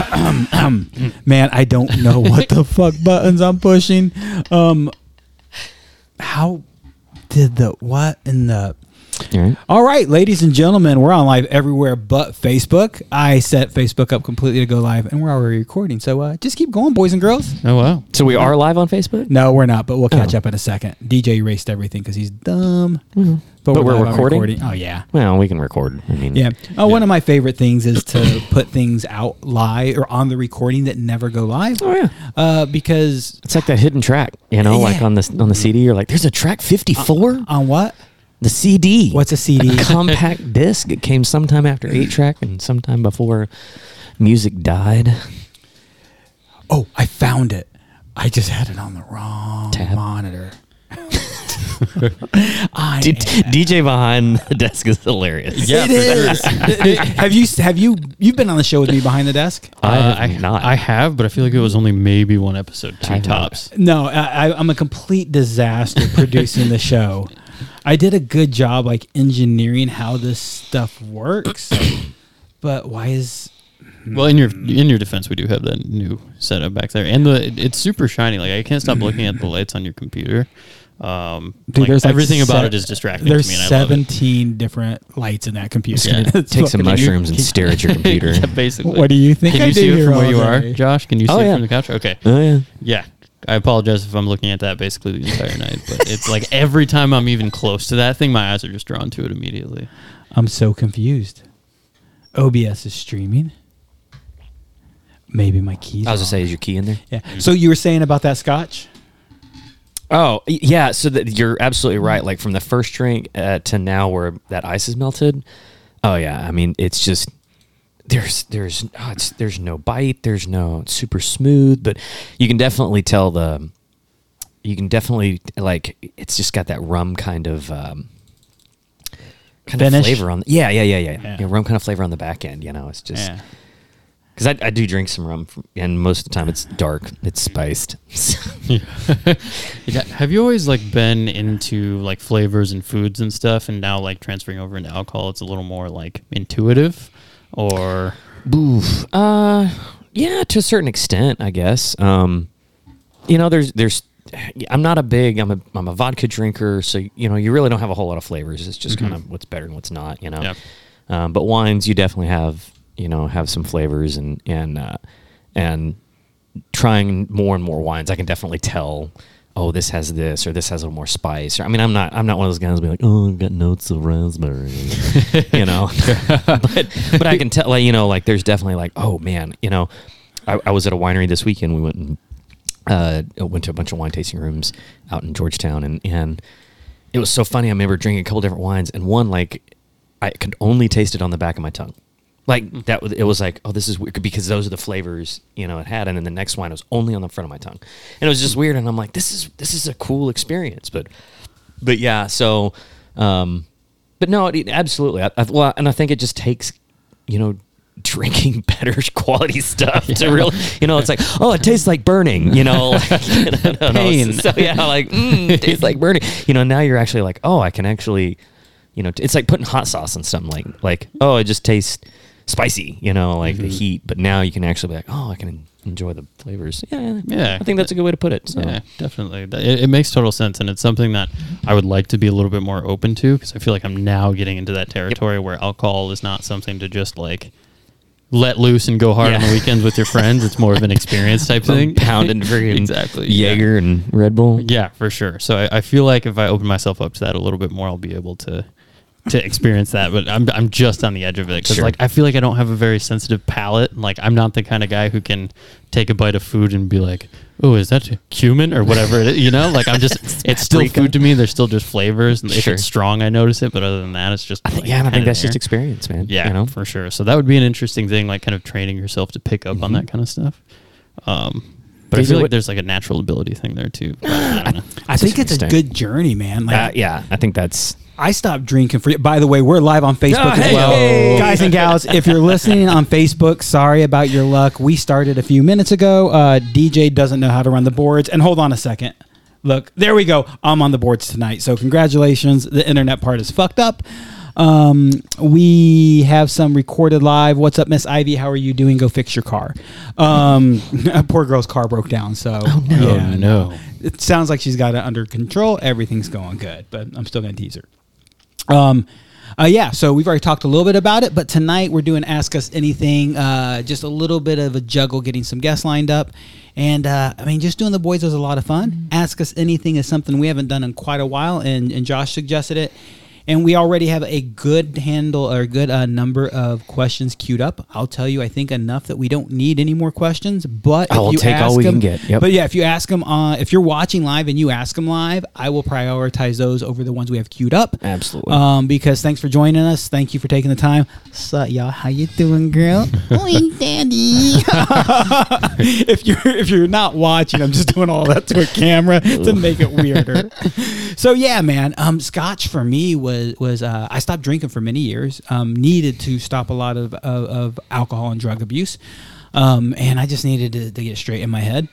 Man, I don't know what the fuck buttons I'm pushing. Um, how did the what in the? All right. All right, ladies and gentlemen, we're on live everywhere but Facebook. I set Facebook up completely to go live, and we're already recording. So uh, just keep going, boys and girls. Oh wow. So we are live on Facebook, No, we're not, but we'll catch Oh. up in a second. DJ erased everything because he's dumb. But we're live on recording? Oh yeah. Well, we can record. I mean, Yeah. Oh, one of my favorite things is to put things out live or on the recording that never go live. Oh yeah. Uh, because It's like that hidden track, you know, like on the on the CD. You're like, there's a track 54. on what? The CD. What's a CD? compact disc? It came sometime after eight track and sometime before music died. oh, I found it. I just had it on the wrong Tab. monitor. I D- DJ behind the desk is hilarious. Yeah, it is. have you have you you've been on the show with me behind the desk? I Uh, have not. I have, but I feel like it was only maybe one episode, I two have tops. No, I, I- I'm a complete disaster producing the show. I did a good job like engineering how this stuff works, but why is Well, in your in your defense, we do have that new setup back there, and the it- it's super shiny. Like I can't stop looking at the lights on your computer. Um, Dude, like, there's like everything about se- it is distracting There's to me, and I love it. 17 different lights in that computer. Yeah. It's Take some fucking- mushrooms and stare at your computer. yeah, basically. What do you think Can I you see it from where all you are, day? Josh? Can you see Oh, it yeah. from the couch? Okay. Oh yeah. Yeah. I apologize if I'm looking at that basically the entire night, but it's like every time I'm even close to that thing, my eyes are just drawn to it immediately. I'm so confused. OBS is streaming. Maybe my keys. I was gonna say, is your key in there? yeah. So you were saying about that scotch? Oh yeah, so that you're absolutely right. Like from the first drink uh, to now, where that ice is melted. Oh yeah, I mean it's just there's there's oh, it's, there's no bite. There's no it's super smooth, but you can definitely tell the you can definitely like it's just got that rum kind of um, kind Finish? of flavor on. Yeah, yeah, yeah, yeah, Yeah. yeah. Rum kind of flavor on the back end. You know, it's just Yeah. because I, I do drink some rum, from, and most of the time it's dark, it's spiced. Have you always like been into like flavors and foods and stuff, and now like transferring over into alcohol, it's a little more like intuitive, or Oof. Uh, yeah, to a certain extent, I guess. Um, you know, there's there's. I'm not a big. I'm a I'm a vodka drinker, so you know you really don't have a whole lot of flavors. It's just kind of what's better and what's not. You know. Yeah. Um, but wines, you definitely have you know have some flavors and and uh, and trying more and more wines, I can definitely tell. Oh, this has this, or this has a little more spice. Or I mean, I'm not, I'm not one of those guys who be like, oh, I've got notes of raspberry, you know. but, but I can tell, like, you know, like there's definitely like, oh man, you know, I, I was at a winery this weekend. We went and uh, went to a bunch of wine tasting rooms out in Georgetown, and and it was so funny. I remember drinking a couple different wines, and one like I could only taste it on the back of my tongue. Like that, was, it was like, oh, this is weird because those are the flavors you know it had, and then the next wine was only on the front of my tongue, and it was just weird. And I'm like, this is this is a cool experience, but but yeah, so um, but no, it, absolutely. I, I, well, and I think it just takes you know drinking better quality stuff to really you know it's like oh it tastes like burning you know like, know. Pain. so yeah like mm, it tastes like burning you know now you're actually like oh I can actually you know it's like putting hot sauce on something like like oh it just tastes spicy you know like the mm-hmm. heat but now you can actually be like oh I can enjoy the flavors yeah Yeah. I think that's a good way to put it so Yeah, definitely. It, it makes total sense, and it's something that I would like to be a little bit more open to because I feel like I'm now getting into that territory where alcohol is not something to just like let loose and go hard on the weekends with your friends. It's more of an experience type thing. pounding freaking exactly. yeah. Jaeger and Red Bull Yeah, for sure. So I, I feel like if I open myself up to that a little bit more, I'll be able to to experience that. But I'm I'm just on the edge of it because Sure. like I feel like I don't have a very sensitive palate. Like I'm not the kind of guy who can take a bite of food and be like, "Oh, is that cumin or whatever?" It is. You know, like I'm just it's still food to me. There's still just flavors. And if it's strong, I notice it. But other than that, it's just I think like, yeah and I think that's just experience man Yeah, you know for sure. So that would be an interesting thing, like kind of training yourself to pick up on Mm-hmm. that kind of stuff. Um, But I feel like what- there's like a natural ability thing there too. I. I think it's a interesting. good journey, man. Like Uh, yeah, I think that's I stopped drinking for. By the way, we're live on Facebook Oh, as well, hey! guys and gals. If you're listening on Facebook, sorry about your luck. We started a few minutes ago. Uh, DJ doesn't know how to run the boards. And hold on a second. Look, there we go. I'm on the boards tonight. So congratulations. The internet part is fucked up. Um, we have some recorded live. What's up, Miss Ivy? How are you doing? Go fix your car. Um, poor girl's car broke down. So oh, no. Oh, no. it sounds like she's got it under control. Everything's going good, but I'm still gonna tease her. Um, uh, yeah, so we've already talked a little bit about it, but tonight we're doing Ask Us Anything. Uh, just a little bit of a juggle getting some guests lined up. And uh, I mean, just doing the boys was a lot of fun. Ask Us Anything is something we haven't done in quite a while, and, and Josh suggested it. And we already have a good handle or a good uh, number of questions queued up. I'll tell you, I think enough that we don't need any more questions. But I if will you take all ask we can them- get. Yep. But yeah, if you ask them, uh, if you're watching live and you ask them live, I will prioritize those over the ones we have queued up. Absolutely. Um, because thanks for joining us. Thank you for taking the time. So y'all, how you doing, girl? Oi, daddy. if you're if you're not watching, I'm just doing all that to a camera to make it weirder. so yeah, man. Um, Scotch for me was was uh, I stopped drinking for many years. Um, needed to stop a lot of of, of alcohol and drug abuse. Um, and I just needed to, to get straight in my head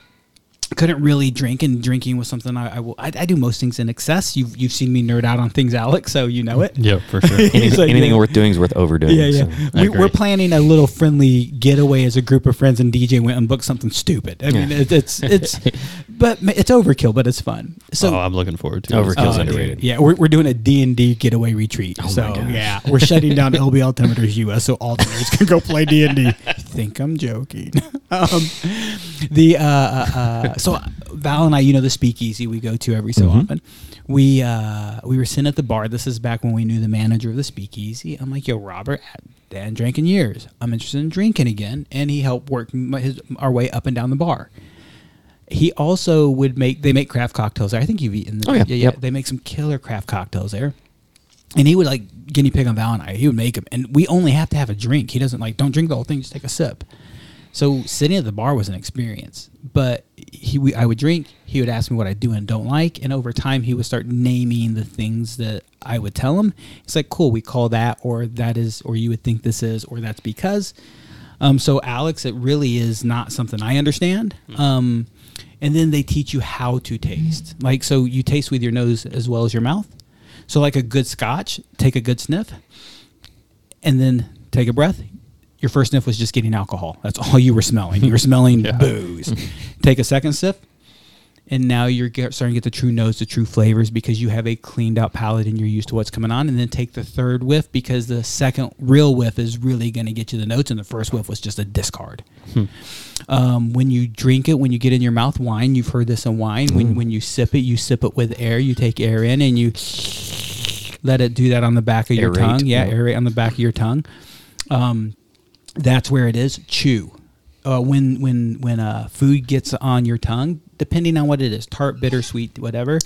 couldn't really drink and drinking was something I, I will I, I do most things in excess you've you've seen me nerd out on things Alex so you know it Yeah, for sure. Anything, like, anything yeah. worth doing is worth overdoing. yeah yeah so. we, we're planning a little friendly getaway as a group of friends and DJ went and booked something stupid I mean Yeah. it, it's it's but it's overkill but it's fun so oh, I'm looking forward to it. Overkill's Oh, underrated. Yeah, we're, we're doing a D&D getaway retreat. Oh so, yeah, we're shutting down LB Altimeters US so all the nerds can go play D&D. think I'm joking. um, the uh, uh, uh, So Val and I, you know the speakeasy we go to every so Mm-hmm. often. We uh, we were sitting at the bar. This is back when we knew the manager of the speakeasy. I'm like, yo, Robert, Dan drank in years. I'm interested in drinking again. And he helped work my, his, our way up and down the bar he also would make they make craft cocktails there. I think you've eaten them. Oh, yeah. Yep. They make some killer craft cocktails there. And he would like guinea pig on Val and I. He would make them, and we only have to have a drink. He doesn't like don't drink the whole thing, just take a sip. So sitting at the bar was an experience. But he, we, I would drink. He would ask me what I do and don't like, and over time he would start naming the things that I would tell him. It's like, cool, we call that, or that is, or you would think this is, or that's because. Um, so Alex, it really is not something I understand. Um, and then they teach you how to taste. Like so, you taste with your nose as well as your mouth. So like a good Scotch, take a good sniff, and then take a breath. Your first sniff was just getting alcohol. That's all you were smelling. You were smelling booze. take a second sip, and now you're get, starting to get the true notes, the true flavors because you have a cleaned out palate and you're used to what's coming on. And then take the third whiff because the second real whiff is really going to get you the notes, and the first whiff was just a discard. Um, when you drink it, when you get in your mouth wine, you've heard this in wine. When when you sip it, you sip it with air. You take air in and you let it do that on the back of your tongue. Yeah, yeah. aerate on the back of your tongue. Um, that's where it is. Chew. Uh, when when when uh, food gets on your tongue, depending on what it is, tart, bitter, sweet, whatever.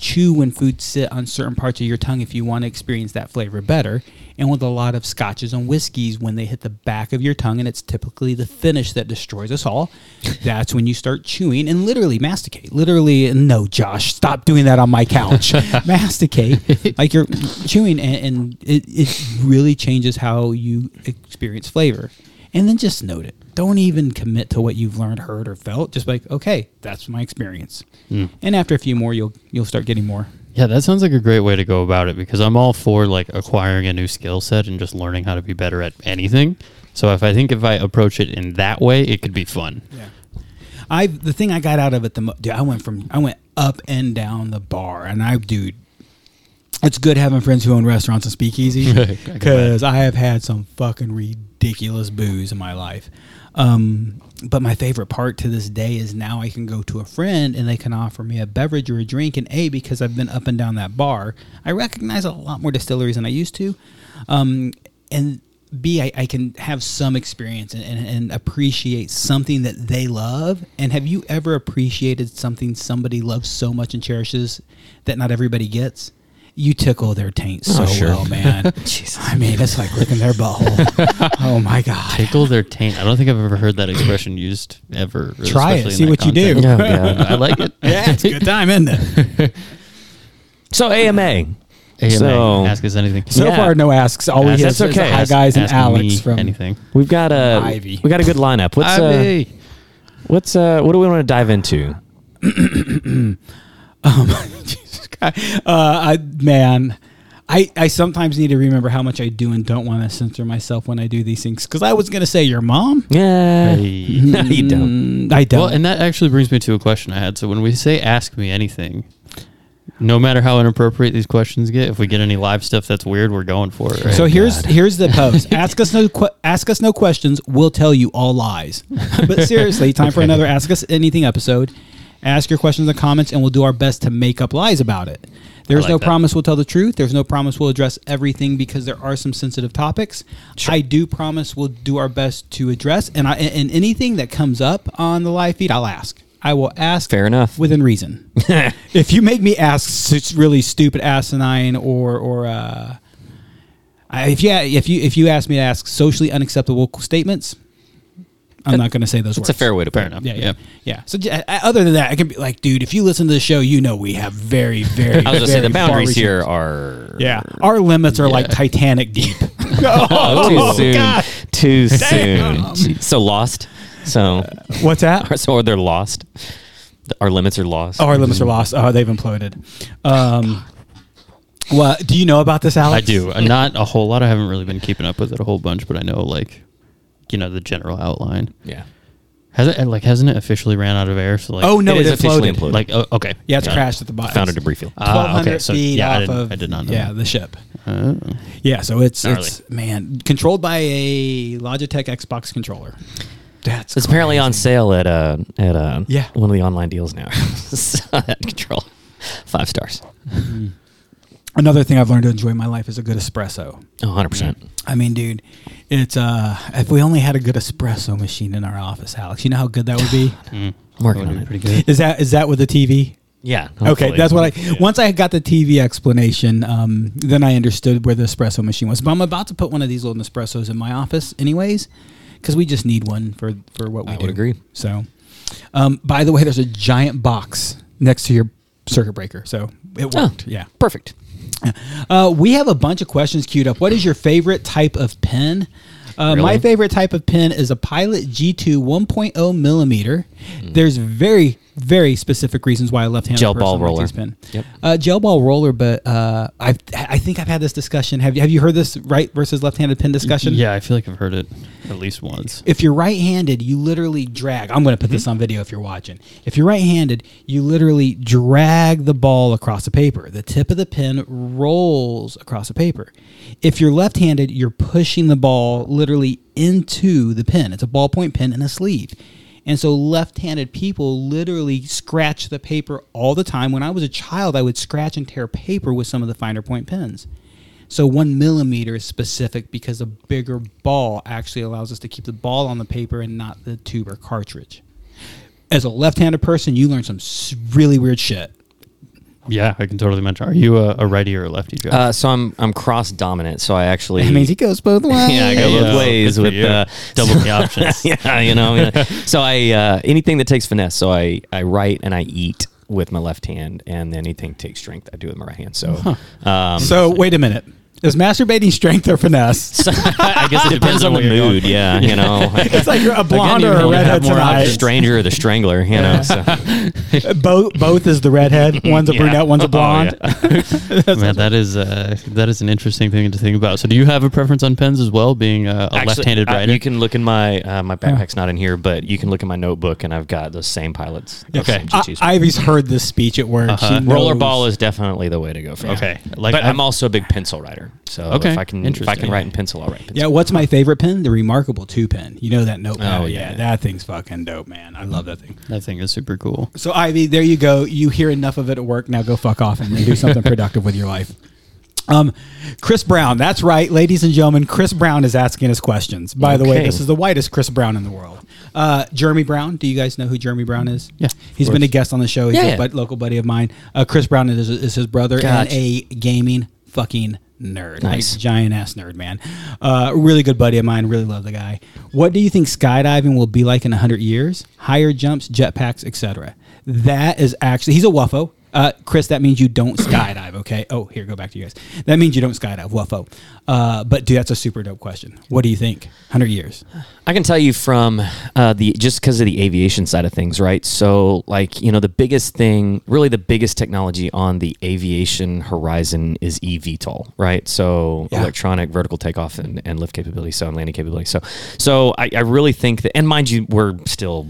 Chew when food sit on certain parts of your tongue if you want to experience that flavor better. And with a lot of scotches and whiskeys, when they hit the back of your tongue, and it's typically the finish that destroys us all, that's when you start chewing and literally masticate. Literally, no, Josh, stop doing that on my couch. masticate like you're chewing, and, and it, it really changes how you experience flavor. And then just note it. Don't even commit to what you've learned, heard, or felt. Just like, okay, that's my experience. Hmm. And after a few more, you'll you'll start getting more. Yeah, that sounds like a great way to go about it because I'm all for like acquiring a new skill set and just learning how to be better at anything. So if I think if I approach it in that way, it could be fun. Yeah. I the thing I got out of it the mo- dude, I went from I went up and down the bar, and I dude, it's good having friends who own restaurants and speakeasies because I have had some fucking ridiculous booze in my life. Um, but my favorite part to this day is now I can go to a friend and they can offer me a beverage or a drink. And A, because I've been up and down that bar, I recognize a lot more distilleries than I used to. Um, and B, I, I can have some experience and, and, and appreciate something that they love. And have you ever appreciated something somebody loves so much and cherishes that not everybody gets? You tickle their taint so Oh, sure. well, man. I mean, it's like licking their butthole. oh my god! Tickle their taint. I don't think I've ever heard that expression used ever. Try it, see that what you do. context. Oh, God. I like it. Yeah, it's a good time, isn't it? So AMA. AMA, So- ask us anything. So Yeah. far, no asks. All we Ask- hear that's is okay. hi Ask- guys and ask Alex from anything. We've got a Ivy. we got a good lineup. What's uh, what's uh, what do we want to dive into? Jesus Christ. Uh, I, man, I, I sometimes need to remember how much I do and don't want to censor myself when I do these things. Because I was going to say your mom. Yeah, Hey. no, you don't. Mm, I don't. Well, and that actually brings me to a question I had. So when we say ask me anything, no matter how inappropriate these questions get, if we get any live stuff that's weird, we're going for it. Right? so here's here's the post. ask us no que- ask us no questions. We'll tell you all lies. but seriously, time for another ask us anything episode. Ask your questions and comments, and we'll do our best to make up lies about it. There's like no that. promise we'll tell the truth. There's no promise we'll address everything because there are some sensitive topics. I do promise we'll do our best to address, and I and anything that comes up on the live feed, I'll ask. I will ask. Fair enough. Within reason. if you make me ask really stupid, asinine, or or uh, I- if you if you if you ask me to ask socially unacceptable statements, I'm not going to say those It's words. a fair way to Fair put it. Yeah, yeah, Yeah. yeah. So uh, other than that, I can be like, dude, if you listen to the show, you know we have very, very. I was gonna say the boundaries here are Yeah, our limits are like Titanic deep. Oh, too soon. God. Too Damn. soon. So lost. So What's that? so they're lost. Our limits are lost. Oh, our limits are lost. Oh, they've imploded. Um, what do you know about this, Alex? I do. Uh, Not a whole lot. I haven't really been keeping up with it a whole bunch, but I know like, you know, the general outline. Yeah. Has it like hasn't it officially ran out of air? So like, Oh no, It it, is officially imploded. imploded. like oh, okay, Yeah, it's Got it. crashed at the bottom. Found a debris field. Ah, Twelve hundred okay, so, feet yeah, off didn't- of I did not know Yeah, that. the ship. Oh. Yeah, so it's Gnarly. it's man controlled by a Logitech Xbox controller. That's It's apparently on sale at uh at uh Yeah. one of the online deals now. So, that control. Five stars. Another thing I've learned to enjoy in my life is a good espresso. Oh, 100%. I mean, dude, it's uh if we only had a good espresso machine in our office, Alex, you know how good that would be? Mm. Working would on be it. pretty good. is that is that with the TV? Yeah. Okay, that's what I. Once I got the TV explanation, um, then I understood where the espresso machine was. But I'm about to put one of these little Nespressos in my office, anyways, because we just need one for for what we I do. would agree. So, um, by the way, there's a giant box next to your circuit breaker, so it Oh. worked. Yeah. Perfect. Uh, we have a bunch of questions queued up. What is your favorite type of pen? Uh, My favorite type of pen is a Pilot G2 1.0 millimeter. There's very, very specific reasons why a left-handed. Gel ball roller. this pen. Yep. Uh, gel ball roller, but uh, I I think I've had this discussion. Have you have you heard this right versus left-handed pen discussion? Yeah, I feel like I've heard it at least once. If you're right-handed, you literally drag. I'm going to put Mm-hmm. this on video if you're watching. If you're right-handed, you literally drag the ball across the paper. The tip of the pen rolls across the paper. If you're left-handed, you're pushing the ball literally into the pen. It's a ballpoint pen in a sleeve. And so left-handed people literally scratch the paper all the time. When I was a child, I would scratch and tear paper with some of the finer point pens. So one millimeter is specific because a bigger ball actually allows us to keep the ball on the paper and not the tube or cartridge. As a left-handed person, you learn some really weird shit. Yeah, I can totally mention. Are you a, a righty or a lefty, Joe? Uh, so I'm I'm cross dominant. So I actually That means he goes both ways. yeah I go Yeah, both ways good for with you. uh, double the options. yeah you know yeah. so I uh, anything that takes finesse. So I I write and I eat with my left hand, and anything takes strength I do with my right hand. So um, So wait a minute. Is masturbating strength or finesse? I guess it depends on the where you're going. mood. Yeah, you know. it's like you're a blonde you or a redhead have more the tonight. options. stranger or the strangler, you know. So. both both is the redhead. One's a Yeah. brunette. One's a Oh, blonde. Man, that is uh, that is an interesting thing to think about. So, do you have a preference on pens as well, being a, a Actually, left-handed uh, writer? you can look in my uh, my backpack's not in here, but you can look in my notebook, and I've got those same pilots. those Okay. same I, G2s. Ivy's heard this speech at work. Uh-huh. Rollerball is definitely the way to go for me. Okay. Like, but I'm- I'm, also a big pencil writer. So Okay, if I can if I can write in pencil, I'll write in pencil. Yeah, what's my favorite pen? The Remarkable Two pen. You know that notepad? Oh, yeah. yeah. that thing's fucking dope, man. I love that thing. that thing is super cool. So Ivy, there you go. You hear enough of it at work. Now go fuck off and do something productive with your life. Um, Chris Brown. That's right, ladies and gentlemen. Chris Brown is asking us questions. By the way, this is the whitest Chris Brown in the world. Uh, Jeremy Brown. Do you guys know who Jeremy Brown is? Yeah, he's of been a guest on the show. He's Yeah, a yeah. local buddy of mine. Uh, Chris Brown is, is his brother Gotcha. and a gaming fucking nerd. Nice. Like, giant ass nerd, man. Uh, really good buddy of mine. Really love the guy. What do you think skydiving will be like in 100 years? Higher jumps, jetpacks, etc. That is actually, he's a WUFO. Uh, Chris, that means you don't skydive, okay? Oh, here, go back to you guys. That means you don't skydive, WUFO. Uh, but dude, that's a super dope question. What do you think? 100 years. I can tell you from uh, the just because of the aviation side of things, right? So, like you know, the biggest thing, really, the biggest technology on the aviation horizon is eVTOL, right? So, Yeah. electronic vertical takeoff and, and lift capability, so and landing capability. So, so I, I really think that, and mind you, we're still,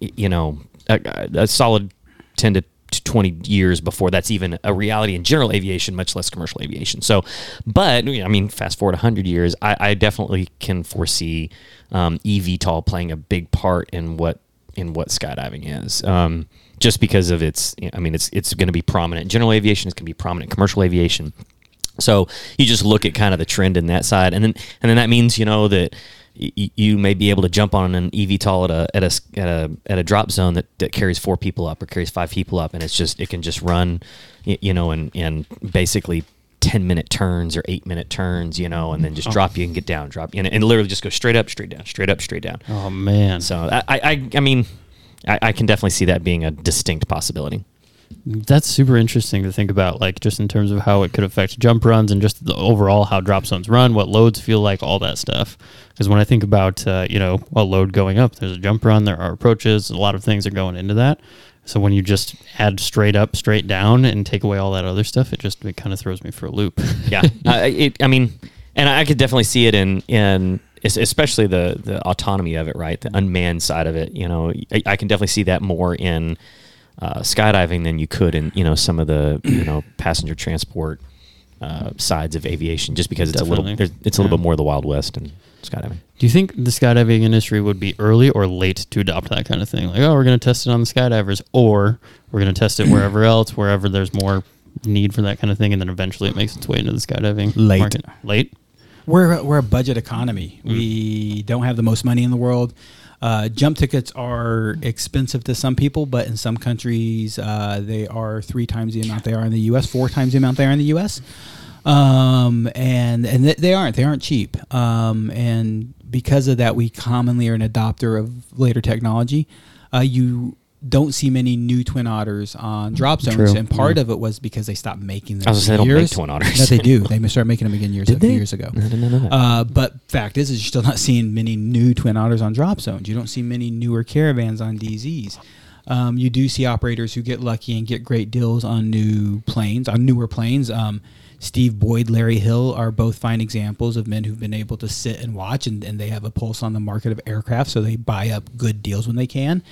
you know, a, a solid ten to to 20 years before that's even a reality in general aviation, much less commercial aviation. So, but I mean, fast forward 100 years, I, I definitely can foresee um, eVTOL playing a big part in what in what skydiving is. Um, just because of its, I mean, it's it's going to be prominent. in General aviation is going to be prominent. in Commercial aviation. So you just look at kind of the trend in that side, and then and then that means you know that y- you may be able to jump on an eVTOL at a at a at a at a drop zone that, that carries four people up or carries five people up, and it's just it can just run, you know, and and basically. 10 minute turns or 8 minute turns you know and then just oh. drop you and get down drop you and, and literally just go straight up straight down straight up straight down Oh man. so I, I, I mean, I, I can definitely see that being a distinct possibility. That's super interesting to think about, like just in terms of how it could affect jump runs and just the overall how drop zones run, what loads feel like, all that stuff. Because when I think about uh, you know a load going up, there's a jump run, there are approaches, a lot of things are going into that. So when you just add straight up, straight down, and take away all that other stuff, it just it kind of throws me for a loop. Yeah, I, it, I mean, and I could definitely see it in in especially the the autonomy of it, right? The unmanned side of it. You know, I, I can definitely see that more in uh, skydiving than you could in you know some of the you know passenger transport uh, sides of aviation, just because it's a little it's a little Yeah. bit more of the wild west in skydiving. Do you think the skydiving industry would be early or late to adopt that kind of thing? Like, oh, we're going to test it on the skydivers, or we're going to test it wherever else, wherever there's more need for that kind of thing, and then eventually it makes its way into the skydiving Late. market. Late. We're we're a budget economy. We don't have the most money in the world. Uh, jump tickets are expensive to some people, but in some countries uh, they are three times the amount they are in the U.S., four times the amount they are in the U.S. Um, and and they aren't they aren't cheap. Um, and because of that, we commonly are an adopter of later technology. Uh, you don't see many new twin otters on drop zones, True. and part of it was because they stopped making them. I was say they don't make twin otters. No, they do. They started making them again years a few they? years ago. I didn't know. Uh, but fact is, is you're still not seeing many new twin otters on drop zones. You don't see many newer caravans on DZs. Um, you do see operators who get lucky and get great deals on new planes, on newer planes. Um, Steve Boyd, Larry Hill are both fine examples of men who've been able to sit and watch, and, and they have a pulse on the market of aircraft, so they buy up good deals when they can.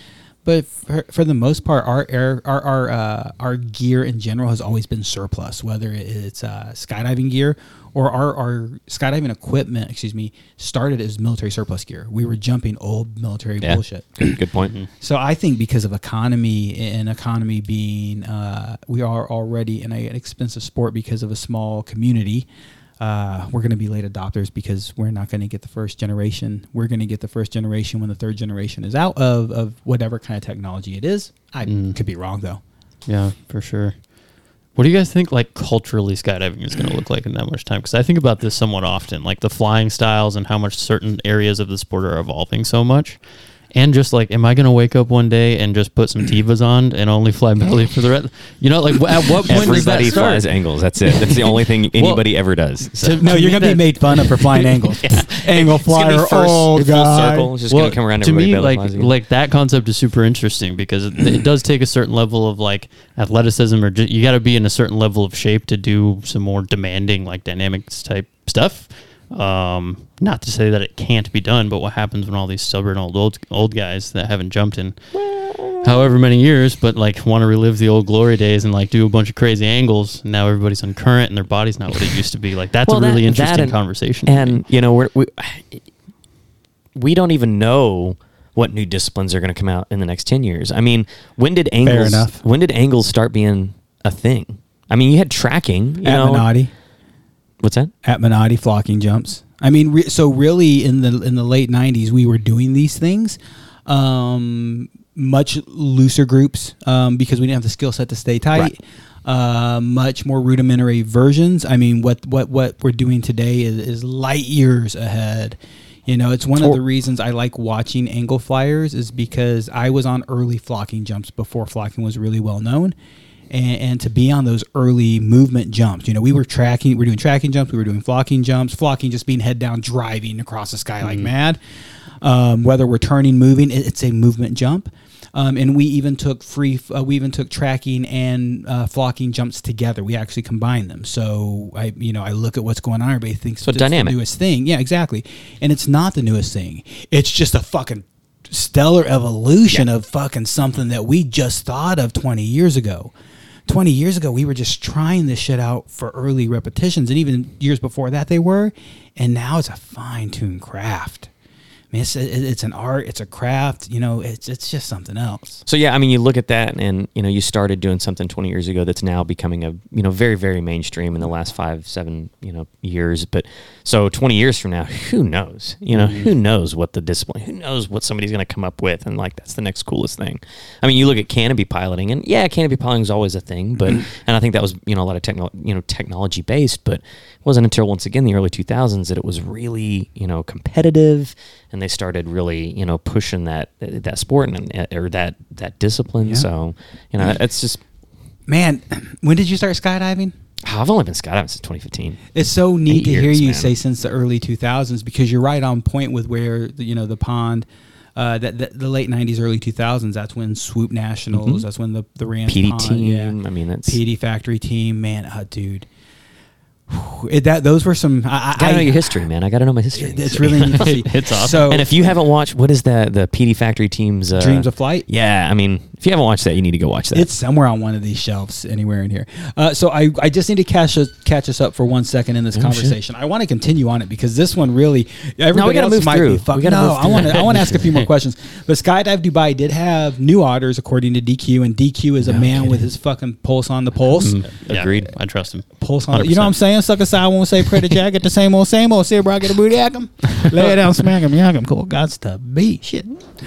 But for, for the most part, our air, our our uh, our gear in general has always been surplus. Whether it's uh, skydiving gear or our, our skydiving equipment, excuse me, started as military surplus gear. We were jumping old military Yeah. bullshit. Good, good point. So I think because of economy and economy being, uh, we are already in a, an expensive sport because of a small community. Uh, we're going to be late adopters because we're not going to get the first generation. We're going to get the first generation when the third generation is out of, of whatever kind of technology it is. I could be wrong though. Yeah, for sure. What do you guys think, like culturally, skydiving is going to look like in that much time? Because I think about this somewhat often, like the flying styles and how much certain areas of the sport are evolving so much. And just like, am I going to wake up one day and just put some Tevas on and only fly belly for the rest? You know, like at what point does that Everybody start? flies angles. That's it. That's the only thing anybody ever does. So. To- No, to you're going to be that- made fun of for flying angles. Angle It's gonna be flyer, first old full oh, circle. It's just gonna come around. to everybody me belly like flies like that concept is super interesting because it, it does take a certain level of like athleticism or ju- you got to be in a certain level of shape to do some more demanding like dynamics type stuff um not to say that it can't be done but what happens when all these stubborn old old, old guys that haven't jumped in however many years but like want to relive the old glory days and like do a bunch of crazy angles now everybody's on current and their body's not what it used to be like that's Well, a really that- that interesting and- conversation. And you know, we're, we we don't even know what new disciplines are going to come out in the next ten years. I mean, when did angles? enough. When did angles start being a thing? I mean, you had tracking. You know, Avenatti. What's that? at Menotti flocking jumps. I mean, re- so really in the in the late '90s, we were doing these things, um, much looser groups um, because we didn't have the skill set to stay tight. Right. Uh, much more rudimentary versions. I mean, what what what we're doing today is, is light years ahead. You know, it's one of the reasons I like watching angle flyers is because I was on early flocking jumps before flocking was really well known. And, and to be on those early movement jumps, you know, we were tracking, we were doing tracking jumps, we were doing flocking jumps, flocking just being head down, driving across the sky like mad. Um, whether we're turning, moving, it- it's a movement jump. Um, and we even took free, uh, we even took tracking and uh, flocking jumps together. We actually combined them. So I, you know, I look at what's going on. Everybody thinks So it's dynamic. the newest thing. Yeah, exactly. And it's not the newest thing. It's just a fucking stellar evolution of fucking something that we just thought of 20 years ago. 20 years ago, we were just trying this shit out for early repetitions. And even years before that, they were. And now it's a fine tuned craft. I mean, it's, it's an art, it's a craft, you know, it's, it's just something else. So yeah, I mean, you look at that, and you know, you started doing something 20 years ago that's now becoming a you know very very mainstream in the last five seven you know years. But so 20 years from now, who knows? You know, who mm-hmm. knows what the discipline? Who knows what somebody's going to come up with? And like that's the next coolest thing. I mean, you look at canopy piloting, and yeah, canopy piloting is always a thing, but mm-hmm. and I think that was you know a lot of techno you know technology based, but it wasn't until once again the early 2000s that it was really you know competitive and they started really you know pushing that that sport and uh, or that that discipline Yeah. so you know mm. it's just Man, when did you start skydiving? I've only been skydiving since 2015 It's so neat Eight to hear you man. say since the early 2000s because you're right on point with where the, you know the pond. Uh, that, that the late '90s, early 2000s. That's when Swoop Nationals. That's when the the Rand PD Pond, team, I mean, that's- PD Factory team. Man, uh, dude, it, that those were some. I, gotta know your history man i gotta know my history It's really neat to see. It's awesome. So, and if you haven't watched what is that the pd factory team's uh, Dreams of Flight? yeah i mean if you haven't watched that you need to go watch that It's somewhere on one of these shelves, anywhere in here. Uh, so I, I just need to catch us, catch us up for one second in this Oh, conversation. I want to continue on it because this one really. Everybody gotta else move might through. be We fucking. gotta No, move I through. want to. I want to ask a few more questions. But Skydive Dubai did have new otters according to DQ, and DQ is a man with his fucking pulse on the pulse. Yeah, Agreed. I trust him. Pulse on. The, you know what I'm saying? Suck aside, won't say pray to Jack. Get the same old, same old. See, bro, I get a booty yak 'em. Lay it down, smack him, yak him. Cool. God's to be shit.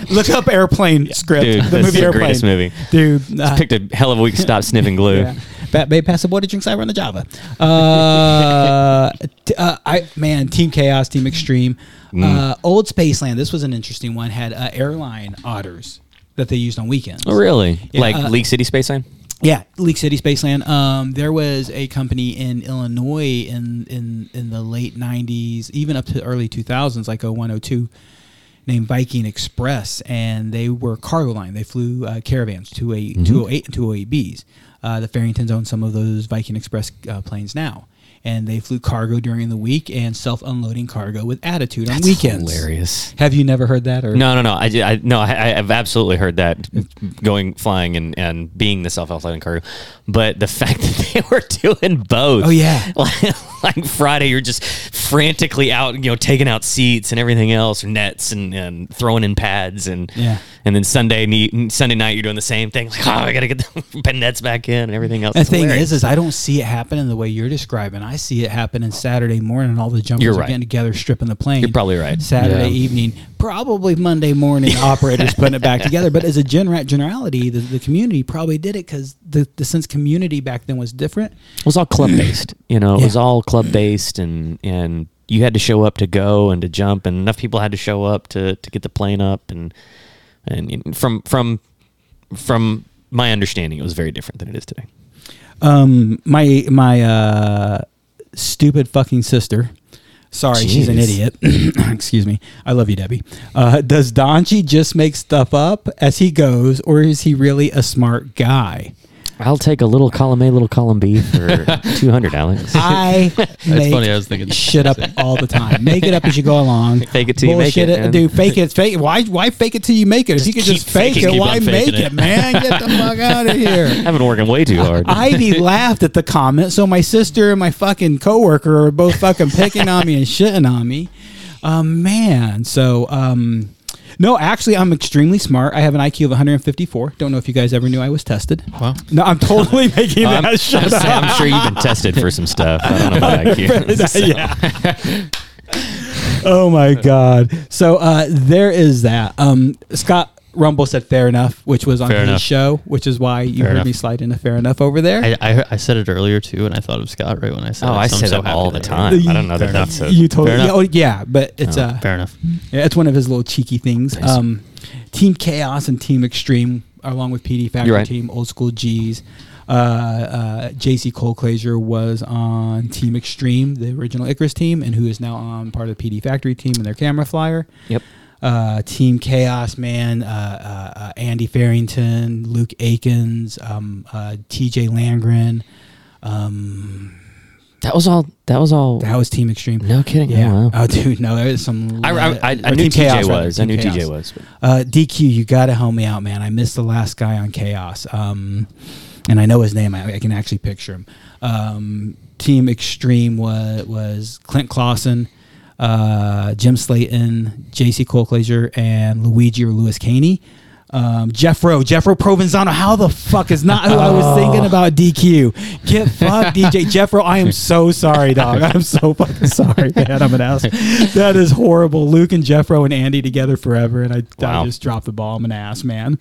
Look up airplane script. Dude, the that's movie the Airplane. greatest movie. Dude, uh, picked a hell of a week to stop sniffing glue yeah. Bat Bay pass the water drinks I run the Java. Uh, t- uh, I man, Team Chaos, Team Extreme, Mm. uh, Old Spaceland. This was an interesting one. Had uh, airline otters that they used on weekends. oh really Yeah, like uh, league city Spaceland Yeah, League City Spaceland. Um, there was a company in Illinois in in in the late '90s, even up to early 2000s, like 0102, named Viking Express, and they were cargo line. They flew uh, caravans, 28, 208 and 208Bs. Uh, the Farringtons own some of those Viking Express uh, planes now. And they flew cargo during the week and self unloading cargo with attitude on weekends. hilarious Have you never heard that? Or No, no, no. I, I no, I, I've absolutely heard that going flying and, and being the self unloading cargo, but the fact that they were doing both. Oh, yeah. like, like Friday, you're just frantically out, you know, taking out seats and everything else, or nets and, and throwing in pads, and Yeah. and then Sunday Sunday night you're doing the same thing. Like, oh, I gotta get the nets back in and everything else. The It's thing hilarious. is, is I don't see it happening the way you're describing. I see it happening Saturday morning. And all the jumpers You're are getting together, stripping the plane. You're probably right. Saturday Yeah. evening, probably Monday morning. operators putting it back together. But as a gener- generality, the, the community probably did it because the, the since community back then was different. It was all club based. You know, it was all club based, and and you had to show up to go and to jump, and enough people had to show up to to get the plane up, and and from from from my understanding, it was very different than it is today. Um, my my uh, stupid fucking sister. Sorry, she's an idiot. Excuse me. I love you, Debbie. Uh, does Donchi just make stuff up as he goes, or is he really a smart guy? I'll take a little column A, little column B for two hundred, Alex. I make funny, I was thinking shit up all the time. Make it up as you go along. Fake it till you make Bullshit it, man. dude. Fake it. Fake it. Why? Why fake it till you make it? If you could just keep fake faking it, it. why on make faking it, it. man? Get the fuck out of here. I've been working way too hard. Ivy laughed at the comment, so my sister and my fucking coworker are both fucking picking on me and shitting on me. Um, man, so um, No, actually, I'm extremely smart. I have an IQ of 154. Don't know if you guys ever knew I was tested. Wow. No, I'm totally making I'm, that I'm, up. I'm sure you've been tested for some stuff. I don't know about IQ. So- yeah. oh my god. So uh, there is that. Um, Scott Rumble said fair enough, which was on Fair his enough. show, which is why you Fair heard enough. me slide into fair enough over there. I, I, I said it earlier too, and I thought of Scott right when I said Oh, it. I so I'm say so that all the that- time. I don't know that Fair that's a. you totally. Fair Yeah, oh, yeah, but it's Oh, uh, fair enough. Yeah, it's one of his little cheeky things. Nice. Um, Team Chaos and Team Extreme, along with PD Factory right. Team, Old School G's. Uh, uh, JC Colclasure was on Team Extreme, the original Icarus team, and who is now on part of the PD Factory team and their camera flyer. Yep. Uh, team Chaos, man, uh, uh, uh, Andy Farrington, Luke Aikins, um, uh, TJ Landgren. Um, That was all. That was all. that was Team Extreme. no kidding. Yeah. Oh, wow. Oh, dude, no, there was some. I, I, I, I knew Team Chaos, TJ rather, was. I knew Chaos. TJ was. Uh, DQ, you got to help me out, man. I missed the last guy on Chaos. Um, and I know his name. I, I can actually picture him. Um, Team Extreme was was Clint Clausen, uh, Jim Slaton, J.C. Colclasure, and Luigi or Louis Cani. Um, Jeffro, Jeffro Provenzano. How the fuck is not who I was thinking about? DQ. Get fucked, DJ Jeffro. I am so sorry, dog. I'm so fucking sorry, man. I'm an ass. That is horrible. Luke and Jeffro and Andy together forever, and I, Wow. I just dropped the ball. I'm an ass, man.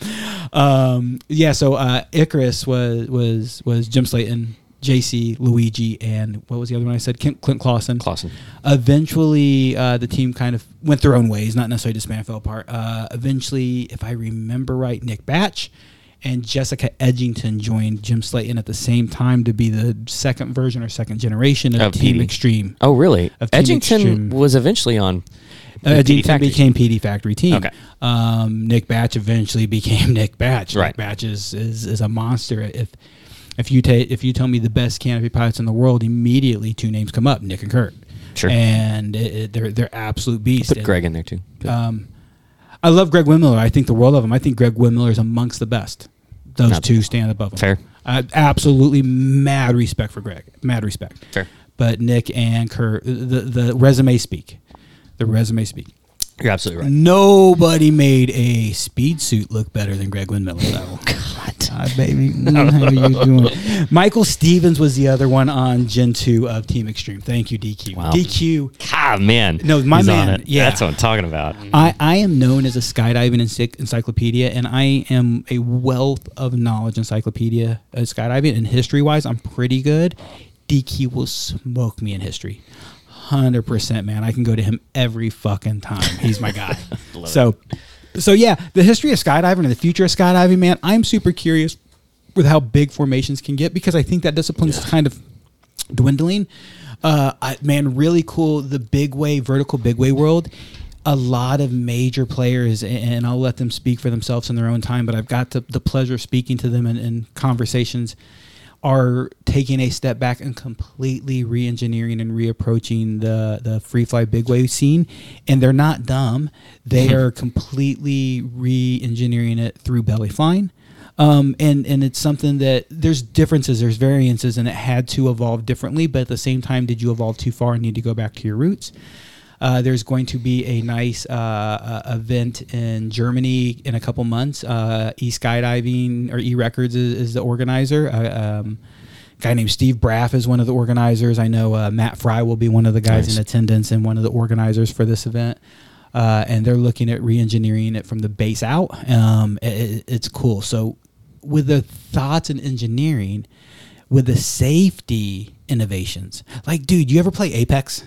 Um, yeah. So uh, Icarus was was was Jim Slayton, JC, Luigi, and what was the other one I said? Clint, Clint Clausen. Clausen. Eventually, uh, the team kind of went their own ways, not necessarily disbanded, fell apart. Uh, eventually, if I remember right, Nick Batsch and Jessica Edgington joined Jim Slaton at the same time to be the second version or second generation of, Of Team PD. Extreme. Oh, really? Of Edgington was eventually on. Uh, PD Edgington Factory. became PD Factory Team. Okay. Um, Nick Batsch eventually became Nick Batsch. Right. Nick Batsch is, is, is a monster. If if you take if you tell me the best canopy pilots in the world, immediately two names come up: Nick and Kurt. Sure. And it, it- they're they're absolute beasts. Put And, Greg in there too. Um, I love Greg Windmiller. I think the world of him. I think Greg Windmiller is amongst the best. Those Not- two stand above him. Fair. Uh, absolutely mad respect for Greg. Mad respect. Fair. But Nick and Kurt, the the resume speak. The resume speak. You're absolutely right. Nobody made a speed suit look better than Greg Windmiller, though. God, baby, Mm, how you doing? Michael Stevens was the other one on Gen two of Team Extreme. Thank you, DQ. Wow. DQ. Ah, man. No, my He's man. Yeah, That's what I'm talking about. I, I am known as a skydiving encyc- encyclopedia, and I am a wealth of knowledge encyclopedia uh, skydiving. And history wise, I'm pretty good. DQ will smoke me in history. 100%, man. I can go to him every fucking time. He's my guy. so, so yeah, the history of skydiving and the future of skydiving, man, I'm super curious with how big formations can get because I think that discipline discipline's kind of dwindling. Uh, I, man, really cool. The big way, vertical big way world. A lot of major players, and I'll let them speak for themselves in their own time. But I've got the, the pleasure of speaking to them in, in conversations. Are taking a step back and completely re-engineering and reapproaching the the free fly big way scene, and they're not dumb. They are completely re-engineering it through belly flying um, and and it's something that there's differences, there's variances, and it had to evolve differently. But at the same time, did you evolve too far and need to go back to your roots? Uh, there's going to be a nice uh, uh, event in Germany in a couple months. Uh, e Skydiving or E Records is, is the organizer. Uh, um, a guy named Steve Braff is one of the organizers. I know uh, Matt Fry will be one of the guys Nice. in attendance and one of the organizers for this event. Uh, and they're looking at re-engineering it from the base out. Um, it- it's cool. So with the thoughts and engineering, with the safety innovations, like dude, you ever play Apex?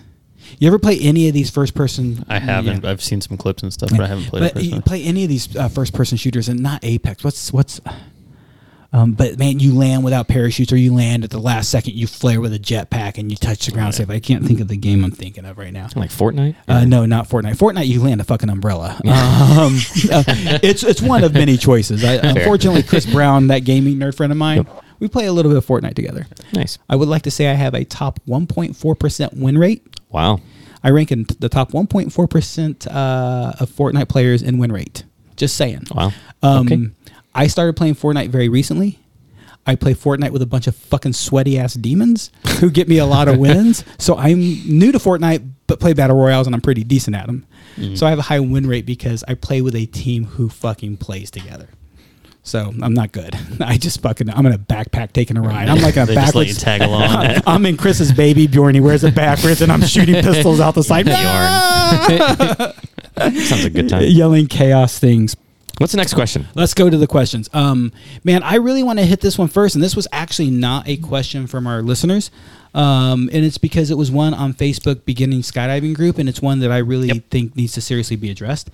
You ever play any of these first-person? I haven't. Yeah. I've seen some clips and stuff, but I haven't played But you play any of these uh, first-person shooters, and not Apex. What's what's? Um, but man, you land without parachutes, or you land at the last second. You flare with a jetpack, and you touch the ground safe. I can't think of the game I'm thinking of right now. Like Fortnite? Uh, no, not Fortnite. Fortnite, you land a fucking umbrella. Um, uh, it's it's one of many choices. I, unfortunately, Chris Brown, that gaming nerd friend of mine, we play a little bit of Fortnite together. Nice. I would like to say I have a top 1.4 percent win rate. Wow. I rank in the top 1.4 percent uh, of Fortnite players in win rate. Just saying. Wow. Um, Okay. I started playing Fortnite very recently. I play Fortnite with a bunch of fucking sweaty ass demons who get me a lot of wins. So I'm new to Fortnite, but play battle royales and I'm pretty decent at them. Mm-hmm. So I have a high win rate because I play with a team who fucking plays together. So I'm not good. I just fucking I'm in a backpack taking a ride. I'm like a They just let you backwards. tag along. I'm in Chris's baby Bjorn. He wears it backwards, and I'm shooting pistols out the side, Sounds a good time. yelling chaos things. What's the next question? Let's go to the questions. Um, man, I really want to hit this one first, and this was actually not a question from our listeners, um, and it's because it was one on Facebook beginning skydiving group, and it's one that I really think needs to seriously be addressed.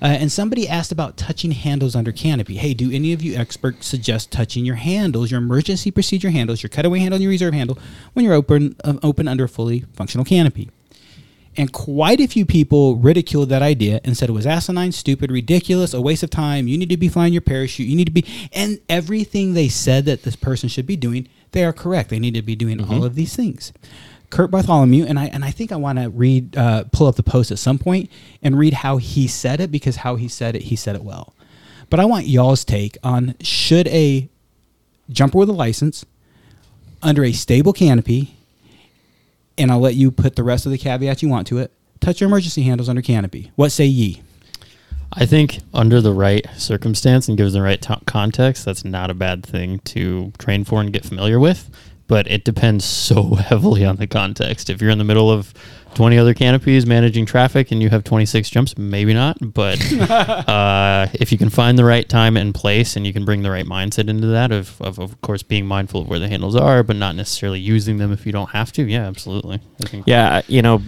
Uh, and somebody asked about touching handles under canopy. Hey, do any of you experts suggest touching your handles, your emergency procedure handles, your cutaway handle, and your reserve handle when you're open uh, open under a fully functional canopy? And quite a few people ridiculed that idea and said it was asinine, stupid, ridiculous, a waste of time. You need to be flying your parachute. You need to be, and everything they said that this person should be doing, they are correct. They need to be doing all of these things. Kurt Bartholomew, and I and I think I want to read, uh, pull up the post at some point and read how he said it because how he said it, he said it well. But I want y'all's take on should a jumper with a license under a stable canopy and I'll let you put the rest of the caveats you want to it. Touch your emergency handles under canopy. What say ye? I think under the right circumstance and gives the right to- context, that's not a bad thing to train for and get familiar with. But it depends so heavily on the context. If you're in the middle of 20 other canopies managing traffic and you have 26 jumps, maybe not. But uh, if you can find the right time and place and you can bring the right mindset into that, of, of, of course, being mindful of where the handles are, but not necessarily using them if you don't have to, yeah, absolutely. Yeah, you know,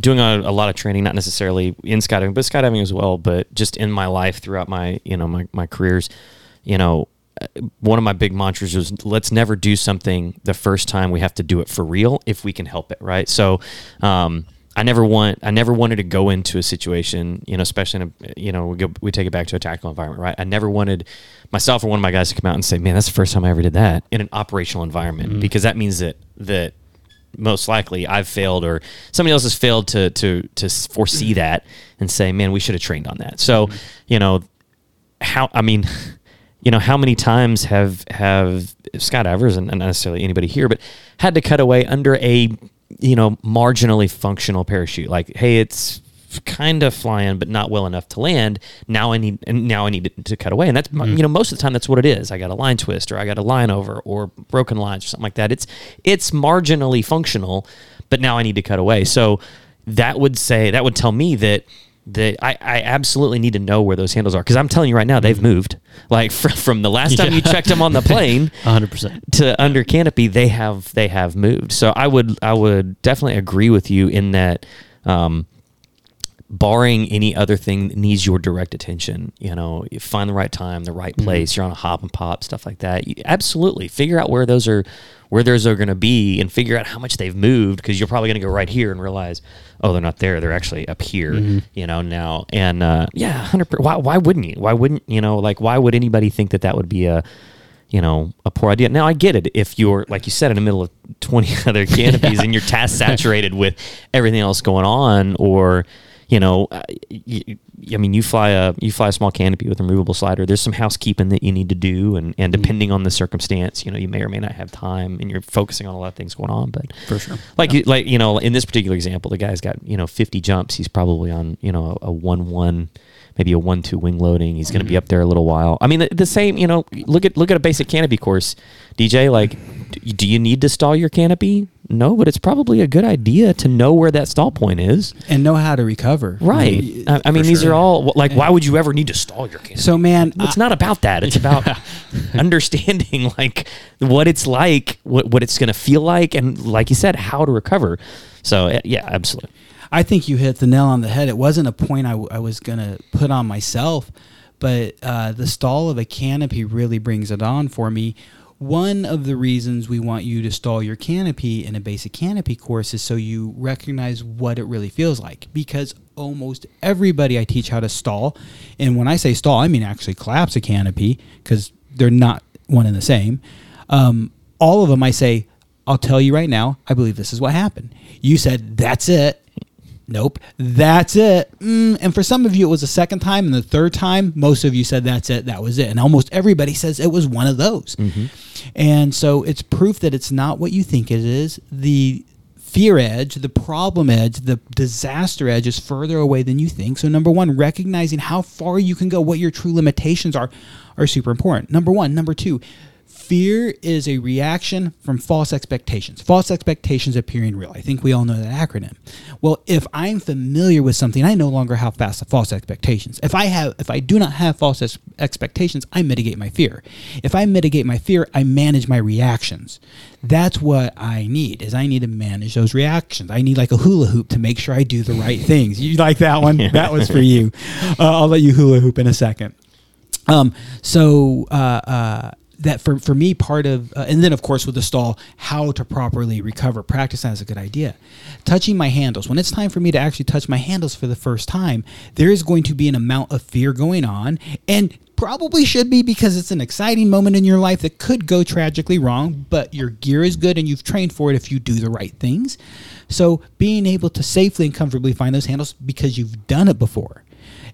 doing a, a lot of training, not necessarily in skydiving, but skydiving as well, but just in my life throughout my, you know, my, my careers, you know, uh, one of my big mantras was let's never do something the first time we have to do it for real if we can help it, right? So, um, I never want, I never wanted to go into a situation, you know, especially in a, you know, we go, we take it back to a tactical environment, right? I never wanted myself or one of my guys to come out and say, man, that's the first time I ever did that in an operational environment because that means that, that most likely I've failed or somebody else has failed to to to foresee that and say, man, we should have trained on that. So, you know, how I mean, you know, how many times have have skydivers and not necessarily anybody here, but had to cut away under a you know marginally functional parachute? Like, hey, it's kind of flying but not well enough to land. Now i need and now i need to, to cut away. And that's mm-hmm. you know most of the time that's what it is. I got a line twist or i got a line over or broken lines or something like that. It's it's marginally functional but now i need to cut away. So that would say that would tell me that that I, I absolutely need to know where those handles are because I'm telling you right now they've moved. Like from, from the last time you checked them on the plane 100%. to under canopy, they have they have moved. So I would I would definitely agree with you in that. Um, barring any other thing that needs your direct attention, you know, you find the right time, the right place, you're on a hop and pop, stuff like that. You, absolutely figure out where those are, where theirs are going to be, and figure out how much they've moved because you're probably going to go right here and realize, oh, they're not there, they're actually up here, you know, now. And uh, yeah, hundred. Why why wouldn't you? Why wouldn't you know? Like why would anybody think that that would be a you know, a poor idea. Now I get it if you're like you said in the middle of 20 other canopies and you're task saturated with everything else going on or you know, uh, I mean, you fly a you fly a small canopy with a removable slider. There's some housekeeping that you need to do, and, and depending on the circumstance, you know, you may or may not have time, and you're focusing on a lot of things going on. But For sure. like you, like you know, in this particular example, the guy's got you know 50 jumps. He's probably on you know a, a one one, maybe a one two wing loading. He's going to be up there a little while. I mean, the, the same. You know, look at look at a basic canopy course, DJ. Like, do you need to stall your canopy? No, but it's probably a good idea to know where that stall point is. and know how to recover. Right. I, I mean, these are all like, why would you ever need to stall your canopy? So, man, it's not about that. It's about understanding like what it's like, what what it's going to feel like, and like you said, how to recover. So uh, yeah, absolutely. I think you hit the nail on the head. It wasn't a point I, w- I was going to put on myself, but uh, the stall of a canopy really brings it on for me. One of the reasons we want you to stall your canopy in a basic canopy course is so you recognize what it really feels like. Because almost everybody I teach how to stall, and when I say stall, I mean actually collapse a canopy because they're not one and the same. Um, all of them, I say, I'll tell you right now, I believe this is what happened. You said, that's it. Nope, that's it. Mm, and for some of you, it was the second time, and the third time, most of you said that's it. That was it, and almost everybody says it was one of those. And so it's proof that it's not what you think it is. The fear edge, the problem edge, the disaster edge is further away than you think. So, number one, recognizing how far you can go, what your true limitations are, are super important. Number one. Number two, fear is a reaction from false expectations. False expectations appearing real. I think we all know that acronym. Well, if I'm familiar with something, I no longer have fast false expectations. If I have, if I do not have false ex- expectations, I mitigate my fear. If I mitigate my fear, I manage my reactions. That's what I need. Is I need to manage those reactions. I need like a hula hoop to make sure I do the right things. You like that one? That was for you. Uh, I'll let you hula hoop in a second. Um, so uh, uh, that for, for me, part of, uh, and then of course with the stall, how to properly recover. Practice that is a good idea. Touching my handles. When it's time for me to actually touch my handles for the first time, there is going to be an amount of fear going on, and probably should be because it's an exciting moment in your life that could go tragically wrong, but your gear is good and you've trained for it if you do the right things. So being able to safely and comfortably find those handles because you've done it before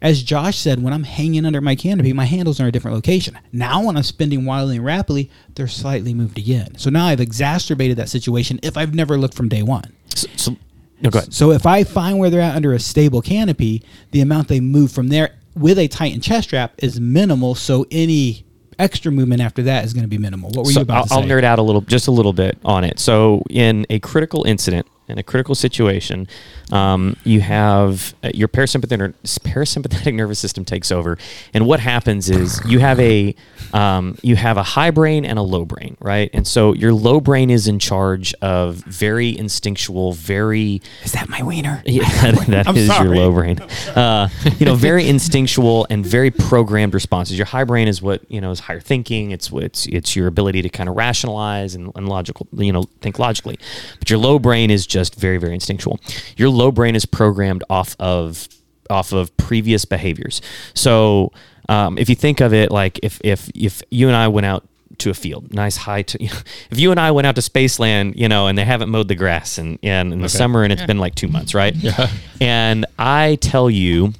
as Josh said, when I'm hanging under my canopy, my handles are in a different location. Now, when I'm spinning wildly and rapidly, they're slightly moved again. So now I've exacerbated that situation if I've never looked from day one. So, so no, go ahead. So if I find where they're at under a stable canopy, the amount they move from there with a tightened chest strap is minimal. So any extra movement after that is going to be minimal. What were so you about I'll, to say? I'll nerd out a little, just a little bit on it. So, in a critical incident, in a critical situation, um, you have uh, your parasympathetic parasympathetic nervous system takes over, and what happens is you have a um, you have a high brain and a low brain, right? And so your low brain is in charge of very instinctual, very is that my wiener? yeah, that, that I'm is your low brain. Uh, you know, very instinctual and very programmed responses. Your high brain is what you know is higher thinking. It's it's, it's your ability to kind of rationalize and, and logical, you know, think logically. But your low brain is just very very instinctual. Your low brain is programmed off of off of previous behaviors. So um, if you think of it like if if if you and I went out to a field, nice high. To, you know, if you and I went out to Spaceland, you know, and they haven't mowed the grass and, and in the summer, and it's been like two months, right? Yeah. And I tell you,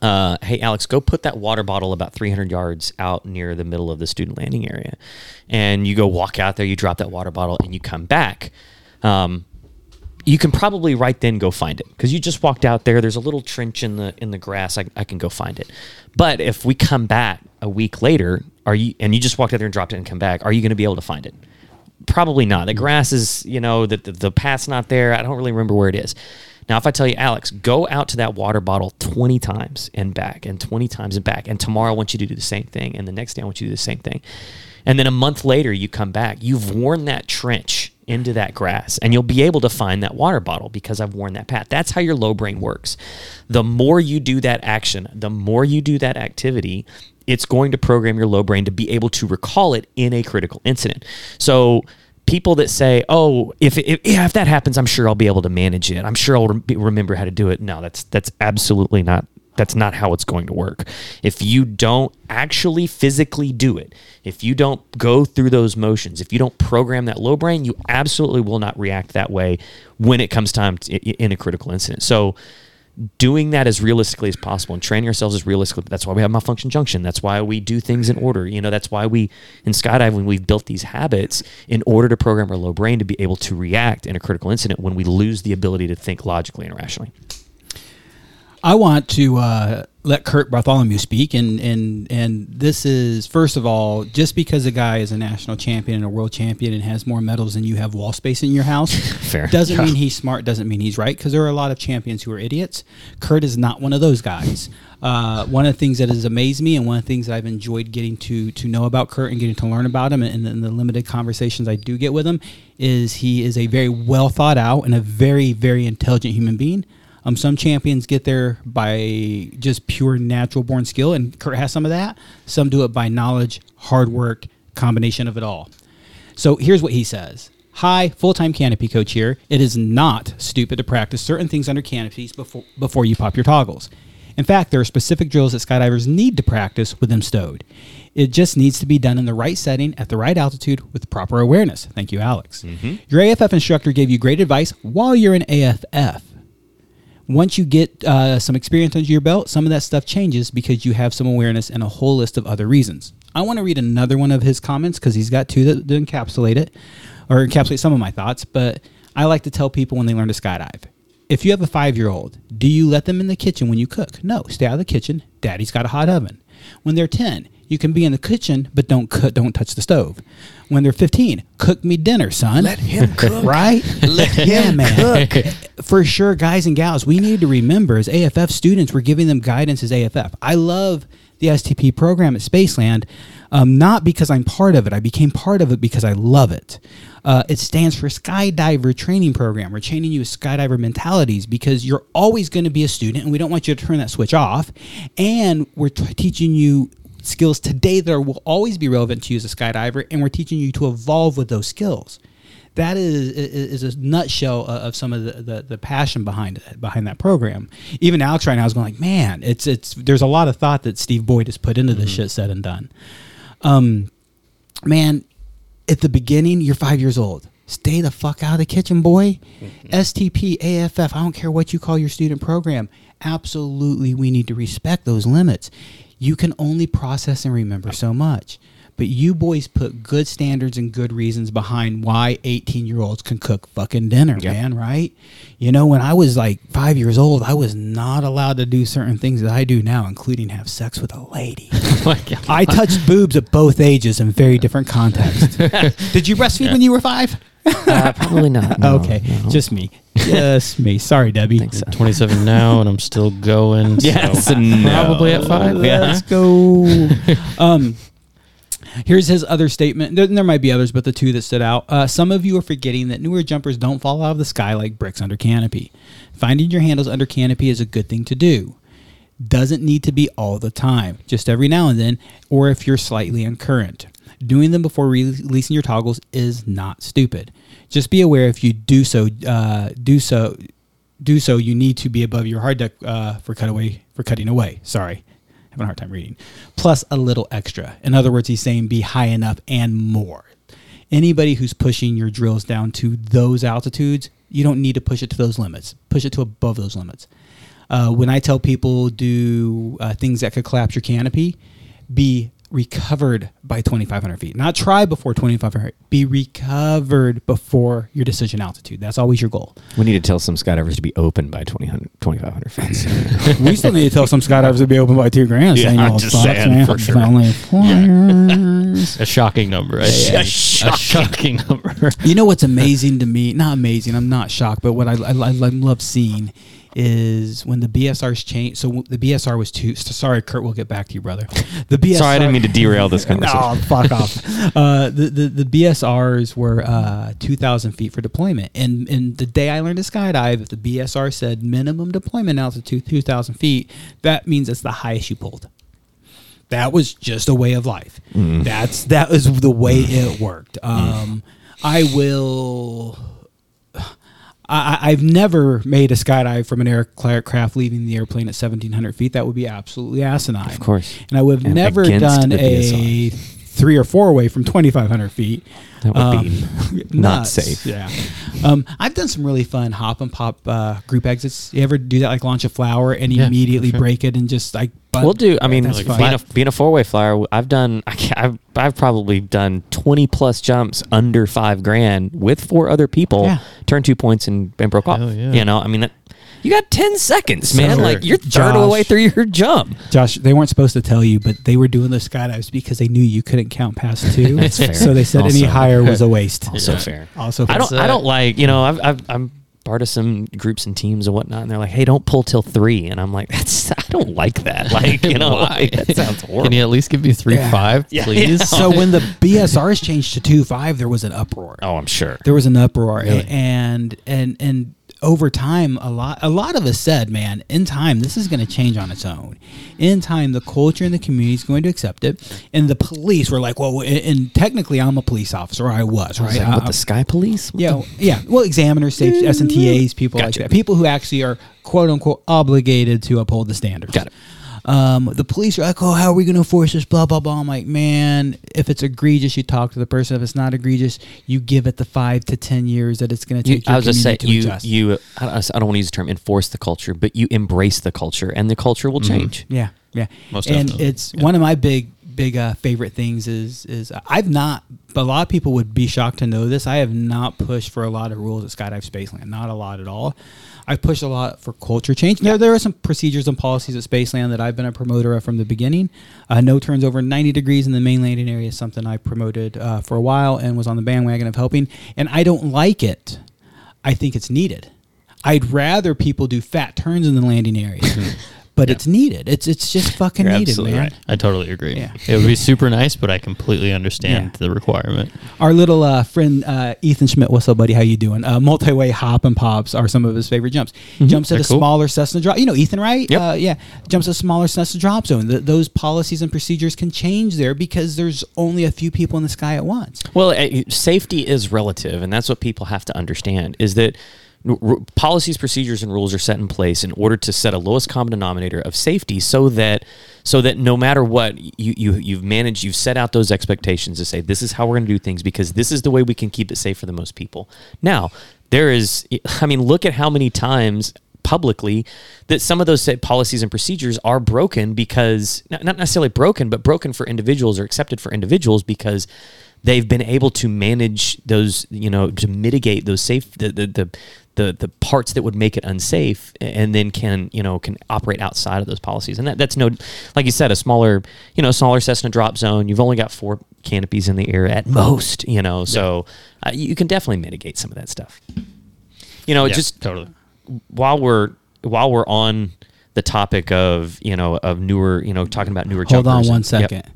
uh, hey Alex, go put that water bottle about 300 yards out near the middle of the student landing area, and you go walk out there, you drop that water bottle, and you come back. Um, you can probably right then go find it because you just walked out there. There's a little trench in the in the grass. I, I can go find it. But if we come back a week later, are you and you just walked out there and dropped it and come back? Are you going to be able to find it? Probably not. The grass is you know the, the the path's not there. I don't really remember where it is. Now, if I tell you, Alex, go out to that water bottle 20 times and back, and 20 times and back, and tomorrow I want you to do the same thing, and the next day I want you to do the same thing, and then a month later you come back, you've worn that trench into that grass and you'll be able to find that water bottle because I've worn that path. That's how your low brain works. The more you do that action, the more you do that activity, it's going to program your low brain to be able to recall it in a critical incident. So people that say, "Oh, if if, yeah, if that happens, I'm sure I'll be able to manage it. I'm sure I'll rem- remember how to do it." No, that's that's absolutely not that's not how it's going to work. If you don't actually physically do it, if you don't go through those motions, if you don't program that low brain, you absolutely will not react that way when it comes time to, in a critical incident. So, doing that as realistically as possible and training ourselves as realistically. That's why we have malfunction junction. That's why we do things in order. You know, that's why we in skydiving we've built these habits in order to program our low brain to be able to react in a critical incident when we lose the ability to think logically and rationally. I want to uh, let Kurt Bartholomew speak, and and and this is first of all, just because a guy is a national champion and a world champion and has more medals than you have wall space in your house, Fair. doesn't mean he's smart. Doesn't mean he's right. Because there are a lot of champions who are idiots. Kurt is not one of those guys. Uh, one of the things that has amazed me, and one of the things that I've enjoyed getting to to know about Kurt and getting to learn about him, and in the limited conversations I do get with him, is he is a very well thought out and a very very intelligent human being. Um, some champions get there by just pure natural born skill, and Kurt has some of that. Some do it by knowledge, hard work, combination of it all. So here's what he says. Hi, full-time canopy coach here. It is not stupid to practice certain things under canopies before before you pop your toggles. In fact, there are specific drills that skydivers need to practice with them stowed. It just needs to be done in the right setting at the right altitude with proper awareness. Thank you, Alex. Your AFF instructor gave you great advice while you're in AFF once you get uh, some experience under your belt, some of that stuff changes because you have some awareness and a whole list of other reasons. I want to read another one of his comments because he's got two that, that encapsulate it or encapsulate some of my thoughts. But I like to tell people when they learn to skydive. If you have a five year old, do you let them in the kitchen when you cook? No, stay out of the kitchen. Daddy's got a hot oven. When they're 10, you can be in the kitchen, but don't cook, don't touch the stove. When they're 15, cook me dinner, son. Let him cook. right? Let yeah, man. For sure, guys and gals, we need to remember as AFF students, we're giving them guidance as AFF. I love the STP program at Spaceland, um, not because I'm part of it. I became part of it because I love it. Uh, it stands for Skydiver Training Program. We're training you with skydiver mentalities because you're always going to be a student, and we don't want you to turn that switch off. And we're t- teaching you skills today that will always be relevant to you as a skydiver, and we're teaching you to evolve with those skills. That is is a nutshell of some of the, the, the passion behind it, behind that program. Even Alex right now is going like, man, it's it's there's a lot of thought that Steve Boyd has put into this shit said and done. Um, man, at the beginning, you're five years old. Stay the fuck out of the kitchen, boy. STP, AFF, I don't care what you call your student program. Absolutely, we need to respect those limits. You can only process and remember so much. But you boys put good standards and good reasons behind why 18 year olds can cook fucking dinner, man, right? You know, when I was like five years old, I was not allowed to do certain things that I do now, including have sex with a lady. Oh I touched boobs at both ages in very different contexts. Did you breastfeed when you were five? Uh, probably not. no, okay, no. just me. Just me. Sorry, Debbie. Think so. 27 now, and I'm still going. so Yes, no. probably at five. Let's go. um, here's his other statement. There, there might be others, but the two that stood out. Uh, some of you are forgetting that newer jumpers don't fall out of the sky like bricks under canopy. Finding your handles under canopy is a good thing to do. Doesn't need to be all the time, just every now and then, or if you're slightly uncurrent. Doing them before re- releasing your toggles is not stupid. Just be aware if you do so, uh, do so, do so. You need to be above your hard deck uh, for cutaway for cutting away. Sorry, having a hard time reading. Plus a little extra. In other words, he's saying be high enough and more. Anybody who's pushing your drills down to those altitudes, you don't need to push it to those limits. Push it to above those limits. Uh, when I tell people do uh, things that could collapse your canopy, be recovered by 2,500 feet. Not try before 2,500. Be recovered before your decision altitude. That's always your goal. We need to tell some skydivers to be open by 2,500 2,500 feet. we still need to tell some skydivers to be open by two grand. Yeah, saying I'm oh, just fucks, saying, man. for sure. Only. A shocking number. Right? Yeah, A shocking number. You know what's amazing to me? Not amazing. I'm not shocked, but what I, I, I love seeing is when the BSRs change. So the BSR was two. So sorry, Kurt. We'll get back to you, brother. The BSR. Sorry, I didn't mean to derail this conversation. No, fuck off. Uh, the, the the BSRs were uh, two thousand feet for deployment, and and the day I learned to skydive, if the BSR said minimum deployment altitude two thousand feet, that means it's the highest you pulled. That was just a way of life. That's that was the way it worked. Um, I will. I, I've never made a skydive from an aircraft leaving the airplane at 1,700 feet. That would be absolutely asinine. Of course. And I would have And never done a three or four way from 2,500 feet. That would be not safe. Yeah. Um, I've done some really fun hop and pop uh, group exits. You ever do that, like launch a flower and Yeah, immediately sure. break it and just like. We'll do. I mean, being a, being a four way flyer, I've done. I can't, I've I've probably done twenty plus jumps under five grand with four other people. Yeah. Turned two points and, and broke off. Hell yeah. You know, I mean, that, you got ten seconds, man. Sure. Like you're third of the way through your jump. Josh, they weren't supposed to tell you, but they were doing the skydives because they knew you couldn't count past two. That's fair. So they said any higher was a waste. Also Yeah. fair. Also, I don't. I don't like. You know, I've, I've I'm part of some groups and teams and whatnot, and they're like, "Hey, don't pull till three. and I'm like, "That's I don't like that. Like, you know, Why? like, that sounds horrible." Can you at least give me three Yeah. five, please? yeah. So when the BSRs changed to two five, there was an uproar. oh, I'm sure. There was an uproar, Really? and and and over time, a lot a lot of us said, "Man, in time, this is going to change on its own. In time, the culture and the community is going to accept it." And the police were like, "Well," and- and technically, I'm a police officer. I was I was right. like, what I- the Sky Police? What yeah, the- yeah. Well, examiners, safe S&TAs people Gotcha. like that, people who actually are quote unquote obligated to uphold the standards. Got it. Um, the police are like, "Oh, how are we going to enforce this?" Blah blah blah. I'm like, man, if it's egregious, you talk to the person. If it's not egregious, you give it the five to ten years that it's going to take. your I was just saying, to you, adjust. you. I don't, want to use the term enforce the culture, but you embrace the culture, and the culture will change. Yeah, yeah. Most and definitely. it's one of my big big uh, favorite things is is I've not. A lot of people would be shocked to know this. I have not pushed for a lot of rules at Skydive Spaceland. Not a lot at all. I've pushed a lot for culture change. There, there are some procedures and policies at Spaceland that I've been a promoter of from the beginning. Uh, no turns over 90 degrees in the main landing area is something I promoted uh, for a while and was on the bandwagon of helping. And I don't like it. I think it's needed. I'd rather people do fat turns in the landing area, but it's needed. It's it's just fucking You're needed, man. right. I totally agree. Yeah. It would be super nice, but I completely understand Yeah. the requirement. Our little uh, friend uh, Ethan Schmidt, what's up, buddy? How you doing? Uh, multi-way hop and pops are some of his favorite jumps. Jumps at They're a cool. smaller Cessna drop. You know Ethan, right? Yep. Uh, yeah, jumps at a smaller Cessna drop zone. Th- those policies and procedures can change there because there's only a few people in the sky at once. Well, uh, safety is relative, and that's what people have to understand. Is that r- policies, procedures, and rules are set in place in order to set a lowest common denominator of safety, so that so that no matter what you, you you've managed, you've set out those expectations to say this is how we're going to do things because this is the way we can keep it safe for the most people. Now, there is, I mean, look at how many times publicly that some of those policies and procedures are broken because not not necessarily broken but broken for individuals or accepted for individuals because they've been able to manage those you know to mitigate those safe the the the, the, the parts that would make it unsafe and then can you know can operate outside of those policies and that, that's no like you said a smaller you know smaller Cessna drop zone you've only got four canopies in the air at most you know so uh, you can definitely mitigate some of that stuff you know Yeah, just totally. while we're while we're on the topic of you know of newer you know talking about newer Hold on jumpers one and- second. Yep.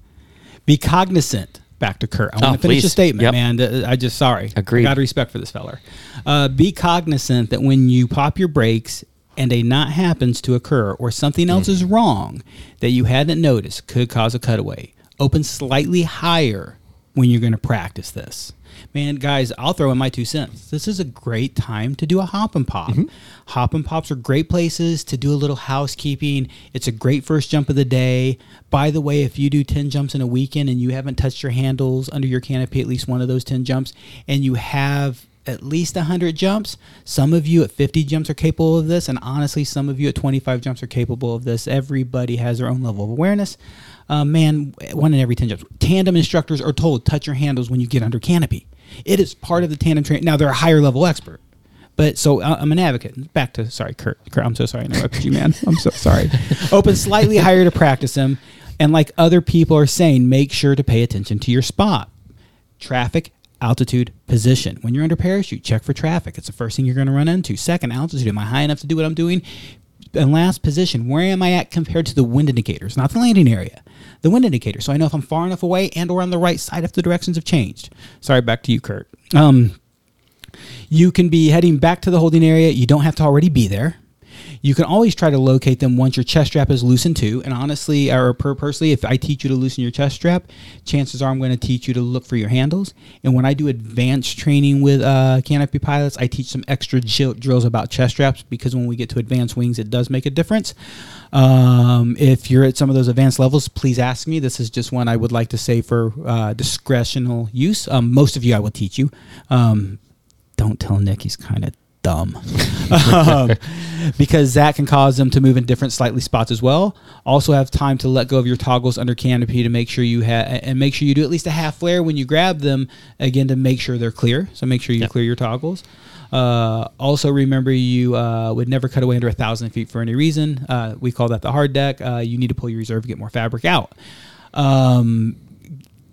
Be cognizant. Back to Kurt. I want Oh, to finish the statement, Yep. man. I just sorry. Agreed. Got respect for this feller. Uh, be cognizant that when you pop your brakes and a knot happens to occur or something else is wrong that you hadn't noticed could cause a cutaway. Open slightly higher when you're going to practice this. Man, guys, I'll throw in my two cents. This is a great time to do a hop and pop. Mm-hmm. Hop and pops are great places to do a little housekeeping. It's a great first jump of the day. By the way, if you do 10 jumps in a weekend and you haven't touched your handles under your canopy at least one of those 10 jumps, and you have at least 100 jumps. Some of you at 50 jumps are capable of this, and honestly, some of you at 25 jumps are capable of this. Everybody has their own level of awareness. Uh, man, one in every 10 jumps. Tandem instructors are told touch your handles when you get under canopy. It is part of the tandem training. Now, they're a higher level expert. But so I- I'm an advocate. Back to sorry, Kurt. Kurt, I'm so sorry I interrupted you, man. I'm so sorry. Open slightly higher to practice them, and like other people are saying, make sure to pay attention to your spot traffic, altitude, position. When you're under parachute, check for traffic. It's the first thing you're going to run into. Second, altitude. Am I high enough to do what I'm doing? And last, position. Where am I at compared to the wind indicators? Not the landing area. The wind indicator. So I know if I'm far enough away and or on the right side if the directions have changed. Sorry, back to you, Kurt. Um, you can be heading back to the holding area. You don't have to already be there. You can always try to locate them once your chest strap is loosened too. And honestly, or per personally, if I teach you to loosen your chest strap, chances are I'm going to teach you to look for your handles. And when I do advanced training with uh, canopy pilots, I teach some extra drill- drills about chest straps because when we get to advanced wings, it does make a difference. Um, if you're at some of those advanced levels, please ask me. This is just one I would like to say for uh, discretional use. Um, most of you, I will teach you. Um, don't tell Nick he's kind of dumb. Um, because that can cause them to move in different slightly spots as well. Also have time to let go of your toggles under canopy to make sure you have and make sure you do at least a half flare when you grab them again to make sure they're clear. So make sure you clear your toggles. Uh, also remember you uh, would never cut away under a thousand feet for any reason. Uh, we call that the hard deck. Uh, you need to pull your reserve to get more fabric out. Um,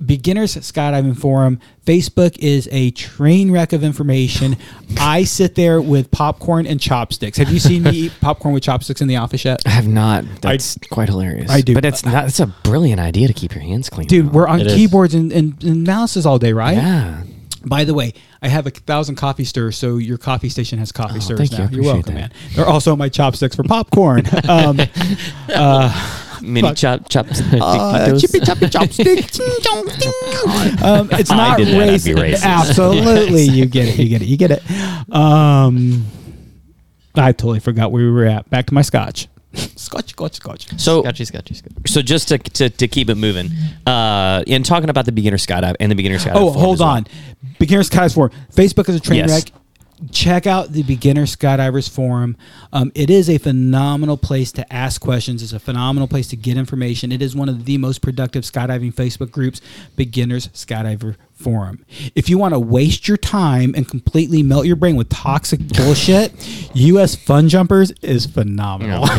beginners skydiving forum facebook is a train wreck of information i sit there with popcorn and chopsticks have you seen me eat popcorn with chopsticks in the office yet I have not. That's quite hilarious. I do. but it's not. It's a brilliant idea to keep your hands clean. dude though. we're on It is. keyboards and, and, and mouses all day right yeah. by the way i have a thousand coffee stirs so your coffee station has coffee Oh, stirs thank you. now I you're welcome that. man they're also my chopsticks for popcorn um, Mini Fuck. chop chop. Uh, chippy choppy chopstick. um, it's I not did that, I'd be racist. racist. Absolutely, you get it. You get it. You get it. Um, I totally forgot where we were at. Back to my scotch. Scotch, scotch, scotch. So Scotchy, scotchy, scotchy. so just to, to, to keep it moving, uh, in talking about the beginner skydive and the beginner skydive. Oh, forum hold as well. on. Beginner Skies Forum. Facebook is a train Yes. wreck. Check out the Beginner Skydivers Forum. Um, it is a phenomenal place to ask questions. It's a phenomenal place to get information. It is one of the most productive skydiving Facebook groups, Beginners Skydiver Forum. If you want to waste your time and completely melt your brain with toxic bullshit, US Fun Jumpers is phenomenal.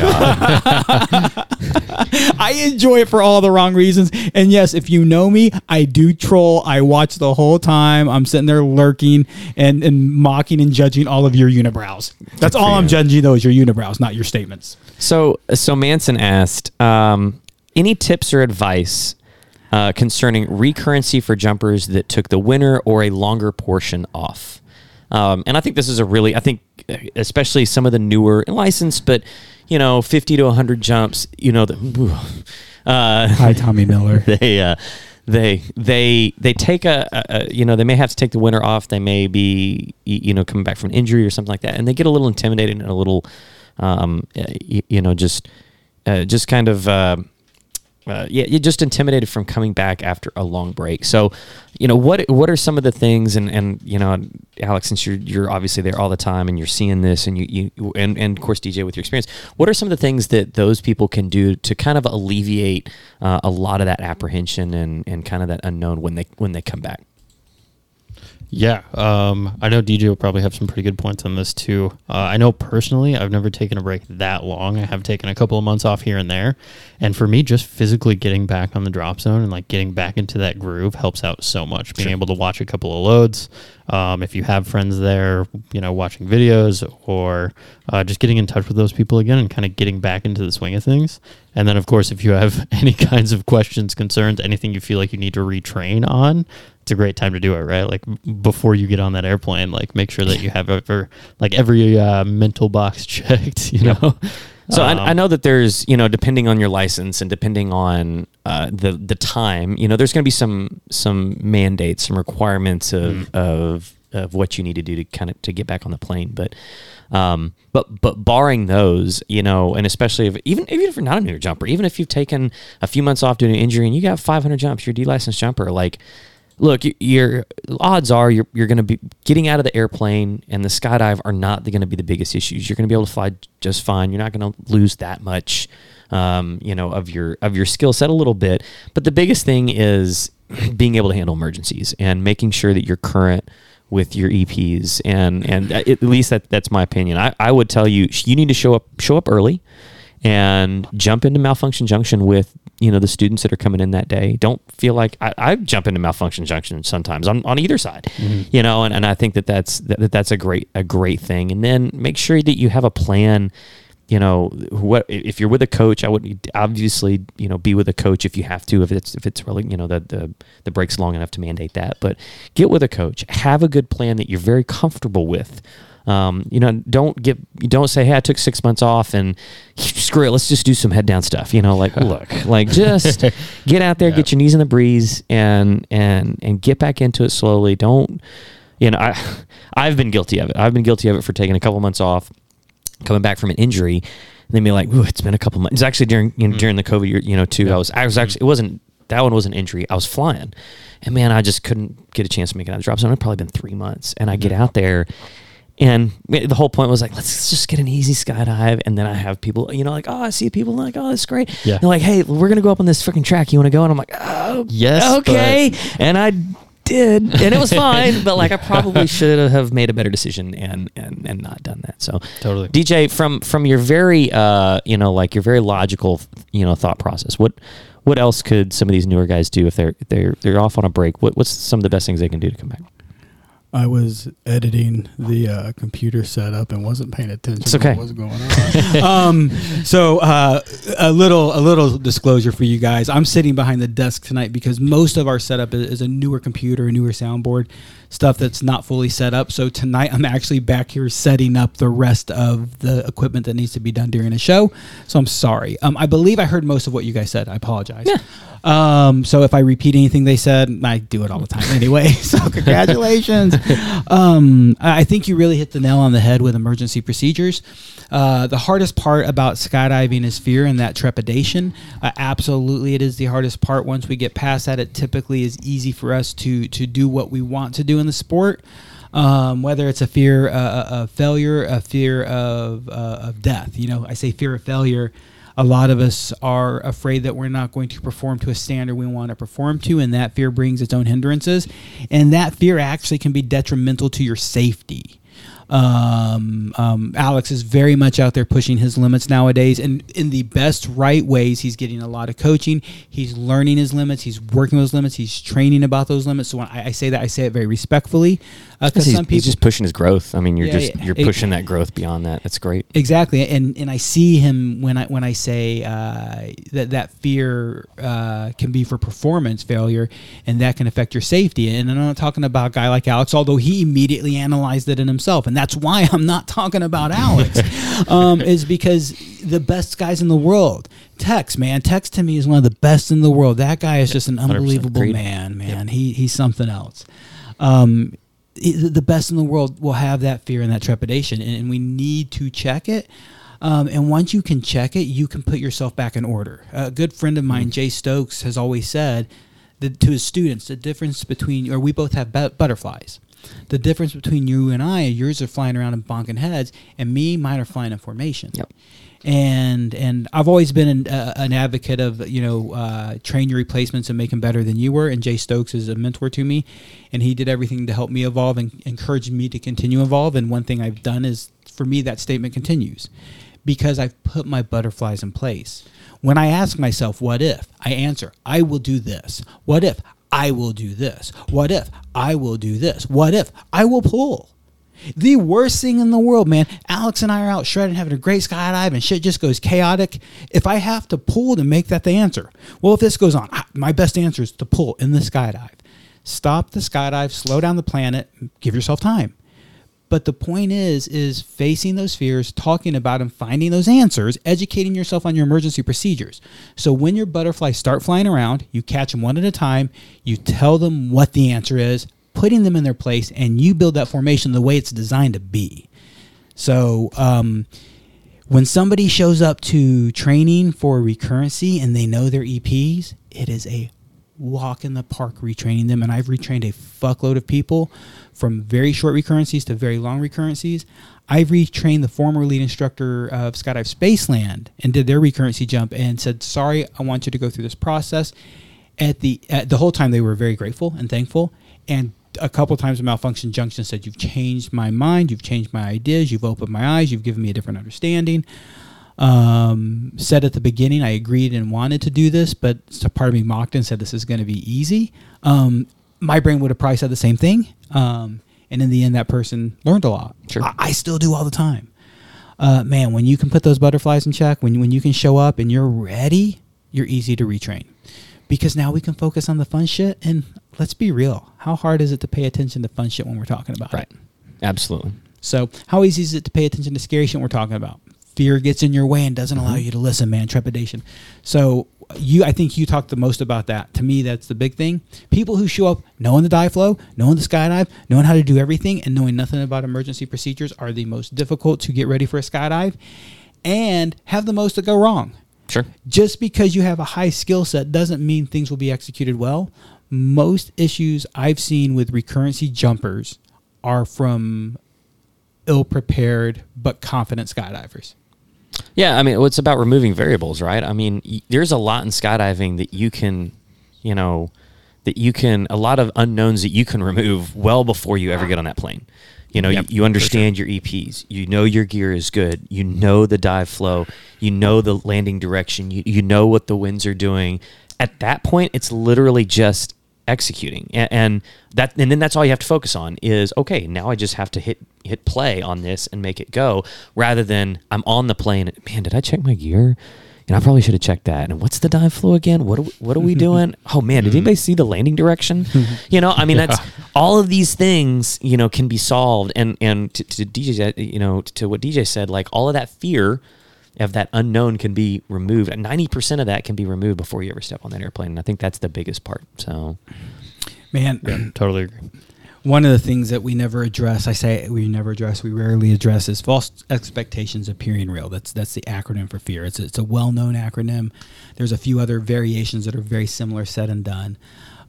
I enjoy it for all the wrong reasons. And yes, if you know me, I do troll. I watch the whole time. I'm sitting there lurking and, and mocking and judging all of your unibrows. That's all I'm judging though is your unibrows, not your statements. So, so Manson asked, um, any tips or advice uh, concerning recurrency for jumpers that took the winter or a longer portion off? Um, and I think this is a really, I think, uh, especially some of the newer licensed, but you know, fifty to hundred jumps, you know, the, uh, Hi, Tommy Miller. they uh, they they they take a, a, you know they may have to take the winter off they may be you know coming back from injury or something like that and they get a little intimidated and a little um, uh, y- you know just uh, just kind of uh, yeah, you're just intimidated from coming back after a long break. So, you know, what what are some of the things? And and you know, Alex, since you're you're obviously there all the time and you're seeing this, and you you and and of course DJ with your experience, what are some of the things that those people can do to kind of alleviate uh, a lot of that apprehension and and kind of that unknown when they when they come back? Yeah, um, I know DJ will probably have some pretty good points on this too. Uh, I know personally, I've never taken a break that long. I have taken a couple of months off here and there, and for me, just physically getting back on the drop zone and like getting back into that groove helps out so much. Being able to watch a couple of loads, um, if you have friends there, you know, watching videos or uh, just getting in touch with those people again and kind of getting back into the swing of things. And then, of course, if you have any kinds of questions, concerns, anything you feel like you need to retrain on, it's a great time to do it, right? Like before you get on that airplane, like make sure that you have ever like every uh, mental box checked, you know. So Um, I, I know that there's, you know, depending on your license and depending on uh, the the time, you know, there's going to be some some mandates, some requirements of of of what you need to do to kind of to get back on the plane. But um, but but barring those, you know, and especially if even even if you're not a new jumper, even if you've taken a few months off due to an injury and you got 500 jumps, you're a D-licensed jumper, like look, your odds are you're, you're going to be getting out of the airplane and the skydive are not going to be the biggest issues. You're going to be able to fly just fine. You're not going to lose that much, um, you know, of your of your skill set a little bit. But the biggest thing is being able to handle emergencies and making sure that you're current with your EPs and and at least that that's my opinion. I, I would tell you you need to show up show up early and jump into malfunction junction with you know the students that are coming in that day. Don't feel like i, I jump into malfunction junction sometimes on, on either side mm-hmm. you know and, and i think that that's that, that that's a great a great thing. And then make sure that you have a plan you know what if you're with a coach i would obviously you know be with a coach if you have to if it's if it's really you know the the, the break's long enough to mandate that but get with a coach have a good plan that you're very comfortable with um, you know, don't get don't say, "Hey, I took six months off and screw it, let's just do some head down stuff." You know, like look, like just get out there, get your knees in the breeze, and and and get back into it slowly. Don't, you know, I I've been guilty of it. I've been guilty of it for taking a couple months off, coming back from an injury, and then be like, "Ooh, it's been a couple months." It's actually during you know, mm. during the COVID year, you know, too. I was I was actually it wasn't that one was an injury. I was flying, and man, I just couldn't get a chance to make it out of the drop zone. It'd probably been three months, and I get out there. And the whole point was like, let's just get an easy skydive. And then I have people, you know, like, oh, I see people like, oh, that's great. Yeah. They're like, hey, we're going to go up on this freaking track. You want to go? And I'm like, oh, Yes, Okay. And I did. And it was fine. but like, I probably should have made a better decision and, and, and not done that. So Totally. DJ, from, from your very, uh, you know, like your very logical, you know, thought process, what, what else could some of these newer guys do if they're, they're, they're off on a break? What, what's some of the best things they can do to come back? I was editing the uh, computer setup and wasn't paying attention It's okay. to what was going on. um, so uh, a little a little disclosure for you guys. I'm sitting behind the desk tonight because most of our setup is, is a newer computer, a newer soundboard, stuff that's not fully set up. So tonight I'm actually back here setting up the rest of the equipment that needs to be done during the show. So I'm sorry. Um, I believe I heard most of what you guys said. I apologize. Um, so if I repeat anything they said, I do it all the time anyway. So congratulations. um, I think you really hit the nail on the head with emergency procedures. Uh, the hardest part about skydiving is fear and that trepidation. Uh, absolutely, it is the hardest part. Once we get past that, it typically is easy for us to to do what we want to do in the sport. Um, whether it's a fear uh, of failure, a fear of, uh, of death. You know, I say fear of failure. A lot of us are afraid that we're not going to perform to a standard we want to perform to, and that fear brings its own hindrances. And that fear actually can be detrimental to your safety. Um, um, Alex is very much out there pushing his limits nowadays, and in the best right ways. He's getting a lot of coaching. He's learning his limits. He's working his limits. He's training about those limits. So when I, I say that, I say it very respectfully, because he's, some people he's just pushing his growth. I mean, you're Yeah, just you're It- pushing that growth beyond that. That's great. Exactly, and and I see him when I when I say uh, that that fear uh, can be for performance failure, and that can affect your safety. And I'm not talking about a guy like Alex, although he immediately analyzed it in himself, and that's why I'm not talking about Alex, um, is because the best guys in the world. Tex, man, Tex to me is one of the best in the world. That guy is just an unbelievable Agreed. man, man. He he's something else. Um, the best in the world will have that fear and that trepidation, and, and we need to check it. Um, and once you can check it, you can put yourself back in order. A good friend of mine, Jay Stokes, has always said that to his students, the difference between, or we both have bu- butterflies. The difference between you and I, yours are flying around and bonking heads, and me, mine are flying in formation. Yep. And and I've always been an, uh, an advocate of you know uh, train your replacements and make them better than you were. And Jay Stokes is a mentor to me, and he did everything to help me evolve and encourage me to continue evolve. And one thing I've done is for me that statement continues because I've put my butterflies in place. When I ask myself, what if? I answer, I will do this. What if? I will do this. What if? I will do this. What if? I will pull. The worst thing in the world, man. Alex and I are out shredding, having a great skydive, and shit just goes chaotic. If I have to pull to make that the answer, well, if this goes on, my best answer is to pull in the skydive. Stop the skydive, slow down the planet, give yourself time. But the point is, is facing those fears, talking about them, finding those answers, educating yourself on your emergency procedures. So when your butterflies start flying around, you catch them one at a time, you tell them what the answer is, putting them in their place, and you build that formation the way it's designed to be. So um, when somebody shows up to training for recurrency and they know their EPs, it is a walk in the park retraining them. And I've retrained a fuckload of people from very short recurrencies to very long recurrencies. I've retrained the former lead instructor of Skydive Spaceland and did their recurrency jump and said, "Sorry, I want you to go through this process." At the at the whole time, they were very grateful and thankful. And a couple times, Malfunction Junction said, "You've changed my mind. You've changed my ideas. You've opened my eyes. You've given me a different understanding." Um, said at the beginning I agreed and wanted to do this, but part of me mocked and said this is going to be easy. Um, my brain would have probably said the same thing, um, and in the end, that person learned a lot. Sure. I, I still do all the time. Uh, man, when you can put those butterflies in check, when when you can show up and you're ready, you're easy to retrain. Because now we can focus on the fun shit, and let's be real. How hard is it to pay attention to fun shit when we're talking about Right. it? Absolutely. So, how easy is it to pay attention to scary shit we're talking about? Fear gets in your way and doesn't allow mm-hmm. you to listen, man. Trepidation. So, you, I think you talked the most about that. To me, that's the big thing. People who show up knowing the dive flow, knowing the skydive, knowing how to do everything, and knowing nothing about emergency procedures are the most difficult to get ready for a skydive and have the most to go wrong Sure. just because you have a high skill set doesn't mean things will be executed well. Most issues I've seen with recurrency jumpers are from ill prepared but confident skydivers. Yeah, I mean, it's about removing variables, right? I mean, y- there's a lot in skydiving that you can, you know, that you can, a lot of unknowns that you can remove well before you ever get on that plane. You know, Yep, you, you understand your EPs. You know your gear is good. You know the dive flow. You know the landing direction. You, you know what the winds are doing. At that point, it's literally just executing, and, and that, and then that's all you have to focus on is okay. Now I just have to hit hit play on this and make it go, rather than I'm on the plane. Man, did I check my gear? And I probably should have checked that. And what's the dive flow again? What are we, what are we doing? Oh man, did mm-hmm. anybody see the landing direction? You know, I mean, that's all of these things. You know, can be solved. And and to, to DJ, you know, to what DJ said, like all of that fear of that unknown can be removed. Ninety percent of that can be removed before you ever step on that airplane. And I think that's the biggest part. So Man, Totally agree. one of the things that we never address, I say we never address, we rarely address, is false expectations appearing real. That's that's the acronym for fear. It's a, it's a well known acronym. There's a few other variations that are very similar, said and done.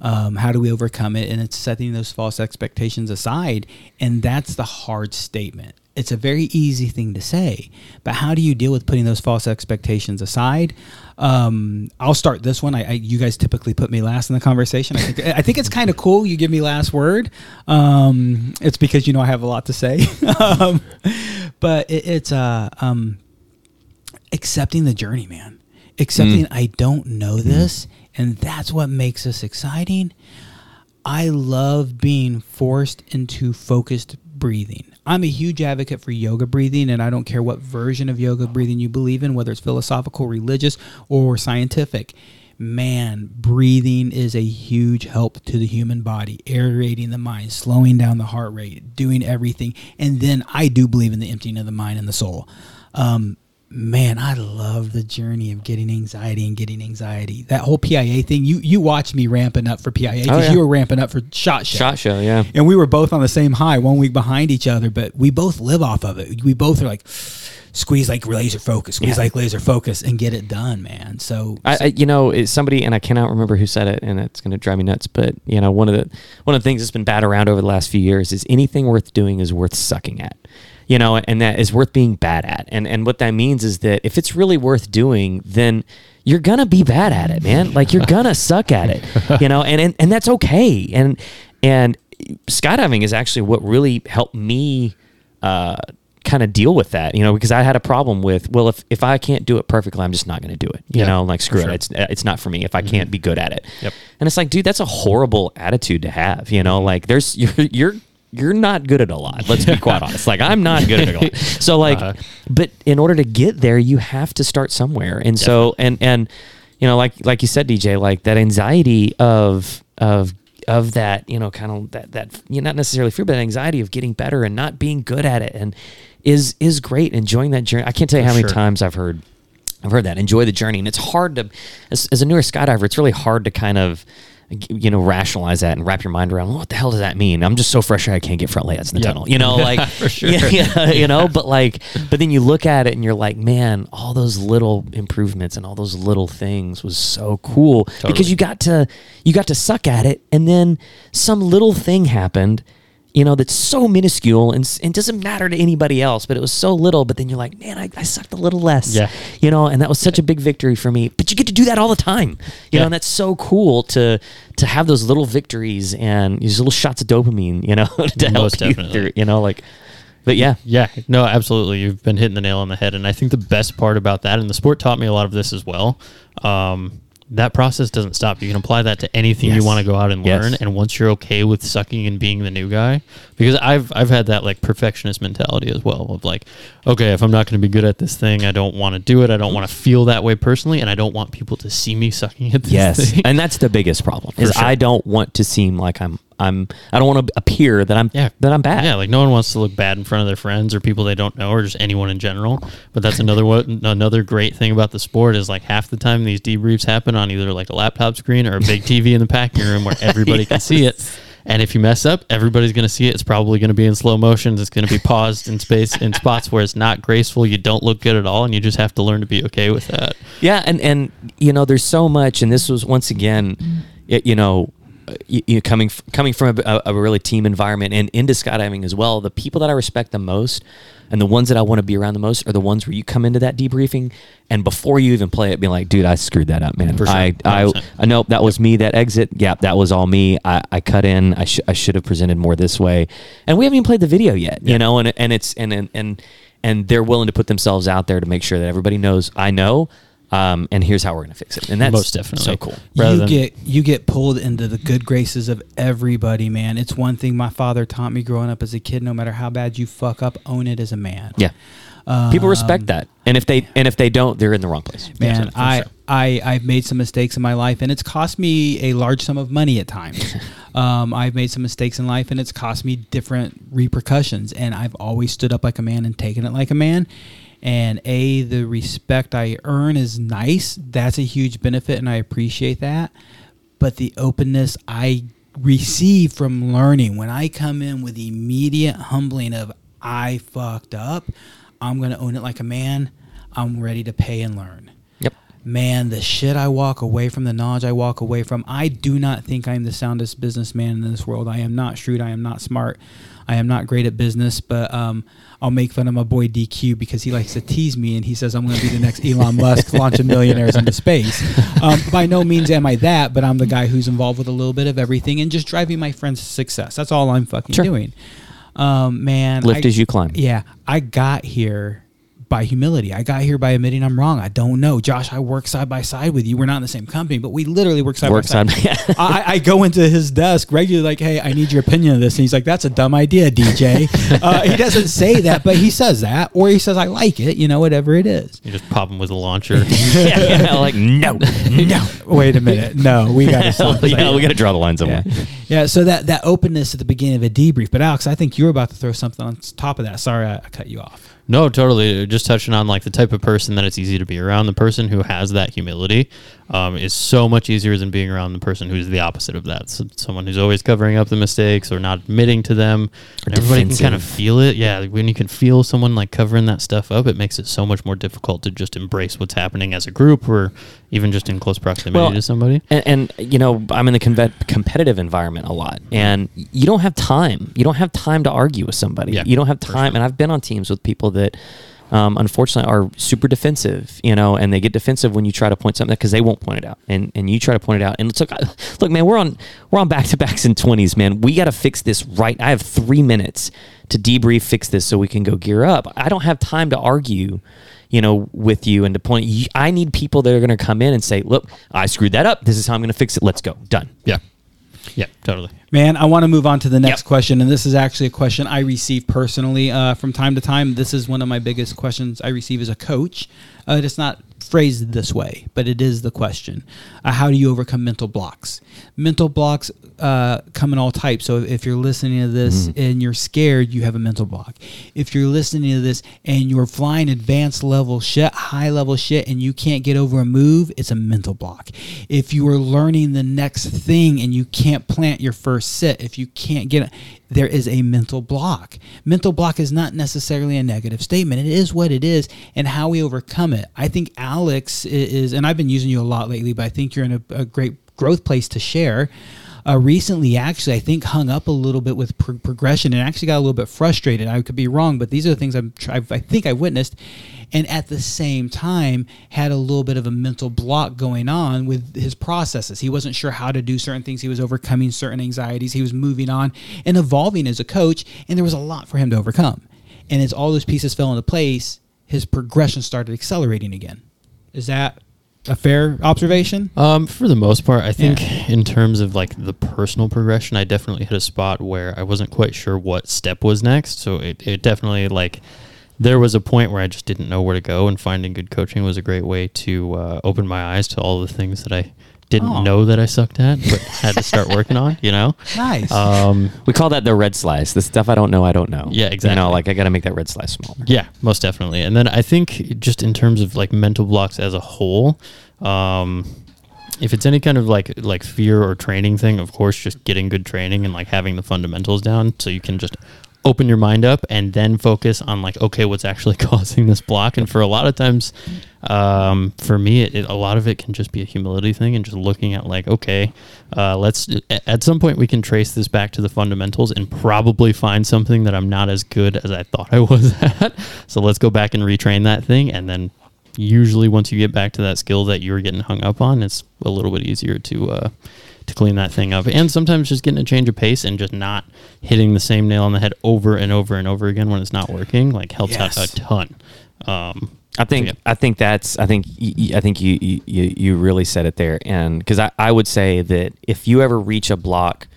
Um, how do we overcome it? And it's setting those false expectations aside, and that's the hard statement. It's a very easy thing to say, but how do you deal with putting those false expectations aside? Um, I'll start this one. I, I, you guys typically put me last in the conversation. I think, I think it's kind of cool. You give me last word. Um, it's because you know I have a lot to say. um, but it, it's uh, um, accepting the journey, man. Accepting I don't know this, and that's what makes us exciting. I love being forced into focused breathing. I'm a huge advocate for yoga breathing, and I don't care what version of yoga breathing you believe in, whether it's philosophical, religious, or scientific. Man, breathing is a huge help to the human body, aerating the mind, slowing down the heart rate, doing everything. And then I do believe in the emptying of the mind and the soul. Um, man, I love the journey of getting anxiety and getting anxiety. That whole PIA thing, you you watched me ramping up for PIA because Oh, yeah. you were ramping up for Shot Show. Shot show, yeah. And we were both on the same high, one week behind each other, but we both live off of it. We both are like squeeze like laser focus, squeeze Yeah. like laser focus, and get it done, man. So, I, I you know somebody and I cannot remember who said it and it's going to drive me nuts but you know one of the one of the things that's been bad around over the last few years is anything worth doing is worth sucking at you know and that is worth being bad at and and what that means is that if it's really worth doing then you're gonna be bad at it man like you're gonna suck at it you know and, and and that's okay and and skydiving is actually what really helped me uh kind of deal with that, you know, because I had a problem with, well, if, if I can't do it perfectly, I'm just not going to do it, you Yeah, know, like screw for it. Mm-hmm. It's, it's not for me if I can't be good at it. Yep. And it's like, dude, that's a horrible attitude to have, you know, like there's, you're, you're, you're not good at a lot. Let's be quite honest. Like I'm not good at a lot. So like, Uh-huh. but in order to get there, you have to start somewhere. And so, and, and, you know, like, like you said, DJ, like that anxiety of, of, of that, you know, kind of that, that, you know, not necessarily fear, but anxiety of getting better and not being good at it. And is, is great. Enjoying that journey. I can't tell you how many times I've heard, I've heard that enjoy the journey. And it's hard to, as, as a newer skydiver, it's really hard to kind of, you know, rationalize that and wrap your mind around what the hell does that mean? I'm just so frustrated I can't get front layouts in the Yep. tunnel. You know, like For sure. yeah, yeah, you know, but like, but then you look at it and you're like, man, all those little improvements and all those little things was so cool because you got to, you got to suck at it, and then some little thing happened. You know that's so minuscule and, and doesn't matter to anybody else, but it was so little. But then you're like, man, I, I sucked a little less. Yeah. You know, and that was such a big victory for me. But you get to do that all the time. You Yeah. know, and that's so cool to to have those little victories and these little shots of dopamine. You know, to help Most you through. You know, like, but yeah, Yeah, no, absolutely. You've been hitting the nail on the head, and I think the best part about that, and the sport taught me a lot of this as well. Um, that process doesn't stop. You can apply that to anything Yes. you want to go out and Yes. learn. And once you're okay with sucking and being the new guy, because I've I've had that like perfectionist mentality as well of like, okay, if I'm not going to be good at this thing, I don't want to do it. I don't want to feel that way personally, and I don't want people to see me sucking at this yes, thing. and that's the biggest problem is sure. I don't want to seem like I'm I'm I don't want to appear that I'm Yeah. that I'm bad. Yeah, like no one wants to look bad in front of their friends or people they don't know or just anyone in general. But that's another what another great thing about the sport is like half the time these debriefs happen on either like a laptop screen or a big TV in the packing room where everybody can see it. And if you mess up, everybody's going to see it. It's probably going to be in slow motion. It's going to be paused in space in spots where it's not graceful. You don't look good at all, and you just have to learn to be okay with that. Yeah, and and you know, there's so much, and this was once again, y- you know, you, you coming coming from a, a really team environment and into skydiving as well. The people that I respect the most, and the ones that I want to be around the most, are the ones where you come into that debriefing, and before you even play it, be like, dude, I screwed that up, man. For sure. I I I know that was me. That exit, yeah, that was all me. I, I cut in. I, sh- I should have presented more this way, and we haven't even played the video yet. You know, and and it's and and and and they're willing to put themselves out there to make sure that everybody knows I know, um, and here's how we're gonna fix it. And that's Most definitely. so cool. Rather you get you get pulled into the good graces of everybody, man. It's one thing my father taught me growing up as a kid. No matter how bad you fuck up, own it as a man. Yeah, people respect Um, that, and if they and if they don't, they're in the wrong place. man I, sure. I i've made some mistakes in my life and it's cost me a large sum of money at times um, i've made some mistakes in life and it's cost me different repercussions and i've always stood up like a man and taken it like a man and a the respect i earn is nice that's a huge benefit and i appreciate that but the openness i receive from learning, when I come in with immediate humbling of I fucked up, I'm gonna own it like a man. I'm ready to pay and learn. Yep. Man, the shit I walk away from, the knowledge I walk away from, I do not think I'm the soundest businessman in this world. I am not shrewd. I am not smart. I am not great at business, but um, I'll make fun of my boy DQ because he likes to tease me and he says I'm going to be the next Elon Musk launching millionaires into space. Um, by no means am I that, but I'm the guy who's involved with a little bit of everything and just driving my friends to success. That's all I'm fucking Sure. doing. Um, man, Lift I- as you climb. Yeah, I got here by humility. I got here by admitting I'm wrong. I don't know, Josh. I work side by side with you. We're not in the same company, but we literally work side Work by side. side by- I, I go into his desk regularly, like, "Hey, I need your opinion of this," and he's like, "That's a dumb idea, DJ." uh, he doesn't say that, but he says that, or he says, "I like it," you know, whatever it is. You just pop them with a launcher. yeah, yeah, like no, no. Wait a minute, no, we got to stop. this. yeah, we got to draw the line somewhere. Yeah. yeah, so that that openness at the beginning of a debrief. But Alex, I think you're about to throw something on top of that. Sorry, I, I cut you off. No, totally. Just touching on like the type of person that it's easy to be around. The person who has that humility um, is so much easier than being around the person who's the opposite of that. So someone who's always covering up the mistakes or not admitting to them. Everybody can kind of feel it. Yeah, when you can feel someone like covering that stuff up, it makes it so much more difficult to just embrace what's happening as a group or even just in close proximity Well, to somebody. And, and you know, I'm in the competitive environment a lot, and you don't have time. You don't have time to argue with somebody. Yeah, you don't have time. And I've been on teams with people that, um, unfortunately, are super defensive. You know, and they get defensive when you try to point something because they won't point it out, and and you try to point it out. And it's like, look, man, we're on we're on back to backs in 20s, man. We got to fix this right. I have three minutes to debrief, fix this, so we can go gear up. I don't have time to argue you know, with you and to point. I need people that are going to come in and say, "Look, I screwed that up. This is how I'm going to fix it. Let's go. Done." Yeah. Yeah, totally. Man, I want to move on to the next Yep. question, and this is actually a question I receive personally uh, from time to time. This is one of my biggest questions I receive as a coach. Uh, it's not phrased this way, but it is the question: uh, How do you overcome mental blocks? Mental blocks uh, come in all types. So if you're listening to this and you're scared, you have a mental block. If you're listening to this and you're flying advanced level shit, high level shit, and you can't get over a move, it's a mental block. If you are learning the next thing and you can't plant your first sit, if you can't get it, there is a mental block. Mental block is not necessarily a negative statement. It is what it is, and how we overcome it. I think Alex is, and I've been using you a lot lately, but I think you're in a, a great growth place to share. Uh, recently, actually, I think hung up a little bit with pro- progression and actually got a little bit frustrated. I could be wrong, but these are the things I'm, I've, I think I witnessed, and at the same time had a little bit of a mental block going on with his processes. He wasn't sure how to do certain things. He was overcoming certain anxieties. He was moving on and evolving as a coach, and there was a lot for him to overcome. And as all those pieces fell into place, his progression started accelerating again. Is that a fair observation? Um, for the most part, I think Yeah. in terms of like the personal progression, I definitely hit a spot where I wasn't quite sure what step was next. So it, it definitely like there was a point where I just didn't know where to go, and finding good coaching was a great way to uh, open my eyes to all the things that I didn't Oh. know that I sucked at, but had to start working on. You know, Nice. um, We call that the red slice. The stuff I don't know, I don't know. Yeah, exactly. You know, like I got to make that red slice smaller. Yeah, most definitely. And then I think just in terms of like mental blocks as a whole, um, if it's any kind of like like fear or training thing, of course, just getting good training and like having the fundamentals down so you can just open your mind up and then focus on like okay what's actually causing this block. And for a lot of times um, for me it, it- a lot of it can just be a humility thing and just looking at like okay uh, let's at some point we can trace this back to the fundamentals and probably find something that i'm not as good as i thought i was at. So let's go back and retrain that thing. And then usually once you get back to that skill that you're getting hung up on it's a little bit easier to uh, to clean that thing up and sometimes just getting a change of pace and just not hitting the same nail on the head over and over and over again when it's not working like helps out a ton um, I think Yeah. I think that's I think I think you you, you you really said it there, and because I, I would say that if you ever reach a block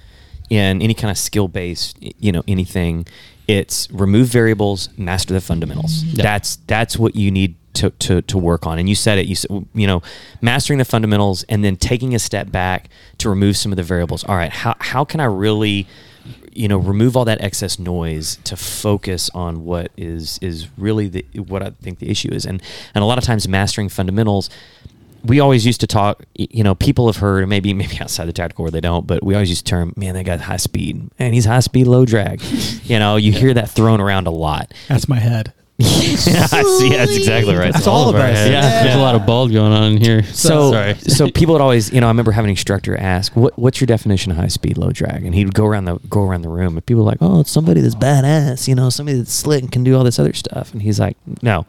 in any kind of skill based you know anything, it's remove variables, master the fundamentals. Yeah. That's that's what you need to, to to work on. And you said it. You said you know mastering the fundamentals and then taking a step back to remove some of the variables. All right, how how can I really you know remove all that excess noise to focus on what is is really the what I think the issue is and and a lot of times mastering fundamentals we always used to talk. You know, people have heard maybe maybe outside the tactical where they don't, but we always used to term, man, that guy's high speed, and he's high speed, low drag. you know, you hear that thrown around a lot. That's my head. Yeah, I see. That's exactly right. That's So- all of our us. heads. Yeah. There's a lot of bald going on in here. So, sorry. so people would always, you know, I remember having an instructor ask, "What, what's your definition of high speed, low drag?" And he'd go around the go around the room, and people were like, "Oh, it's somebody that's badass, you know, somebody that's slick and can do all this other stuff." And he's like, "No."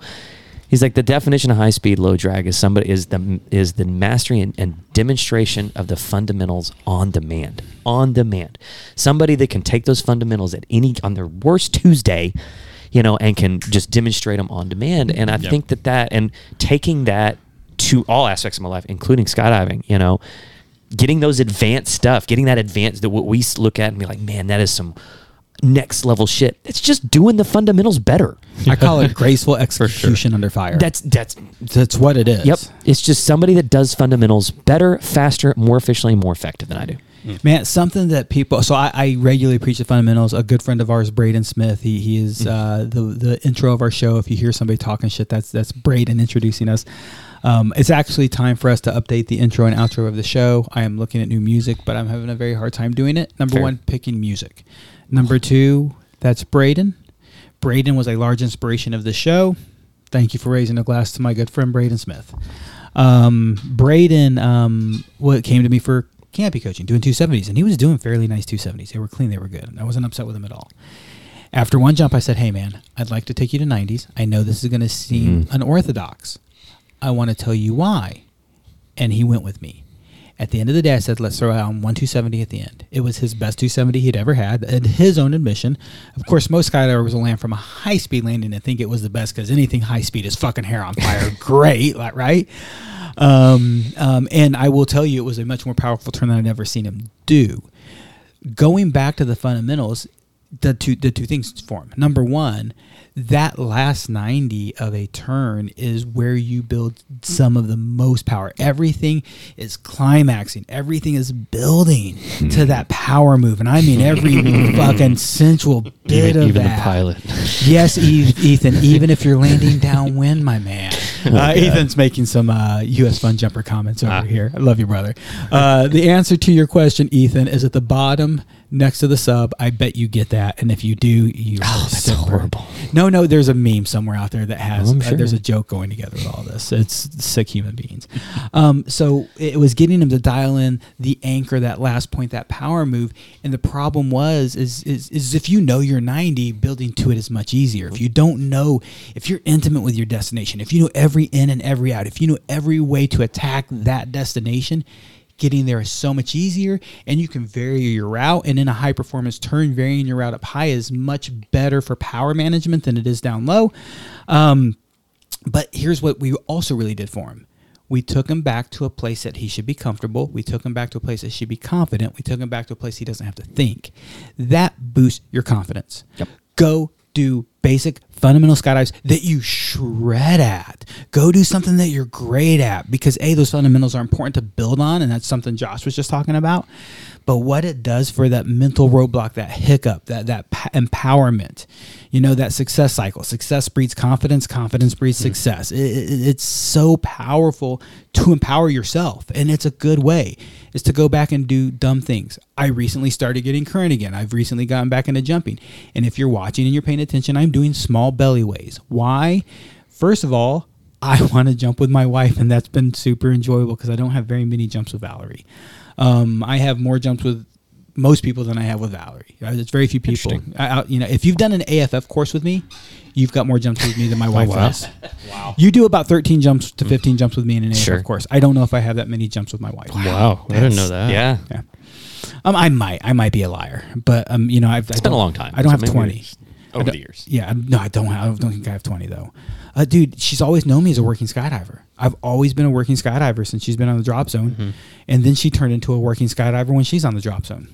He's like the definition of high speed, low drag is somebody is the is the mastery and, and demonstration of the fundamentals on demand, on demand. Somebody that can take those fundamentals at any on their worst Tuesday, you know, and can just demonstrate them on demand. And I Yep. think that that and taking that to all aspects of my life, including skydiving, you know, getting those advanced stuff, getting that advanced that what we look at and be like, man, that is some next level shit. It's just doing the fundamentals better. I call it graceful execution under fire. That's that's that's what it is. Yep. It's just somebody that does fundamentals better, faster, more efficiently, more effective than I do. Man, something that people. So I, I regularly preach the fundamentals. A good friend of ours, Braden Smith. He he is uh, the the intro of our show. If you hear somebody talking shit, that's that's Braden introducing us. Um, it's actually time for us to update the intro and outro of the show. I am looking at new music, but I'm having a very hard time doing it. Number Fair. one, picking music. Number two, that's Braden. Braden was a large inspiration of the show. Thank you for raising a glass to my good friend Braden Smith. Um, Braden, um, what came to me for canopy coaching, doing 270s, and he was doing fairly nice 270s. They were clean, they were good. I wasn't upset with him at all. After one jump, I said, "Hey, man, I'd like to take you to 90s. I know this is going to seem mm-hmm. unorthodox. I want to tell you why." And he went with me. At the end of the day, I said, let's throw out one 270 at the end. It was his best 270 he'd ever had, at his own admission. Of course, most skydivers will land from a high speed landing and think it was the best because anything high speed is fucking hair on fire. Great, like, right? Um, um, and I will tell you, it was a much more powerful turn than I'd ever seen him do. Going back to the fundamentals, the two the two things form. Number one, that last 90 of a turn is where you build some of the most power. Everything is climaxing. Everything is building to that power move. And I mean every fucking sensual bit even of even the pilot. Yes, Ethan. Even if you're landing downwind, my man. Uh, Ethan's making some uh, U.S. fun jumper comments over here. I love you, brother. Uh, the answer to your question, Ethan, is at the bottom next to the sub. I bet you get that, and if you do, you. Oh, that's horrible. No, no. There's a meme somewhere out there that has. Oh, I'm uh, sure. there's a joke going together with all this. It's sick human beings. Um, so it was getting him to dial in the anchor, that last point, that power move. And the problem was, is is, is if you know you're 90, building to it is much easier. If you don't know, if you're intimate with your destination, if you know every in and every out, if you know every way to attack that destination. Getting there is so much easier, and you can vary your route. And in a high performance turn, varying your route up high is much better for power management than it is down low. Um, but here's what we also really did for him. We took him back to a place that he should be comfortable. We took him back to a place that he should be confident. We took him back to a place he doesn't have to think. That boosts your confidence. Go do basic fundamental skydives that you shred at. Go do something that you're great at because A, those fundamentals are important to build on, and that's something Josh was just talking about. But what it does for that mental roadblock, that hiccup, that that pa- empowerment, you know, that success cycle. Success breeds confidence. Confidence breeds hmm. success. It, it- it's so powerful to empower yourself, and it's a good way. Is to go back and do dumb things. I recently started getting current again. I've recently gotten back into jumping, and if you're watching and you're paying attention, I'm doing small belly ways. Why? First of all, I want to jump with my wife, and that's been super enjoyable because I don't have very many jumps with Valerie. Um, I have more jumps with most people than I have with Valerie. It's very few people. I, I, you know, if you've done an AFF course with me, you've got more jumps with me than my wife wow. does. Wow. You do about 13 jumps to 15 jumps with me in an AFF Sure. course. I don't know if I have that many jumps with my wife. Wow, I didn't know that. Yeah. Yeah. Um, I might, I might be a liar, but um, you know, I've It's been a long time. I don't so have twenty it's over the years. Yeah, no, I don't. Have, I don't think I have twenty though. Uh, dude, she's always known me as a working skydiver. I've always been a working skydiver since she's been on the drop zone, Mm-hmm. and then she turned into a working skydiver when she's on the drop zone.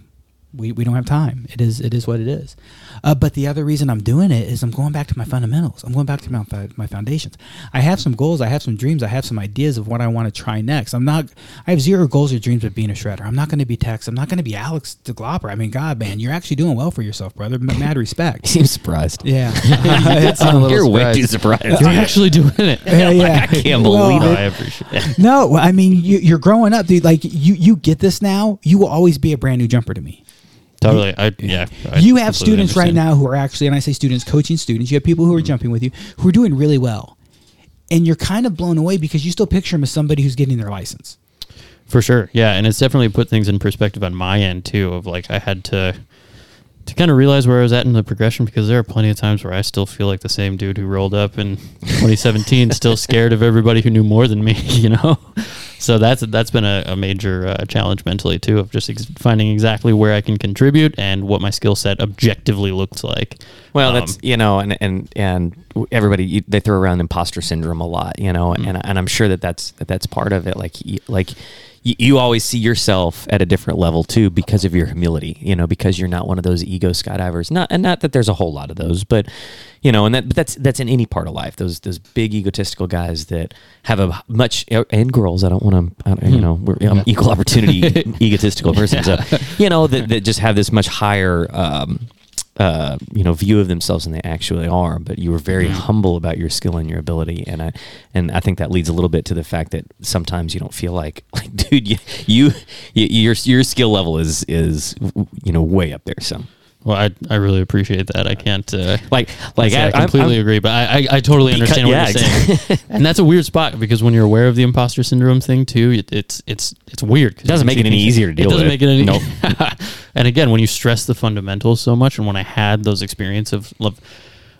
We, we don't have time. It is it is what it is. Uh, but the other reason I'm doing it is I'm going back to my fundamentals. I'm going back to my, my foundations. I have some goals. I have some dreams. I have some ideas of what I want to try next. I'm not. I have zero goals or dreams of being a shredder. I'm not going to be Tex. I'm not going to be Alex DeGlopper. I mean, God, man, you're actually doing well for yourself, brother. Mad respect. Seems surprised. Yeah. It's a little You're way too surprised. You're actually doing it. yeah, yeah. I can't Well, believe it. I appreciate it. No, I mean, you, you're growing up, dude. Like you, you get this now. You will always be a brand new jumper to me. Totally. I, yeah. I you have students right now who are actually, and I say students, coaching students. You have people who Mm-hmm. are jumping with you who are doing really well, and you're kind of blown away because you still picture them as somebody who's getting their license. For sure. Yeah. And it's definitely put things in perspective on my end too of like I had to to kind of realize where I was at in the progression because there are plenty of times where I still feel like the same dude who rolled up in 2017, still scared of everybody who knew more than me, you know? So that's that's been a, a major uh, challenge mentally too of just ex- finding exactly where I can contribute and what my skill set objectively looks like. Well, Um, that's you know, and and and everybody you, they throw around imposter syndrome a lot, you know, and and I'm sure that that's that that's part of it. Like like you, you always see yourself at a different level too because of your humility, you know, because you're not one of those ego skydivers. Not and not that there's a whole lot of those, but you know, and that but that's that's in any part of life. Those those big egotistical guys that have a much and girls. I don't want to, you know, we're, I'm equal opportunity egotistical person, so you know that, that just have this much higher. Um, uh, you know, view of themselves than they actually are. But you were very humble about your skill and your ability, and I and I think that leads a little bit to the fact that sometimes you don't feel like, like, dude, you, you, you your your skill level is is you know way up there. So. Well, I, I really appreciate that. I can't uh, Like, like I, I, completely I'm- agree, but I, I, I totally Because- understand what yeah, you're saying, and that's a weird spot because when you're aware of the imposter syndrome thing too, it, it's it's it's weird. It doesn't make it any easier to deal It doesn't with. make it any. Nope. and again, when you stress the fundamentals so much, and when I had those experiences of, of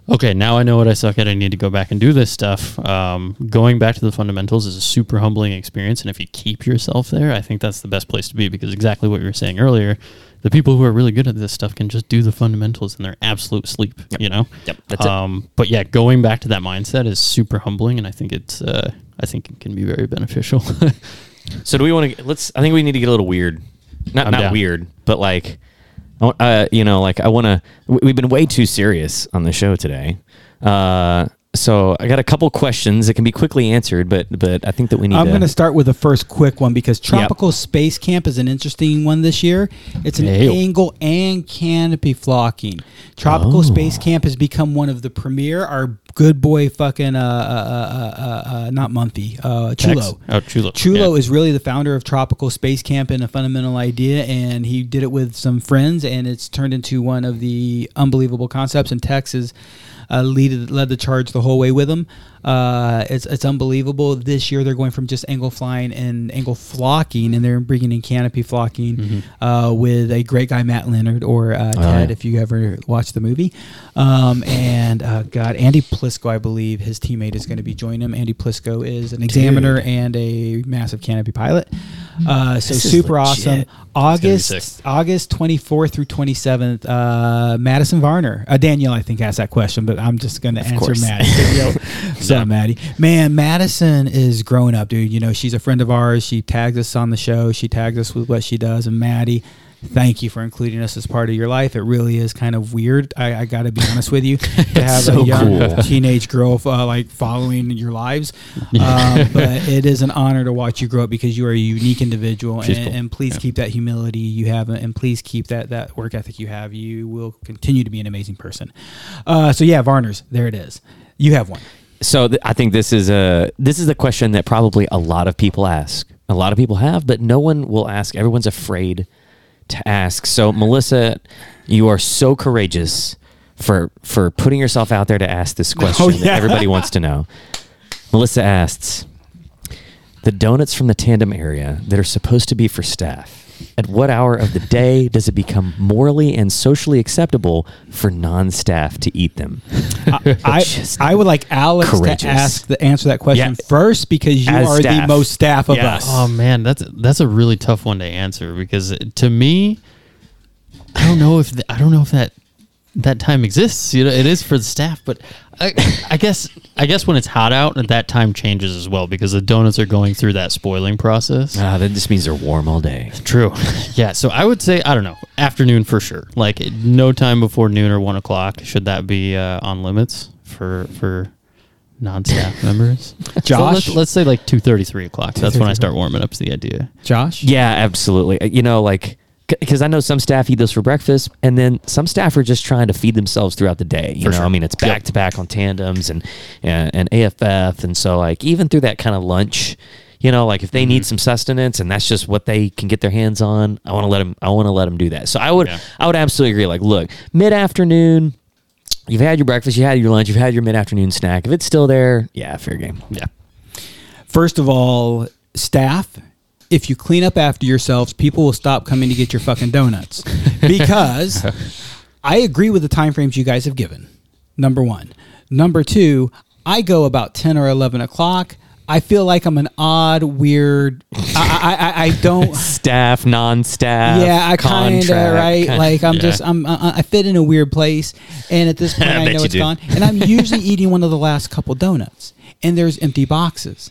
okay, now I know what I suck at. I need to go back and do this stuff. Um, going back to the fundamentals is a super humbling experience, and if you keep yourself there, I think that's the best place to be because exactly what you were saying earlier. The people who are really good at this stuff can just do the fundamentals in their absolute sleep, you know. Yep, that's it. um, But yeah, going back to that mindset is super humbling, and I think it's, uh, I think it can be very beneficial. So do we want to? Let's. I think we need to get a little weird. Not I'm not down. weird, but like, uh, you know, like I want to. We've been way too serious on the show today. Uh, so I got a couple questions that can be quickly answered, but but I think that we need. I'm to, going to start with the first quick one because Tropical Space Camp is an interesting one this year. It's an angle and canopy flocking. Tropical Space Camp has become one of the premier. Our good boy, fucking uh, uh, uh, uh, uh, not Mumphy, uh, Chulo. Oh, Chulo. Chulo Yeah. is really the founder of Tropical Space Camp and a fundamental idea, and he did it with some friends, and it's turned into one of the unbelievable concepts. in Texas uh, lead, led the charge the whole way with them. Uh, it's it's unbelievable. This year they're going from just angle flying and angle flocking, and they're bringing in canopy flocking uh, with a great guy Matt Leonard or uh, Ted, yeah. if you ever watched the movie. Um, and uh, God, Andy Plisco, I believe his teammate is going to be joining him. Andy Plisco is an examiner and a massive canopy pilot. Uh, so super awesome. August. August 24th through 27th. Uh, Madison Varner, uh, Danielle, I think asked that question, but I'm just going to answer course. Maddie. so Maddie, man, Madison is growing up, dude. You know, she's a friend of ours. She tags us on the show. She tags us with what she does, and Maddie. Thank you for including us as part of your life. It really is kind of weird. I, I got to be honest with you to have so a young cool. teenage girl uh, like following your lives. Um, but it is an honor to watch you grow up because you are a unique individual. And, cool. and please Yeah. keep that humility you have, and please keep that that work ethic you have. You will continue to be an amazing person. Uh, so yeah, Varner's there. It is. You have one. So th- I think this is a this is a question that probably a lot of people ask. A lot of people have, but no one will ask. Everyone's afraid to ask. So Melissa, you are so courageous for for putting yourself out there to ask this oh, question that yeah. everybody wants to know. Melissa asks, the donuts from the tandem area that are supposed to be for staff. At what hour of the day does it become morally and socially acceptable for non-staff to eat them? I, I, I would like Alex courageous. to ask the answer that question Yeah. first because you As are the most staff of Yes. us. Oh man, that's that's a really tough one to answer because to me, I don't know if th- I don't know if that that time exists. You know, it is for the staff, but I, I guess I guess when it's hot out, that time changes as well because the donuts are going through that spoiling process. Ah, that just means they're warm all day. True. Yeah. So I would say I don't know afternoon for sure. Like no time before noon or one o'clock. Should that be uh, on limits for for non-staff members? So Josh? let's, let's say like two thirty, three o'clock. That's when I start warming up to the idea. Josh? Yeah, absolutely. Uh, You know, like because I know some staff eat those for breakfast, and then some staff are just trying to feed themselves throughout the day. You For know, sure. I mean, it's back to back on tandems and, and and AFF, and so like even through that kind of lunch, you know, like if they Mm-hmm. need some sustenance and that's just what they can get their hands on, I want to let them. I want to let them do that. So I would, Yeah. I would absolutely agree. Like, look, mid afternoon. You've had your breakfast, you had your lunch, you've had your mid afternoon snack. If it's still there, yeah, fair game. Yeah. First of all, staff, if you clean up after yourselves, people will stop coming to get your fucking donuts. Because I agree with the time frames you guys have given. Number one. Number two, I go about 10 or 11 o'clock. I feel like I'm an odd, weird. I, I, I, I don't. Staff, non-staff, Yeah, I kind of right. kinda- Like I'm yeah. just I'm I, I fit in a weird place, and at this point I know it's do. gone. And I'm usually eating one of the last couple donuts, and there's empty boxes.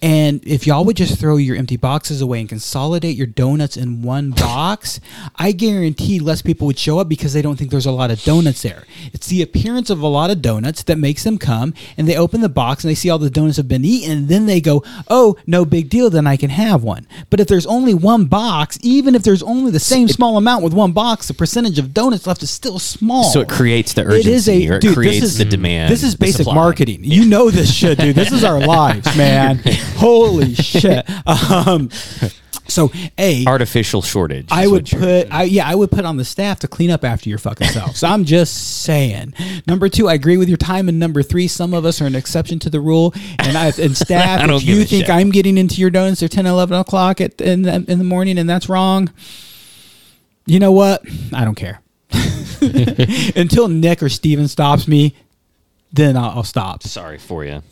And if y'all would just throw your empty boxes away and consolidate your donuts in one box, I guarantee less people would show up because they don't think there's a lot of donuts there. It's the appearance of a lot of donuts that makes them come and they open the box and they see all the donuts have been eaten and then they go, "Oh, no big deal, then I can have one." But if there's only one box, even if there's only the same small amount with one box, the percentage of donuts left is still small. So it creates the urgency It is a it dude, creates this is, the demand, This is basic supply. marketing. You know this shit, dude. This is our lives, man. Holy shit. Um, so a Artificial shortage. I would put, I, yeah, I would put on the staff to clean up after your fucking selves. I'm just saying. Number two, I agree with your time. And number three, some of us are an exception to the rule. And I, and staff, I if you think shit. I'm getting into your donuts at 10, 11 o'clock at, in, the, in the morning and that's wrong, you know what? I don't care. Until Nick or Steven stops me, then I'll, I'll stop. Sorry for you.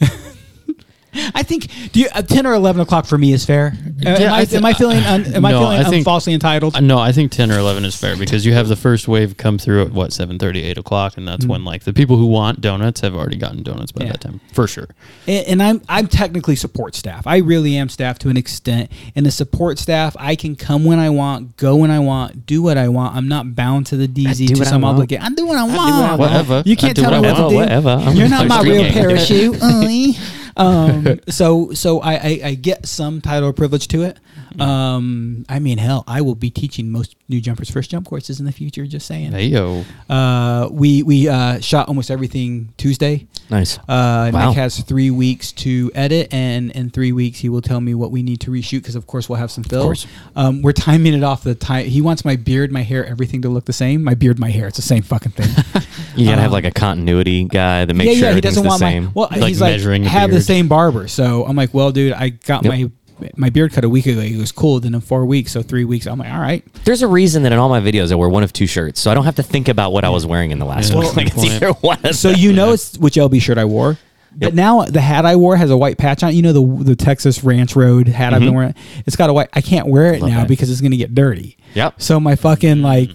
I think do you, uh, ten or eleven o'clock for me is fair. Uh, am, I, I thi- am I feeling un, am I feeling I think- falsely entitled? Uh, No, I think 10 or 11 is fair because you have the first wave come through at what 7:30, 8 o'clock, and that's when like the people who want donuts have already gotten donuts by. Yeah. that time for sure. and, and I'm I'm technically support staff. I really am staff to an extent. And the support staff, I can come when I want, go when I want, do what I want. I'm not bound to the DZ to I some want. obligation. I do what I want. what I want. Whatever. You can't tell me what to do. Whatever. I'm You're not my real parachute. Um, so so I, I, I get some title privilege to it. Um, I mean, hell, I will be teaching most new jumpers first jump courses in the future. Just saying. Hey yo. Uh, we we uh, shot almost everything Tuesday. Nice. Uh, Wow. Nick has three weeks to edit, and in three weeks he will tell me what we need to reshoot because, of course, we'll have some fill. course. Um, we're timing it off the time. He wants my beard, my hair, everything to look the same. My beard, my hair, it's the same fucking thing. You gotta have um, like a continuity guy that makes yeah, sure yeah. He everything's doesn't the want same. my. Well, Like he's like measuring the have the same barber. So I'm like, well, dude, I got Yep. my my beard cut a week ago. It was cool. Then in four weeks, so three weeks, I'm like, all right. There's a reason that in all my videos I wear one of two shirts, so I don't have to think about what I was wearing in the last Yeah. one. Well, like it's either one. of So them. you know it's which LB shirt I wore. But Yep. now the hat I wore has a white patch on it. You know the the Texas Ranch Road hat I've been Mhm. wearing. It's got a white. I can't wear it Love now that. because it's gonna get dirty. Yep. So my fucking like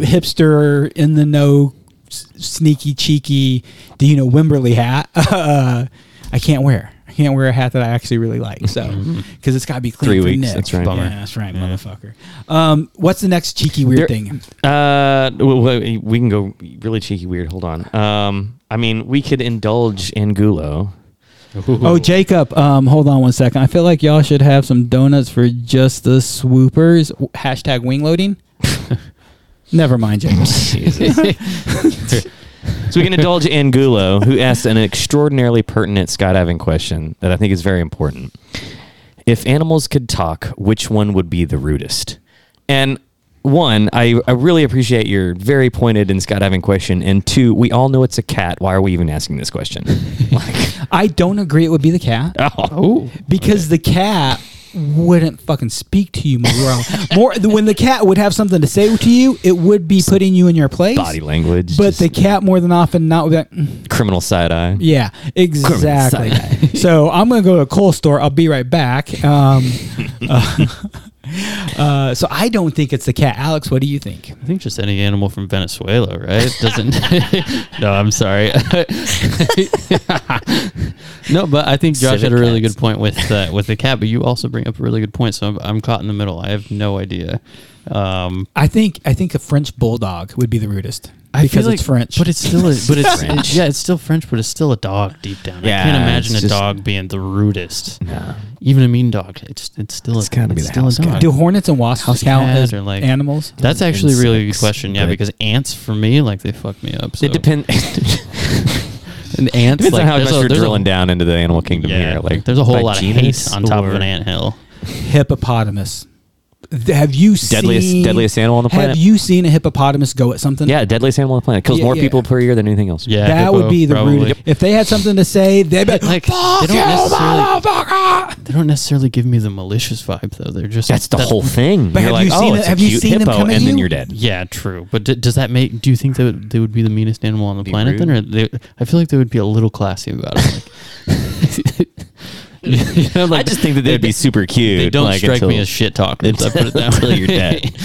hipster in the know, s- sneaky cheeky, do you know Wimberley hat? uh, I can't wear. I can't wear a hat that I actually really like. So because it's got to be clean Three for weeks, Nick. that's right. Bummer. Yeah, that's right, motherfucker. Um, what's the next cheeky weird There- thing? Uh, w- w- we can go really cheeky weird. Hold on. Um, I mean, we could indulge Angulo. Oh, Jacob, um, hold on one second. I feel like y'all should have some donuts for just the swoopers. W- Hashtag wing loading. Never mind, Jacob. So we can indulge Angulo, who asked an extraordinarily pertinent skydiving question that I think is very important. If animals could talk, which one would be the rudest? And one, I, I really appreciate your very pointed and skydiving question. And two, we all know it's a cat. Why are we even asking this question? like, I don't agree it would be the cat oh, because the cat wouldn't fucking speak to you more. more when the cat would have something to say to you, it would be putting you in your place. body language. But just the cat more than often not would be like, "Mm, criminal side eye. yeah, exactly. side. so I'm gonna go to a coal store. I'll be right back. Um, uh, Uh, so I don't think it's the cat. Alex, what do you think? I think just any animal from Venezuela, right? Doesn't. no, I'm sorry. No, but I think Josh had a really cats. good point with uh, with the cat. But you also bring up a really good point. So I'm, I'm caught in the middle. I have no idea. Um, I think I think a French bulldog would be the rudest I because feel it's like- French. but it's still a, but it's French. yeah, it's still French, but it's still a dog deep down. Yeah, I can't imagine a just- dog being the rudest. No. Even a mean dog, it's it's still It's a, gotta be it's the still house a cat. dog. do hornets and wasps House count as or, like- animals? That's actually a really good question. Yeah, because ants for me, like they fuck me up. So. It depends. And ants, Depends like, on how much a- you're there's a- drilling down into the animal kingdom Yeah, here. Like there's a whole by lot of genus hate on top of an ant hill. Hippopotamus. Th- Have you Deadliest- seen deadliest animal on the planet? Have you seen a hippopotamus go at something? Yeah, deadliest animal on the planet. Kills Yeah, more yeah. people per year than anything else. Yeah, that would be the probably. rudest. If they had something to say, they'd be like, Like, "Fuck they don't you, necessarily- motherfucker!" They don't necessarily give me the malicious vibe though. They're just That's the whole thing. But you're have like, you oh, seen it's it- a have you cute seen them hippo, come at and then you? you're dead. Yeah, true. But d- does that make? Do you think that would, they would be the meanest animal on the Be planet then, or they, I feel like they would be a little classy about it. Like, you know, like I just think that they'd be super cute. They don't like, strike until, me as shit talkers. I put it that until you're dead.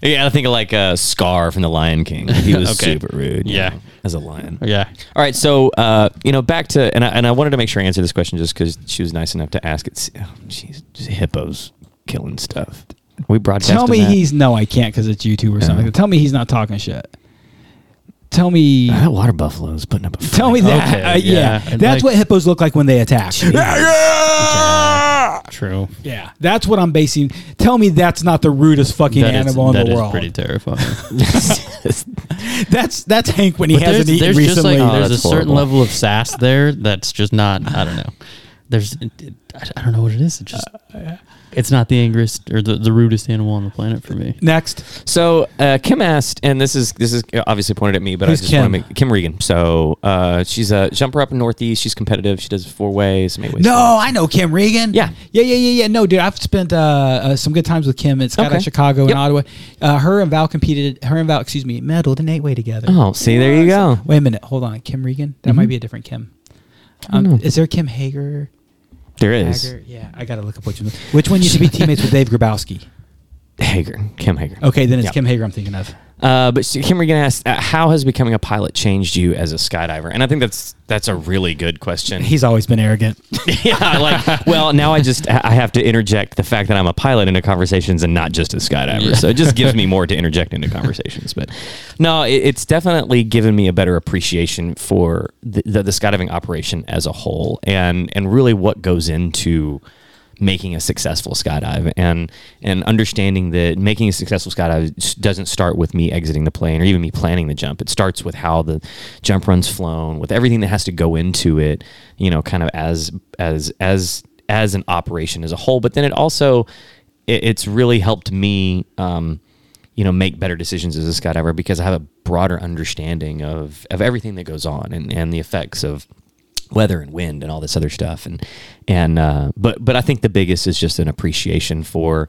Yeah, I think of like uh, Scar from The Lion King. He was Okay. super rude. Yeah. know, as a lion. yeah. All right, so uh, you know, back to and I, and I wanted to make sure I answered this question just because she was nice enough to ask it. Oh, Jeez, just hippos killing stuff. We broadcast. Tell me he's no, I can't because it's YouTube or something. Tell me he's not talking shit. Tell me, that water buffalo's putting up a fight. tell me that. Okay, uh, yeah, yeah, that's like- what hippos look like when they attack. Yeah. True. yeah, that's what I'm basing. Tell me that's not the rudest fucking That is- animal in that the is world. pretty terrifying. That's that's Hank when he But hasn't eaten there's just like Oh, there's a that's certain level of sass there that's just not. I don't know. There's it, it- I I don't know what it is. It just it's not the angriest or the, the rudest animal on the planet for me. Next, So uh, Kim asked, and this is this is obviously pointed at me, but Who's I just want to make Kim Regan. So uh, she's a jumper up in Northeast. She's competitive. She does four ways, eight ways. no, I know Kim Regan. Yeah. yeah, yeah, yeah, yeah. No, dude, I've spent uh, uh, some good times with Kim at Skydive Okay. Chicago Yep. and Ottawa. Uh, her and Val competed. Her and Val, excuse me, medaled in eight way together. Oh, see, there you go. Wait a minute, hold on. Kim Regan? That might be a different Kim. don't Um, know. is there Kim Hager? There is Hager? Yeah, I gotta look up which one. Which one used to be teammates with Dave Grabowski? Hager, Kim Hager. Okay, then it's Yep. Kim Hager. I'm thinking of. Uh, but Kim Regan asked, uh, "How has becoming a pilot changed you as a skydiver?" And I think that's that's a really good question. He's always been arrogant. yeah, like, well, now I just I have to interject the fact that I'm a pilot into conversations and not just a skydiver. So it just gives me more to interject into conversations. But no, it, it's definitely given me a better appreciation for the, the, the skydiving operation as a whole, and and really what goes into making a successful skydive. And and understanding that making a successful skydive doesn't start with me exiting the plane or even me planning the jump. It starts with how the jump run's flown with everything that has to go into it you know kind of as as as as an operation as a whole. But then it also it, it's really helped me um you know make better decisions as a skydiver because I have a broader understanding of of everything that goes on and and the effects of weather and wind and all this other stuff and and uh, but but I think the biggest is just an appreciation for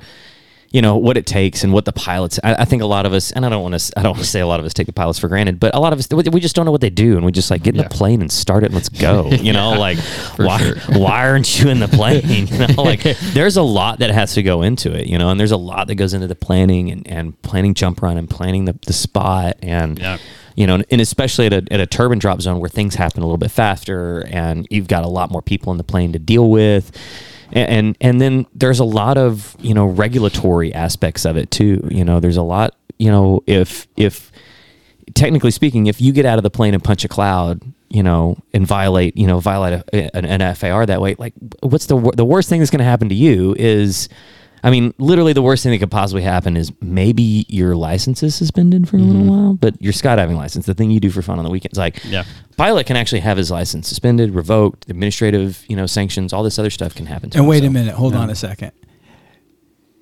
you know what it takes and what the pilots I, I think a lot of us and I don't want to I don't want to say a lot of us take the pilots for granted but a lot of us we just don't know what they do and we just like get in Yeah. the plane and start it and let's go you know like why sure. why aren't you in the plane you know like there's a lot that has to go into it you know and there's a lot that goes into the planning and, and planning jump run and planning the, the spot and Yeah. You know, and especially at a, at a turbine drop zone where things happen a little bit faster and you've got a lot more people in the plane to deal with. And, and and then there's a lot of you know regulatory aspects of it too. You know, there's a lot. You know, if if technically speaking, if you get out of the plane and punch a cloud, you know, and violate, you know, violate a, an, an FAR that way, like, what's the the worst thing that's going to happen to you is, I mean, literally the worst thing that could possibly happen is maybe your license is suspended for a little mm-hmm. while, but your skydiving license, the thing you do for fun on the weekends, like, Yeah. pilot can actually have his license suspended, revoked, administrative, you know, sanctions, all this other stuff can happen. To And him, wait a minute, hold yeah. on a second.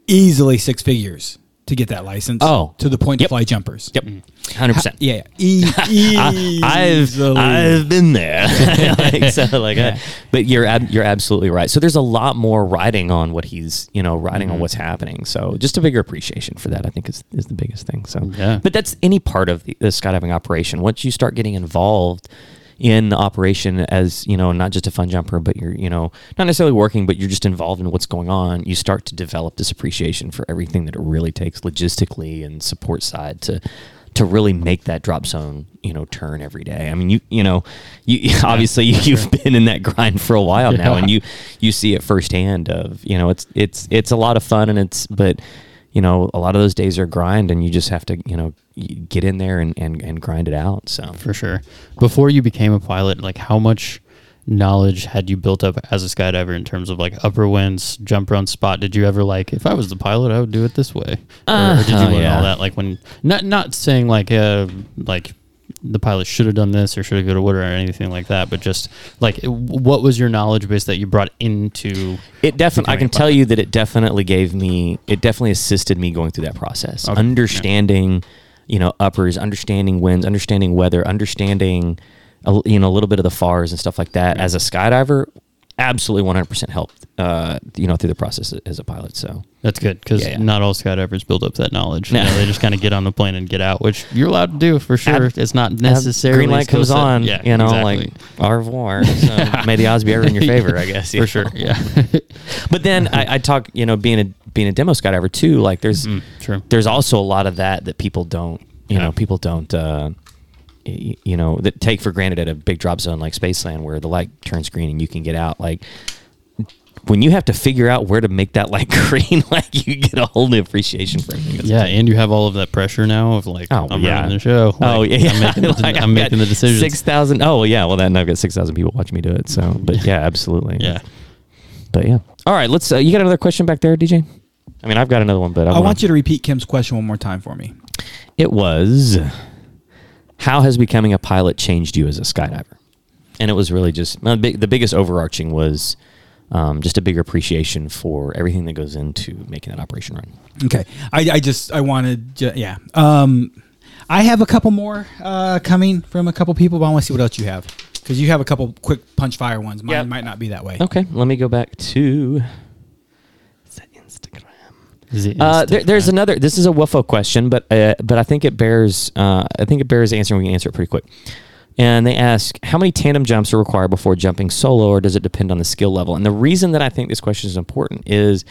Easily six figures to get that license. Oh. to the point Yep. to fly jumpers. Yep, hundred percent. Yeah, yeah. E- I've. I've been there. like, so like, uh, but you're ab- you're absolutely right. So there's a lot more riding on what he's you know riding Mm-hmm. on what's happening. So just a bigger appreciation for that, I think is is the biggest thing. So Yeah. but that's any part of the, the skydiving operation. Once you start getting involved. In the operation as you know not just a fun jumper but you're you know not necessarily working but you're just involved in what's going on you start to develop this appreciation for everything that it really takes logistically and support side to to really make that drop zone you know turn every day. I mean you you know you obviously you've been in that grind for a while now and you you see it firsthand of you know it's it's it's a lot of fun and it's but you know a lot of those days are grind and you just have to you know get in there and and, and grind it out so for sure. Before you became a pilot, like how much knowledge had you built up as a skydiver in terms of like upper winds, jump run spot? Did you ever like if I was the pilot, I would do it this way, or, or did you Uh, learn yeah. all that like when not not saying like uh like the pilot should have done this or should have go to water or anything like that, but just like what was your knowledge base that you brought into It definitely, I can tell you that it definitely gave me, it definitely assisted me going through that process. Okay. Understanding, you know, uppers, understanding winds, understanding weather, understanding, a, you know, a little bit of the FARs and stuff like that. As a skydiver, absolutely 100% helped, uh, you know, through the process as a pilot. So, That's good because Yeah, yeah. not all skydivers build up that knowledge. You know, they just kind of get on the plane and get out, which you're allowed to do for sure. Ab- it's not necessarily green light comes set. on, Yeah, you know, exactly. like au revoir. So may the odds be ever in your favor, I guess. for know. sure. Yeah, But then I, I talk, you know, being a being a demo skydiver too. Like there's Mm, true. there's also a lot of that that people don't, you know, people don't, uh, you know, that take for granted at a big drop zone like Spaceland where the light turns green and you can get out. Like when you have to figure out where to make that light green, like you get a whole new appreciation for everything. yeah, and you have all of that pressure now of like, Oh, I'm yeah. running the show. Oh Like, yeah, yeah. I'm making the, Like, I'm making the decisions. Six thousand. Oh yeah. Well, then I've got six thousand people watching me do it. So, but yeah, absolutely. yeah, But yeah. All right. Let's. Uh, you got another question back there, DJ? I mean, I've got another one, but I, I wanna- want you to repeat Kim's question one more time for me. It was, how has becoming a pilot changed you as a skydiver? And it was really just big, the biggest overarching was um, just a bigger appreciation for everything that goes into making that operation run. Okay, I, I just I wanted yeah. Um, I have a couple more uh, coming from a couple people, but I want to see what else you have because you have a couple quick punch fire ones. Mine Yep. might not be that way. Okay, let me go back to. The Uh, there, there's another. This is a WUFO question, but uh, but I think it bears. Uh, I think it bears answering. We can answer it pretty quick. And they ask, how many tandem jumps are required before jumping solo, or does it depend on the skill level? And the reason that I think this question is important is,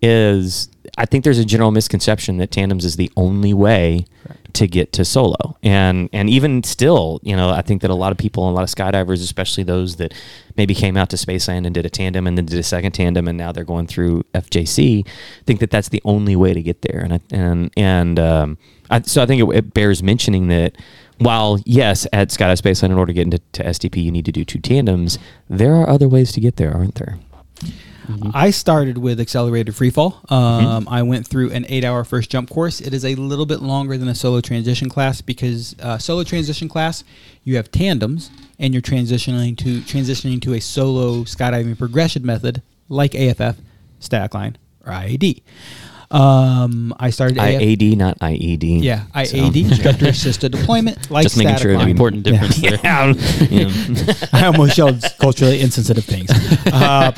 is I think there's a general misconception that tandems is the only way to get to solo, and and even still, you know, I think that a lot of people, and a lot of skydivers, especially those that maybe came out to Spaceland and did a tandem and then did a second tandem, and now they're going through FJC, think that that's the only way to get there, and I, and and um, I, so I think it, it bears mentioning that while yes, at Skydive Spaceland, in order to get into to SDP, you need to do two tandems. There are other ways to get there, aren't there? I started with accelerated freefall. Um, I went through an eight-hour first jump course. It is a little bit longer than a solo transition class because uh, solo transition class you have tandems and you're transitioning to transitioning to a solo skydiving progression method like AFF, static line, or IAD. Um, I started AF IAD, not IED. Yeah, So- IAD, instructor assisted deployment, like Just making sure we- important difference there. Yeah. yeah. I almost yelled culturally insensitive things. Uh,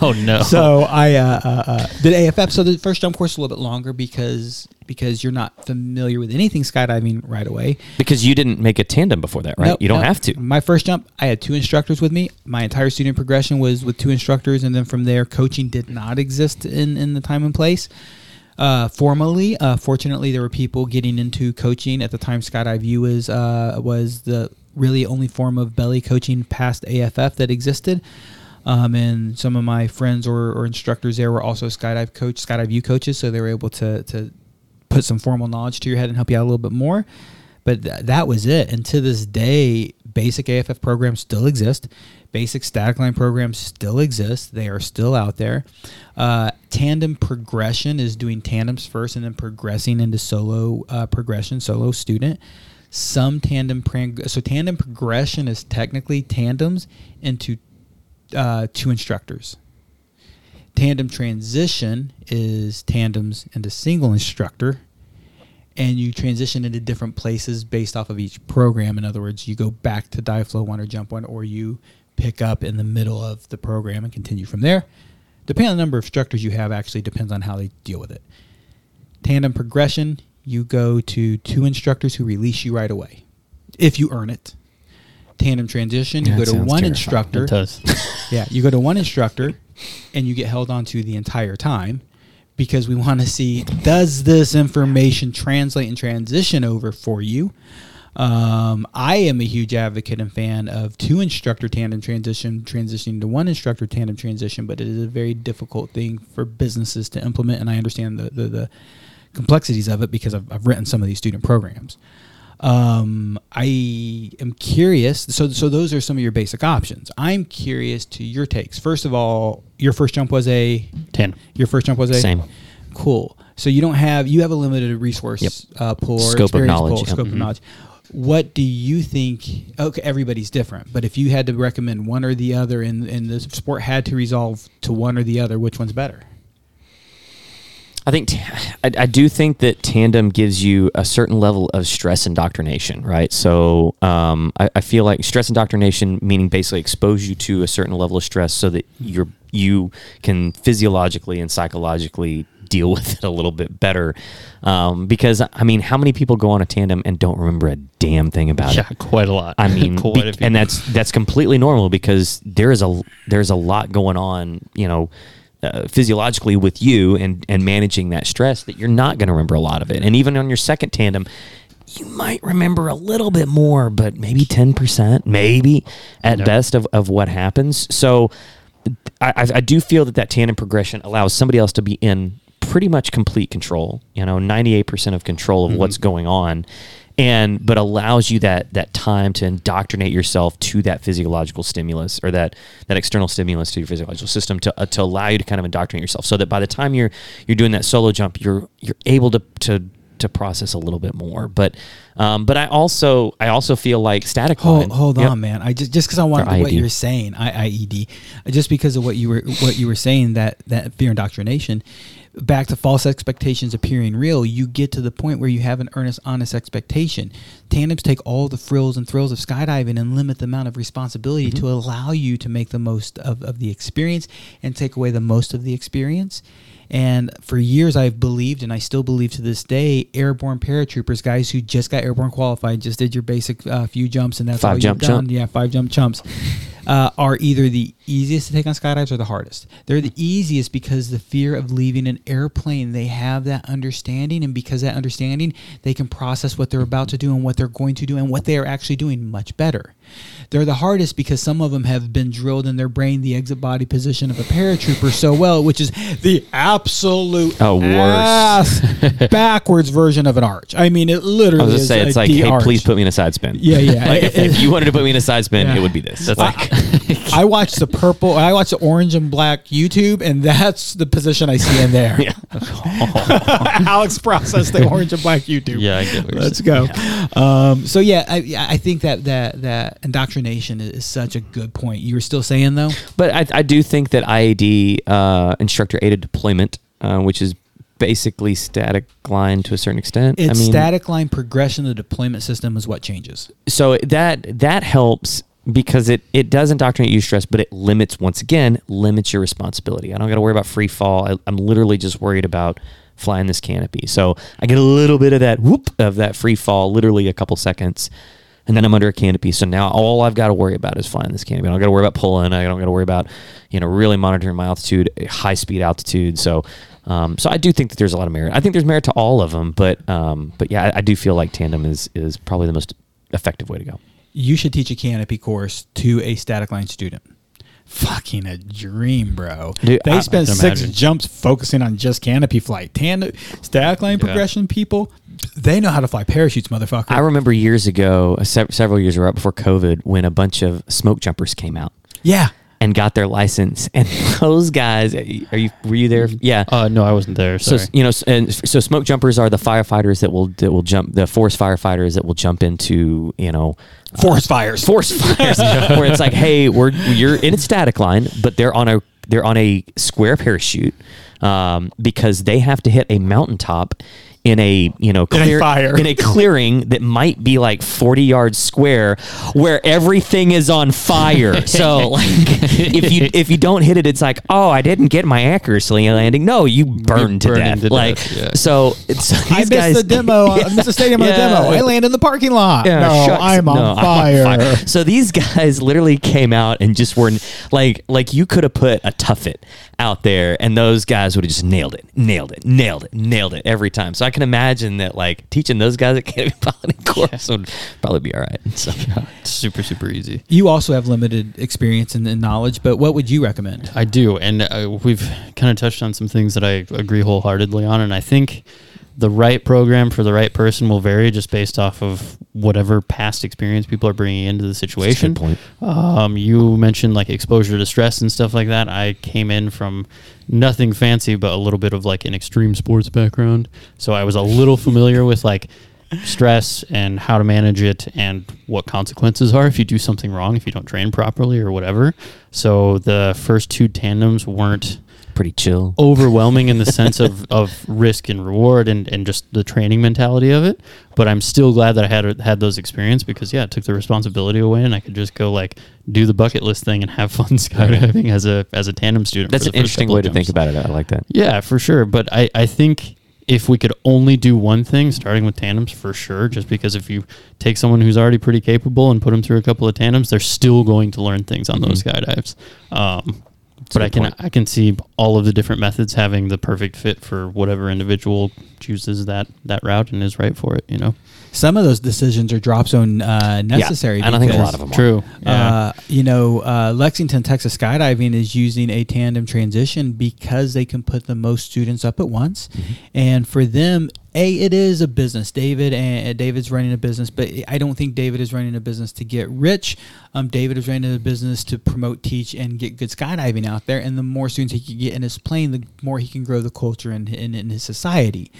oh no. so I uh, uh, uh, did AFF. So the first jump course a little bit longer because because you're not familiar with anything skydiving right away. because you didn't make a tandem before that, right? Nope, you don't nope. have to. My first jump, I had two instructors with me. My entire student progression was with two instructors, and then from there, coaching did not exist in in the time and place. Uh, formally, uh, fortunately, there were people getting into coaching at the time. Skydive U was uh, was the really only form of belly coaching past AFF that existed. Um, and some of my friends or, or instructors there were also skydive coach, skydive U coaches, so they were able to to put some formal knowledge to your head and help you out a little bit more. But th- that was it. And to this day, basic AFF programs still exist. Basic static line programs still exist. They are still out there. Uh, tandem progression is doing tandems first and then progressing into solo uh, progression, solo student. Some tandem so tandem progression is technically tandems into uh, two instructors. Tandem transition is tandems into single instructor, and you transition into different places based off of each program. In other words, you go back to dive flow one or jump one, or you pick up in the middle of the program and continue from there. Depending on the number of instructors you have, actually depends on how they deal with it. Tandem progression, you go to two instructors who release you right away, if you earn it. tandem transition. You go to one terrifying. instructor. Yeah, you go to one instructor and you get held onto the entire time because we want to see does this information translate and transition over for you. Um, I am a huge advocate and fan of two instructor tandem transition, transitioning to one instructor tandem transition, but it is a very difficult thing for businesses to implement, and I understand the the, the complexities of it because I've, I've written some of these student programs. Um, I am curious. So, so those are some of your basic options. I'm curious to your takes. First of all, your first jump was a Ten. your first jump was a Same. Cool. So you don't have you have a limited resource Yep. uh, pool or Scope of knowledge, pool, yep. scope of Mhm. knowledge. What do you think? Okay, everybody's different, but if you had to recommend one or the other, and and the sport had to resolve to one or the other, which one's better? I think t- I, I do think that tandem gives you a certain level of stress indoctrination, right? So um, I, I feel like stress indoctrination, meaning basically expose you to a certain level of stress, so that you're you can physiologically and psychologically deal with it a little bit better. Um, because I mean, how many people go on a tandem and don't remember a damn thing about Yeah, it? quite a lot. I mean, be- and that's that's completely normal because there is a there's a lot going on, you know, uh, physiologically with you and and managing that stress that you're not going to remember a lot of it. And even on your second tandem, you might remember a little bit more, but maybe ten percent, maybe at Yeah. best of of what happens. So. I, I do feel that that tandem progression allows somebody else to be in pretty much complete control. You know, ninety eight percent of control of Mm-hmm. what's going on, and but allows you that that time to indoctrinate yourself to that physiological stimulus or that that external stimulus to your physiological system to uh, to allow you to kind of indoctrinate yourself, so that by the time you're you're doing that solo jump, you're you're able to to to process a little bit more. But um, but I also I also feel like static line. Hold, hold Yep. on, man. I just just because I want what you're saying, I, IED, just because of what you were what you were saying that that fear indoctrination, back to false expectations appearing real. You get to the point where you have an earnest, honest expectation. Tandems take all the frills and thrills of skydiving and limit the amount of responsibility Mm-hmm. to allow you to make the most of, of the experience and take away the most of the experience. And for years, I've believed, and I still believe to this day, airborne paratroopers, guys who just got airborne qualified, just did your basic uh, few jumps, and that's Five all jump you've done. Yeah, five jump chumps. Uh, are either the easiest to take on skydives or the hardest. They're the easiest because the fear of leaving an airplane, they have that understanding, and because of that understanding, they can process what they're about to do and what they're going to do and what they are actually doing much better. They're the hardest because some of them have been drilled in their brain the exit body position of a paratrooper so well, which is the absolute Oh, worst. backwards version of an arch. I mean, it literally. I was gonna say it's like, hey, arch. please put me in a side spin. Yeah, yeah. like if, if you wanted to put me in a side spin, Yeah. it would be this. That's like, I watch the purple. I watch the orange and black YouTube, and that's the position I see in there. Yeah. Alex processed the orange and black YouTube. Yeah, I get what Let's saying. go. Um, so yeah, I, I think that that that indoctrination is, is such a good point. You were still saying though. But I, I do think that IAD, uh, instructor aided deployment, uh, which is basically static line to a certain extent. It's I mean, static line progression. Of the deployment system is what changes. so that that helps because it it does indoctrinate you stress, but it limits once again limits your responsibility. I don't got to worry about free fall. I, I'm literally just worried about flying this canopy. So I get a little bit of that whoop of that free fall, literally a couple seconds. And then I'm under a canopy. So now all I've got to worry about is flying this canopy. I don't got to worry about pulling. I don't got to worry about, you know, really monitoring my altitude, high speed altitude. So, um, so I do think that there's a lot of merit. I think there's merit to all of them, but, um, but yeah, I, I do feel like tandem is is probably the most effective way to go. You should teach a canopy course to a static line student. Fucking a dream, bro. Dude, they I- spend I six imagine. jumps focusing on just canopy flight. Tan- static line Yeah. progression people, they know how to fly parachutes, motherfucker. I remember years ago, several years right before COVID, when a bunch of smoke jumpers came out yeah. And got their license, and those guys, are you were you there? Yeah. Uh, no, I wasn't there. so you know, and so smoke jumpers are the firefighters that will that will jump the forest firefighters that will jump into you know Forest fires. force fires where it's like, hey, we're you're in a static line, but they're on a they're on a square parachute um, because they have to hit a mountaintop in a you know In a clear, fire. in a clearing that might be like 40 yards square where everything is on fire so like if you if you don't hit it it's like oh i didn't get my accuracy landing no you burned to death to like death, yeah. so it's these I missed guys the demo. Uh, I missed the stadium on Yeah. the demo. I land in the parking lot. Yeah, no, shucks. I'm on, No, fire. So these guys literally came out and just were like, like you could have put a Tuffet out there, and those guys would have just nailed it, nailed it, nailed it, nailed it every time. So I can imagine that like teaching those guys at Canopy Piloting course would probably be all right. So super super easy. You also have limited experience and, and knowledge, but what would you recommend? I do, and uh, we've kind of touched on some things that I agree wholeheartedly on, and I think the right program for the right person will vary just based off of whatever past experience people are bringing into the situation. point. Um, you mentioned like exposure to stress and stuff like that. I came in from nothing fancy, but a little bit of like an extreme sports background, so I was a little familiar with like stress and how to manage it and what consequences are if you do something wrong if you don't train properly or whatever. So the first two tandems weren't pretty chill. overwhelming in the sense of, of risk and reward and, and just the training mentality of it. But I'm still glad that I had had those experience because yeah, it took the responsibility away and I could just go like do the bucket list thing and have fun skydiving as a as a tandem student. That's an interesting way to think about it. I like that. Yeah, for sure. But I, I think if we could only do one thing, starting with tandems for sure, just because if you take someone who's already pretty capable and put them through a couple of tandems, they're still going to learn things on those skydives. Um, but a I can point. I can see all of the different methods having the perfect fit for whatever individual chooses that that route and is right for it. You know, Some of those decisions are drop zone uh, necessary. I don't think a lot of them are. true. Yeah. Uh, you know, uh, Lexington, Texas Skydiving is using a tandem transition because they can put the most students up at once, Mm-hmm. and for them, a it is a business. David and David's running a business, but I don't think David is running a business to get rich. Um, David is running a business to promote, teach, and get good skydiving out there. And the more students he can get in his plane, the more he can grow the culture in, in, in his society.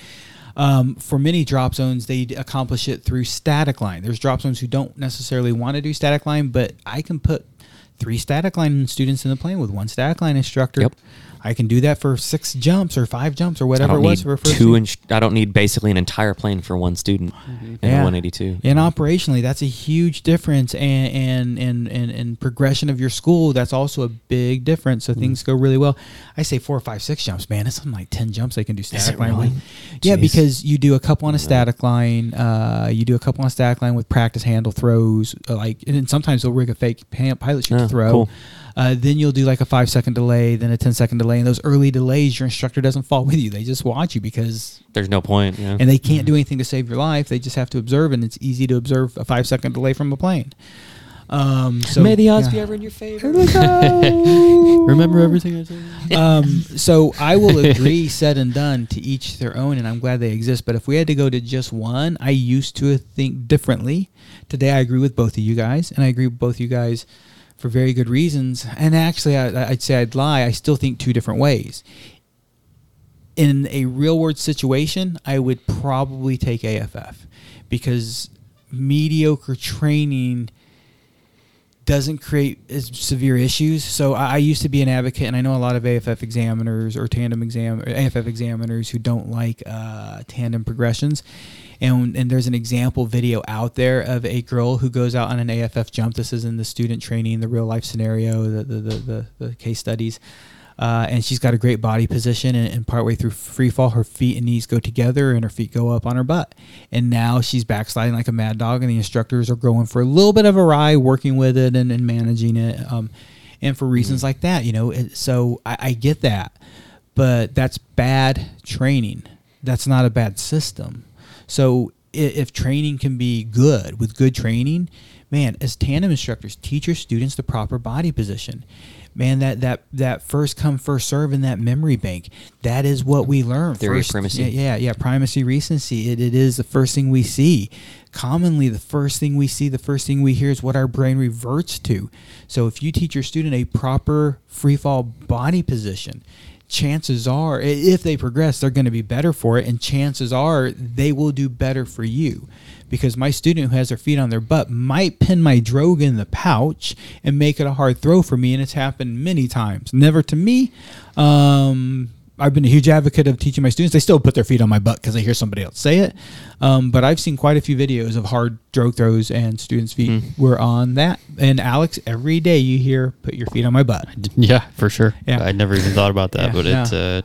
Um, for many drop zones, they accomplish it through static line. There's drop zones who don't necessarily want to do static line, but I can put three static line students in the plane with one static line instructor. Yep. I can do that for six jumps or five jumps or whatever it was for first two. week. Ins- I don't need basically an entire plane for one student in the 182. And operationally, that's a huge difference. And and, and and and progression of your school, that's also a big difference. So Mm. things go really well. I say four, five, six jumps, man. It's something like ten jumps they can do static line really? Yeah, Jeez. because you do a couple on a static line. Uh, you do a couple on a static line with practice handle throws. Uh, like, and sometimes they'll rig a fake pilot chute Oh, to throw. cool. Uh, then you'll do like a five second delay, then a 10 second delay. And those early delays, your instructor doesn't fall with you. They just watch you because There's no point. Yeah. and they can't do anything to save your life. They just have to observe, and it's easy to observe a five second delay from a plane. Um, so May the odds yeah. be ever in your favor. Remember everything I said. um, so I will agree, said and done, to each their own, and I'm glad they exist. But if we had to go to just one, I used to think differently. Today, I agree with both of you guys, and I agree with both you guys for very good reasons. And actually, I, I'd say I'd lie. I still think two different ways. In a real world situation, I would probably take AFF because mediocre training doesn't create as severe issues. So I, I used to be an advocate, and I know a lot of AFF examiners or tandem exam or AFF examiners who don't like uh, tandem progressions. And and there's an example video out there of a girl who goes out on an AFF jump. This is in the student training, the real life scenario, the the the, the, the case studies. Uh, and she's got a great body position, and, and partway through free fall, her feet and knees go together, and her feet go up on her butt. And now she's backsliding like a mad dog, and the instructors are going for a little bit of a ride, working with it and, and managing it, um, and for reasons like that, you know. It, so I, I get that, but that's bad training. That's not a bad system. So if training can be good with good training, man, as tandem instructors, teach your students the proper body position. Man, that that that first come first serve in that memory bank, that is what we learn. Theory of first, primacy. Yeah, yeah, yeah, primacy, recency. It, it is the first thing we see. Commonly, the first thing we see, the first thing we hear is what our brain reverts to. So, if you teach your student a proper free fall body position, chances are, if they progress, they're going to be better for it, and chances are they will do better for you. Because my student who has their feet on their butt might pin my drogue in the pouch and make it a hard throw for me, and it's happened many times. Never to me, um, I've been a huge advocate of teaching my students. They still put their feet on my butt because they hear somebody else say it. Um, but I've seen quite a few videos of hard stroke throws and students' feet Hmm. were on that. And Alex, every day you hear "put your feet on my butt." Yeah, for sure. Yeah. I never even thought about that, Yeah, but it's uh,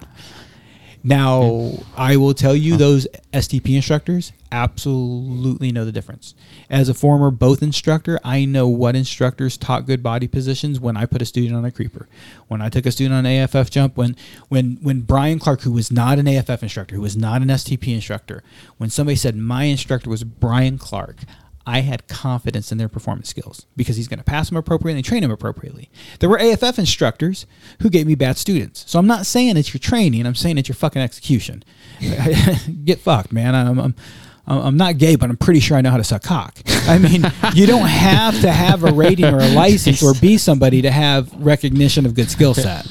Now, I will tell you, those STP instructors absolutely know the difference. As a former both instructor, I know what instructors taught good body positions when I put a student on a creeper. When I took a student on an AFF jump, when when when Brian Clark, who was not an AFF instructor, who was not an STP instructor, when somebody said my instructor was Brian Clark, I had confidence in their performance skills because he's going to pass them appropriately and train them appropriately. There were AFF instructors who gave me bad students. So I'm not saying it's your training. I'm saying it's your fucking execution. Get fucked, man. I'm, I'm, I'm not gay, but I'm pretty sure I know how to suck cock. I mean, you don't have to have a rating or a license or be somebody to have recognition of good skill set.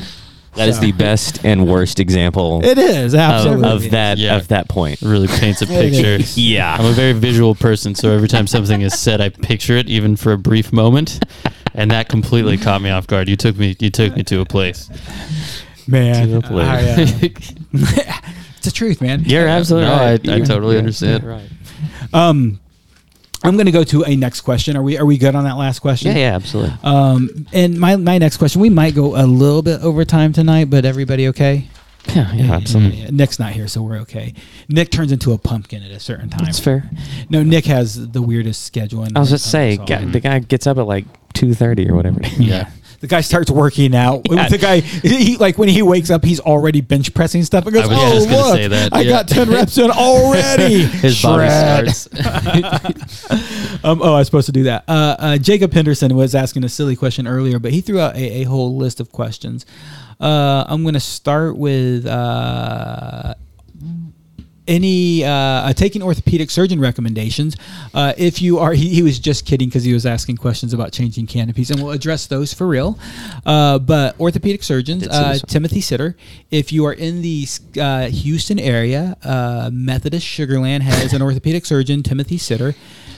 That is the best and worst example It is absolutely of that Yeah. of that point. really paints a picture. Yeah. I'm a very visual person, so every time something is said, I picture it, even for a brief moment, and that completely caught me off guard. You took me, you took me to a place. Man, To the plate. I, uh, it's the truth, man. You're absolutely No, I- right. I You're- totally you're understand. right. Um, I'm going to go to a next question. Are we are we good on that last question? Yeah, yeah, absolutely. Um, and my my next question, we might go a little bit over time tonight, but everybody okay? Yeah, yeah, absolutely. Nick's not here, so we're okay. Nick turns into a pumpkin at a certain time. That's fair. No, Nick has the weirdest schedule. I was just say, the guy gets up at like two thirty or whatever. Yeah. The guy starts working out. Yeah. The guy, he, like when he wakes up, he's already bench pressing stuff. And goes, I was "Oh look, say that, I yeah." got ten reps in already." His body starts. Um, oh, I was supposed to do that. Uh, uh, Jacob Henderson was asking a silly question earlier, but he threw out a, a whole list of questions. Uh, I'm going to start with uh, any uh, uh, taking orthopedic surgeon recommendations. Uh, if you are, he, he was just kidding because he was asking questions about changing canopies, and we'll address those for real. Uh, but orthopedic surgeons, uh. Timothy Sitter. If you are in the uh, Houston area, uh, Methodist Sugarland has an orthopedic surgeon, Timothy Sitter.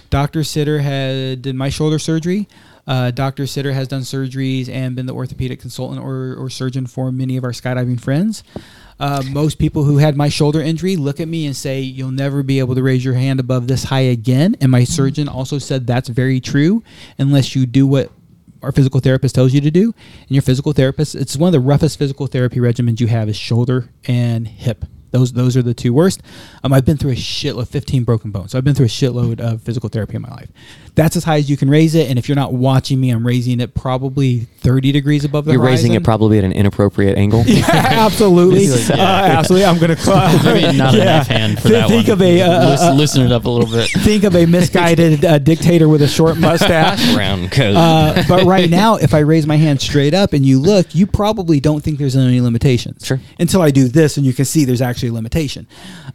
Dr. Sitter had did my shoulder surgery. Uh, Dr. Sitter has done surgeries and been the orthopedic consultant or, or surgeon for many of our skydiving friends. Uh, most people who had my shoulder injury look at me and say, You'll never be able to raise your hand above this high again. And my surgeon also said that's very true unless you do what our physical therapist tells you to do. And your physical therapist, it's one of the roughest physical therapy regimens you have is shoulder and hip. Those those are the two worst. Um, I've been through a shitload, 15 broken bones. So I've been through a shitload of physical therapy in my life. That's as high as you can raise it. And if you're not watching me, I'm raising it probably 30 degrees above the You're raising it probably at an inappropriate angle. Yeah, absolutely. Yeah. Uh, absolutely. I'm going to Maybe not an F hand for Th- that think one. of a uh, Listen, uh, listen it up a little bit. think of a misguided uh, dictator with a short mustache. Brown coat. Uh, but right now, if I raise my hand straight up and you look, you probably don't think there's any limitations. Sure. Until I do this, and you can see there's actually a limitation.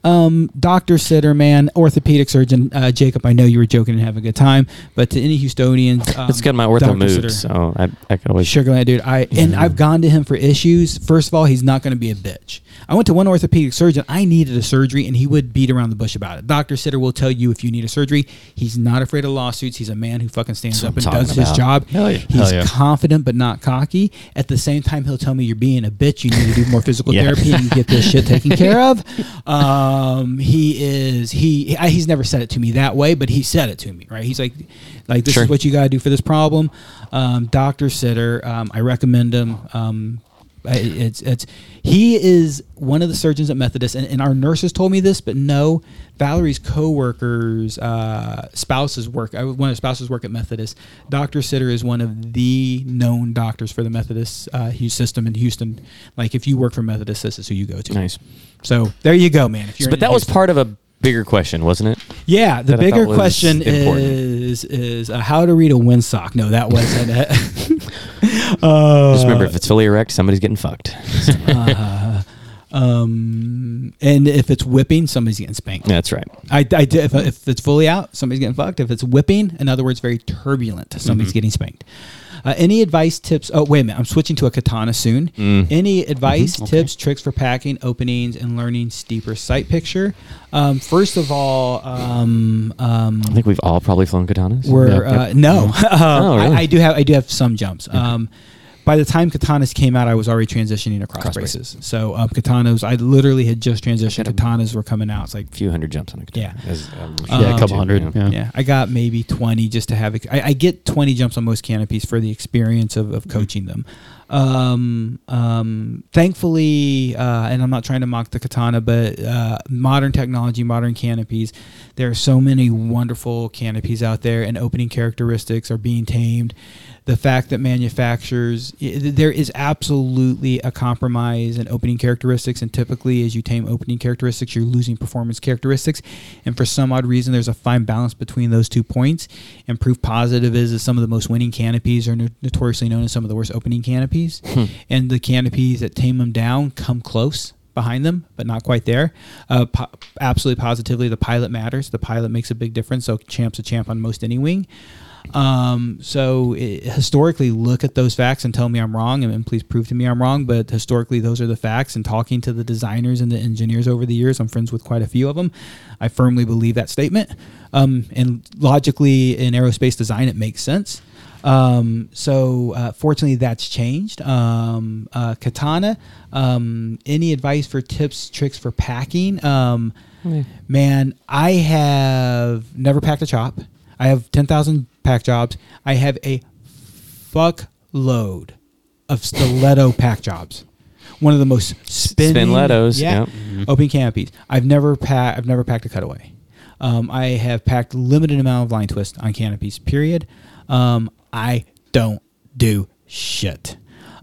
Um, Doctor Sitterman, orthopedic surgeon uh, Jacob. I know you were joking and having a good time, but to any Houstonians, um, It's good. My ortho Dr. Sitter- so I, I could always. Sugarland, dude. I and I've gone to him for issues. First of all, he's not going to be a bitch. I went to one orthopedic surgeon. I needed a surgery, and he would beat around the bush about it. Doctor Sitter will tell you if you need a surgery. He's not afraid of lawsuits. He's a man who fucking stands up and does talking his job. Yeah. He's yeah. confident but not cocky. At the same time, he'll tell me you're being a bitch. You need to do more physical Yeah. therapy and get this shit taken care of. Um, he is he. He's never said it to me that way, but he said it to me. Right? He's like, like this Sure. is what you got to do for this problem. Um, Doctor Sitter, um, I recommend him. It's it's he is one of the surgeons at Methodist, and, and our nurses told me this, but no, Valerie's coworkers, uh, spouses work. One of the spouses work at Methodist. Doctor Sitter is one of the known doctors for the Methodist uh, system in Houston. Like if you work for Methodist, this is who you go to. Nice. So there you go, man. If you're But that was part of a bigger question, wasn't it? Yeah, the that bigger question important. is is uh, how to read a windsock. No, that wasn't it. uh, Just remember, if it's fully erect, somebody's getting fucked. uh, um, and if it's whipping, somebody's getting spanked. That's right. I, I if, if it's fully out, somebody's getting fucked. If it's whipping, in other words, very turbulent, somebody's getting spanked. Uh, any advice, tips? Oh, wait a minute. I'm switching to a katana soon. Mm. Any advice, tips, tricks for packing, openings, and learning steeper sight picture? Um, first of all, um, um, I think we've all probably flown katanas. we're Yeah. uh, no. Um, Oh, really? I, I do have I do have some jumps. Um, by the time katanas came out, I was already transitioning to cross, Cross braces. So um, katanas, I literally had just transitioned. Katanas were coming out. It's like a few hundred jumps on a guitar. Yeah. As, um, yeah, a couple hundred. Yeah. yeah, I got maybe 20 just to have it. I, I get 20 jumps on most canopies for the experience of, of coaching them. Um, um, thankfully, uh, and I'm not trying to mock the katana, but uh, modern technology, modern canopies, there are so many wonderful canopies out there, and opening characteristics are being tamed. The fact that manufacturers, there is absolutely a compromise in opening characteristics, and typically, as you tame opening characteristics, you're losing performance characteristics. And for some odd reason, there's a fine balance between those two points. And proof positive is that some of the most winning canopies are no- notoriously known as some of the worst opening canopies. And the canopies that tame them down come close behind them, but not quite there. Uh, po- absolutely positively, the pilot matters. The pilot makes a big difference. So, champ's a champ on most any wing. Um, so i historically, look at those facts and tell me I'm wrong, and, and please prove to me I'm wrong. But historically, those are the facts. And talking to the designers and the engineers over the years, I'm friends with quite a few of them. I firmly believe that statement. Um, and logically, in aerospace design, it makes sense. Um, so uh, fortunately, that's changed. Um, uh, katana. Um, any advice for tips, tricks for packing? Um, Man, I have never packed a chop. I have ten thousand pack jobs. I have a fuck load of stiletto pack jobs. One of the most spinning, Spinlettos, yeah, yep. open canopies. I've never packed. I've never packed a cutaway. Um, I have packed limited amount of line twist on canopies. Period. Um, I don't do shit.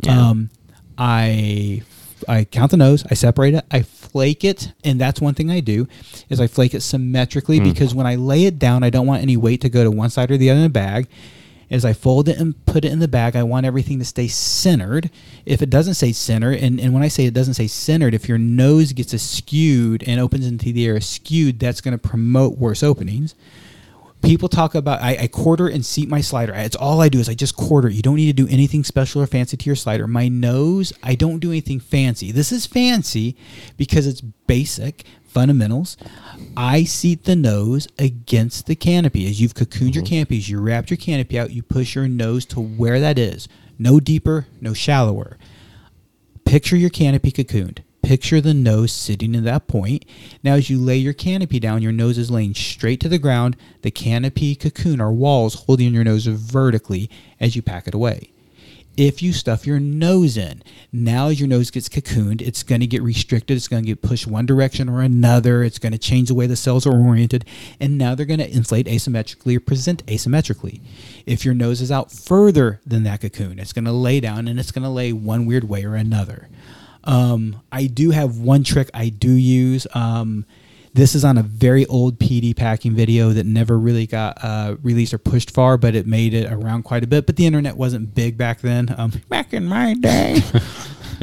Um, I I count the nose. I separate it. I flake it, and that's one thing I do is I flake it symmetrically hmm. because when I lay it down, I don't want any weight to go to one side or the other in the bag. As I fold it and put it in the bag, I want everything to stay centered. If it doesn't say centered, and, and when I say it doesn't say centered, if your nose gets skewed and opens into the air skewed, that's going to promote worse openings people talk about I, I quarter and seat my slider. It's all I do is I just quarter. You don't need to do anything special or fancy to your slider. My nose, I don't do anything fancy. This is fancy because it's basic fundamentals. I seat the nose against the canopy. As you've cocooned your mm-hmm. canopies, you wrapped your canopy out, you push your nose to where that is. No deeper, no shallower. Picture your canopy cocooned. Picture the nose sitting in that point. Now, as you lay your canopy down, your nose is laying straight to the ground. The canopy cocoon or walls holding your nose vertically as you pack it away. If you stuff your nose in, now as your nose gets cocooned, it's going to get restricted. It's going to get pushed one direction or another. It's going to change the way the cells are oriented. And now they're going to inflate asymmetrically or present asymmetrically. If your nose is out further than that cocoon, it's going to lay down and it's going to lay one weird way or another. Um, I do have one trick I do use. Um, this is on a very old PD packing video that never really got uh, released or pushed far, but it made it around quite a bit. But the internet wasn't big back then. Um, back in my day.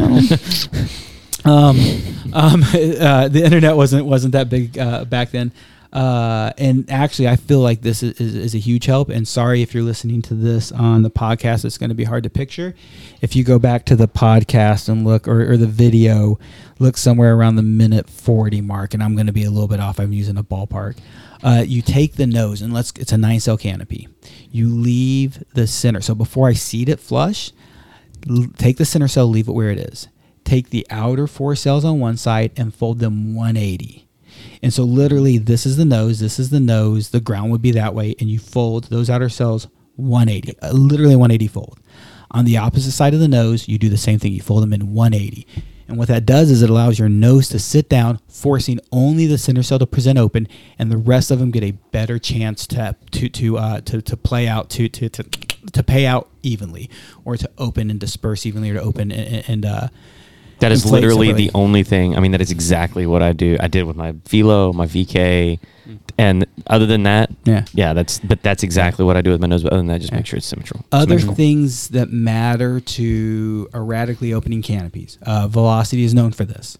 um, um, uh, the internet wasn't wasn't that big uh, back then. Uh, and actually, I feel like this is, is, is a huge help. And sorry if you're listening to this on the podcast, it's going to be hard to picture. If you go back to the podcast and look, or, or the video, look somewhere around the minute 40 mark, and I'm going to be a little bit off. I'm using a ballpark. Uh, you take the nose, and let's, it's a nine cell canopy. You leave the center. So before I seed it flush, take the center cell, leave it where it is. Take the outer four cells on one side and fold them 180. And so, literally, this is the nose, this is the nose, the ground would be that way, and you fold those outer cells 180, uh, literally 180 fold. On the opposite side of the nose, you do the same thing, you fold them in 180. And what that does is it allows your nose to sit down, forcing only the center cell to present open, and the rest of them get a better chance to to to uh, to, to play out to, to to to pay out evenly, or to open and disperse evenly, or to open and, and uh, That is literally the only thing. I mean, that is exactly what I do. I did with my Velo, my VK, and other than that, Yeah. yeah, that's. But that's exactly what I do with my nose. But other than that, just Yeah. make sure it's symmetrical. Other Symmetrical. things that matter to erratically opening canopies. Uh, velocity is known for this.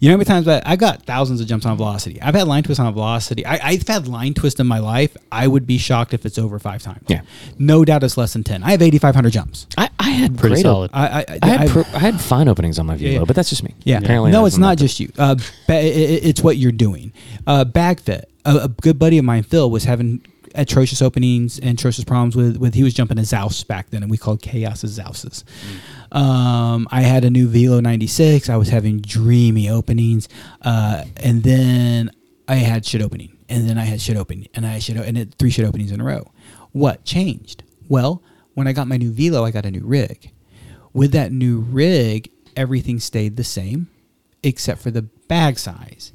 You know how many times I, I've got thousands of jumps on velocity. I've had line twists on velocity. I, I've had line twist in my life. I would be shocked if it's over five times. Yeah. No doubt it's less than 10. I have 8,500 jumps. I, I had Pretty great solid. I, I, I had, I've- pr- I had fine openings on my Velo, Yeah, yeah. but that's just me. Yeah. Apparently no, it's doesn't just you. Uh, ba- i- i- it's what you're doing. Uh, bag fit. A, a good buddy of mine, Phil, was having atrocious openings and atrocious problems with with he was jumping a Xaos back then, and we called Xaos as Zouses. Um, I had a new Velo 96. I was having dreamy openings, uh, and then I had shit opening, and then I had shit opening, and I had shit, and three shit openings in a row. What changed? Well, when I got my new Velo, I got a new rig. With that new rig, everything stayed the same, except for the bag size.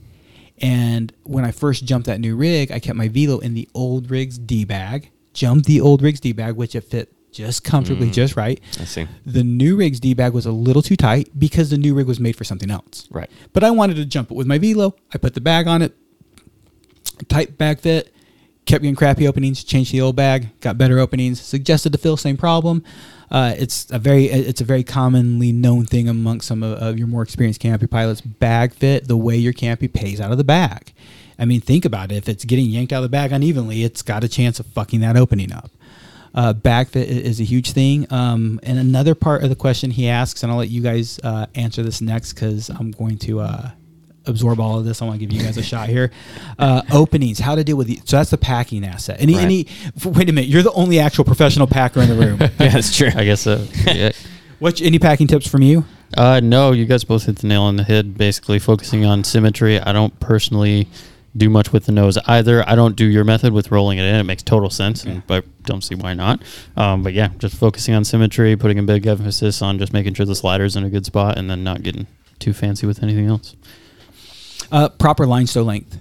And when I first jumped that new rig, I kept my Velo in the old rig's D bag, jumped the old rig's D bag, which it fit just comfortably, just right. I see. The new rig's D bag was a little too tight because the new rig was made for something else. Right. But I wanted to jump it with my Velo. I put the bag on it, tight bag fit, kept getting crappy openings, changed the old bag, got better openings, suggested to Phil, same problem. Uh, it's a very it's a very commonly known thing amongst some of, of your more experienced canopy pilots. Bag fit, the way your canopy pays out of the bag. I mean, think about it. If it's getting yanked out of the bag unevenly, it's got a chance of fucking that opening up. Uh, bag fit i- is a huge thing. Um, and another part of the question he asks, and I'll let you guys uh, answer this next because I'm going to uh, absorb all of this. I want to give you guys a shot here. Uh, openings, how to deal with the, so that's the packing asset. Any, Right. any, wait a minute, you're the only actual professional packer in the room. Yeah, that's true. I guess so. Yeah. What's any packing tips from you? Uh, no, you guys both hit the nail on the head. Basically, focusing on symmetry. I don't personally do much with the nose either. I don't do your method with rolling it in. It makes total sense, and, but don't see why not. Um, but yeah, just focusing on symmetry, putting a big emphasis on just making sure the slider's in a good spot, and then not getting too fancy with anything else. Uh, proper line stow length.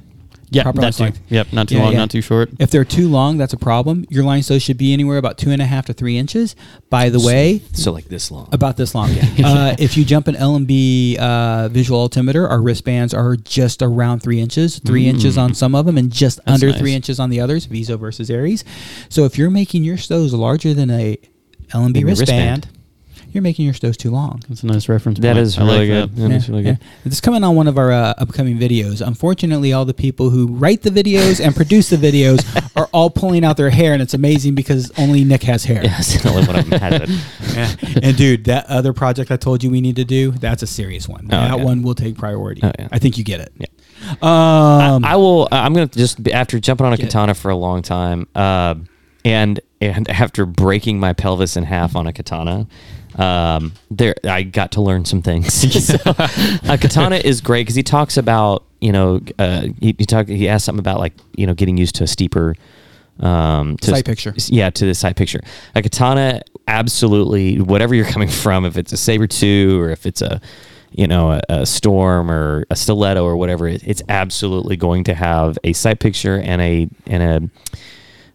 Yeah, Proper that too. Yep, not too Yeah, long, yeah. not too short. If they're too long, that's a problem. Your line stow should be anywhere about two and a half to three inches. By the way, So like this long. About this long. uh, if you jump an L&B uh, visual altimeter, our wristbands are just around three inches, three inches on some of them, and just under nice. three inches on the others. Viso versus Aries. So if you're making your stows larger than a L&B Than your wristband, wristband. You're making your stows too long. That's a nice reference. That point. is I like really that. good. That is really good. This is coming on one of our uh, upcoming videos. Unfortunately, all the people who write the videos and produce the videos are all pulling out their hair, and it's amazing because only Nick has hair. Yes, only one of them has it. Yeah. and dude, that other project I told you we need to do, that's a serious one. Oh, that yeah. one will take priority. Oh, yeah. I think you get it. Yeah. Um, I, I will. I'm gonna just be- after jumping on a Get it. katana for a long time, uh, and and after breaking my pelvis in half on a katana, um, there I got to learn some things. so, a katana is great because he talks about you know uh, he, he talk he asked something about like you know getting used to a steeper um, to Sight picture. Yeah, to the sight picture. A katana, absolutely. Whatever you're coming from, if it's a saber two or if it's a you know a, a storm or a stiletto or whatever, it, it's absolutely going to have a sight picture and a and a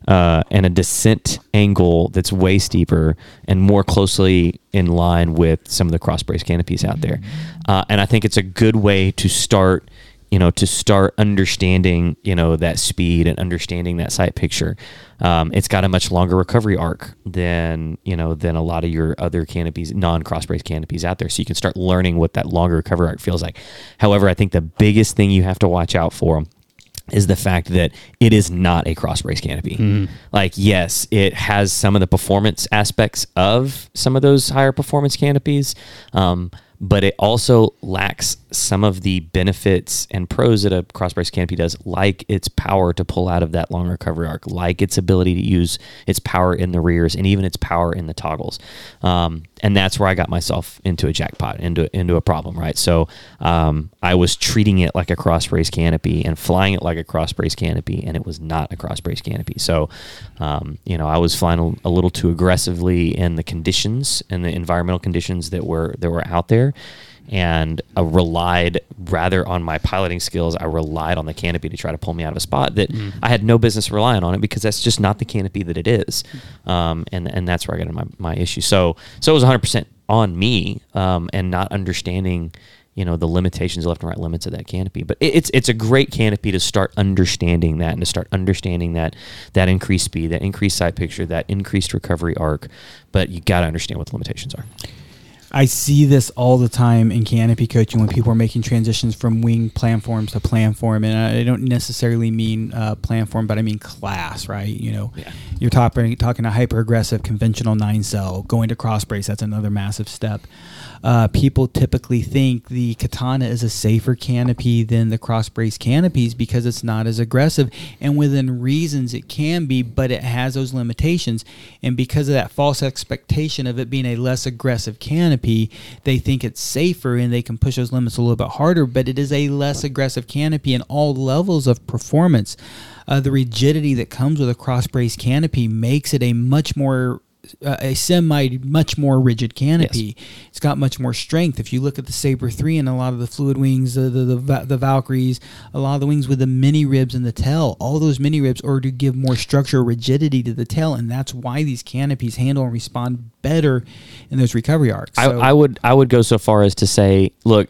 uh, and a descent angle that's way steeper and more closely in line with some of the cross brace canopies out there. Uh, and I think it's a good way to start, you know, to start understanding, you know, that speed and understanding that sight picture. Um, it's got a much longer recovery arc than, you know, than a lot of your other canopies, non cross brace canopies out there. So you can start learning what that longer recovery arc feels like. However, I think the biggest thing you have to watch out for is the fact that it is not a cross brace canopy. Like, yes, it has some of the performance aspects of some of those higher performance canopies, um, but it also lacks some of the benefits and pros that a cross brace canopy does, like its power to pull out of that long recovery arc, like its ability to use its power in the rears and even its power in the toggles. Um, and that's where I got myself into a jackpot, into into a problem, right? So um, I was treating it like a cross brace canopy and flying it like a cross brace canopy, and it was not a cross brace canopy. So, um, you know, I was flying a, a little too aggressively in the conditions and the environmental conditions that were that were out there, and I relied rather on my piloting skills. I relied on the canopy to try to pull me out of a spot that I had no business relying on it because that's just not the canopy that it is, um, and and that's where I got into my, my issue. So so it was 100 percent on me um, and not understanding you know the limitations left and right limits of that canopy. But it- it's it's a great canopy to start understanding that and to start understanding that that increased speed that increased sight picture that increased recovery arc. But you got to understand what the limitations are I see this all the time in canopy coaching when people are making transitions from wing planforms to planform, and I don't necessarily mean uh, planform, but I mean class, right? You know, Yeah. You're talking talking a hyper aggressive conventional nine cell going to cross brace. That's another massive step. Uh, people typically think the katana is a safer canopy than the cross brace canopies because it's not as aggressive, and within reasons it can be, but it has those limitations. And because of that false expectation of it being a less aggressive canopy, they think it's safer and they can push those limits a little bit harder. But it is a less aggressive canopy in all levels of performance. Uh, the rigidity that comes with a cross brace canopy makes it a much more uh, a semi much more rigid canopy. It's got much more strength. If you look at the Saber three and a lot of the fluid wings, the the, the the Valkyries, a lot of the wings with the mini ribs and the tail, all those mini ribs are to give more structure, rigidity to the tail, and that's why these canopies handle and respond better in those recovery arcs. I, So- I would I would go so far as to say, look,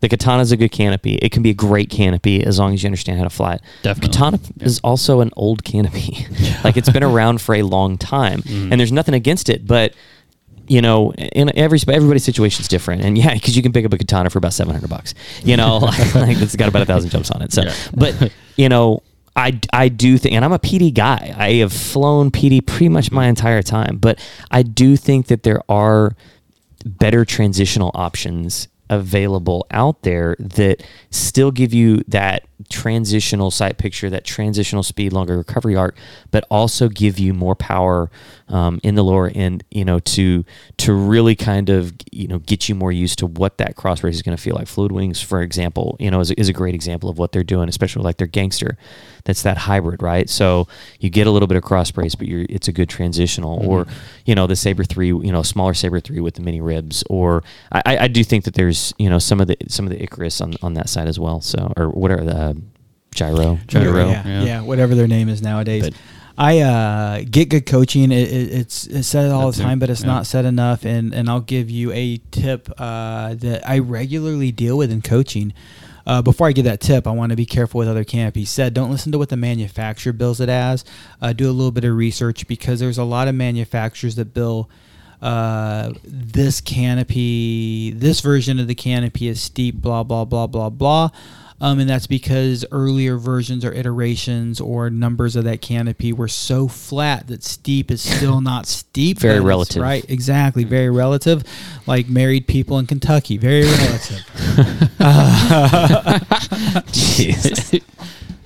the katana is a good canopy. It can be a great canopy as long as you understand how to fly it. Definitely. Katana is also an old canopy. like it's been around for a long time, Mm-hmm. and there's nothing against it, but. You know, in every everybody's situation is different, and yeah, because you can pick up a katana for about seven hundred bucks. You know, like it's got about a thousand jumps on it. So, Yeah. but you know, I, I do think, and I'm a PD guy. I have flown PD pretty much my entire time, but I do think that there are better transitional options available out there that still give you that transitional sight picture, that transitional speed, longer recovery arc, but also give you more power um, in the lower end, you know, to to really kind of you know get you more used to what that cross brace is going to feel like. Fluid Wings, for example, you know, is, a- is a great example of what they're doing, especially like their gangster. That's that hybrid, right? So you get a little bit of cross brace, but you're it's a good transitional. Or you know the Saber three, you know, smaller Saber three with the mini ribs. Or I, I I do think that there's you know some of the some of the Icarus on on that side as well. So or whatever the Jyro Jyro. Yeah, yeah. yeah, whatever their name is nowadays. But- I uh, get good coaching. It, it, it's it's said all That's the it, time, but it's yeah. not said enough. And and I'll give you a tip uh, that I regularly deal with in coaching. Uh, before I give that tip, I want to be careful with other canopies said. Don't listen to what the manufacturer bills it as. Uh, do a little bit of research because there's a lot of manufacturers that bill uh, this canopy, this version of the canopy is steep, blah, blah, blah, blah, blah. Um, and that's because earlier versions or iterations or numbers of that canopy were so flat that steep is still not steep. Very relative. Right, exactly. Very relative. Like married people in Kentucky. Very relative. Jeez.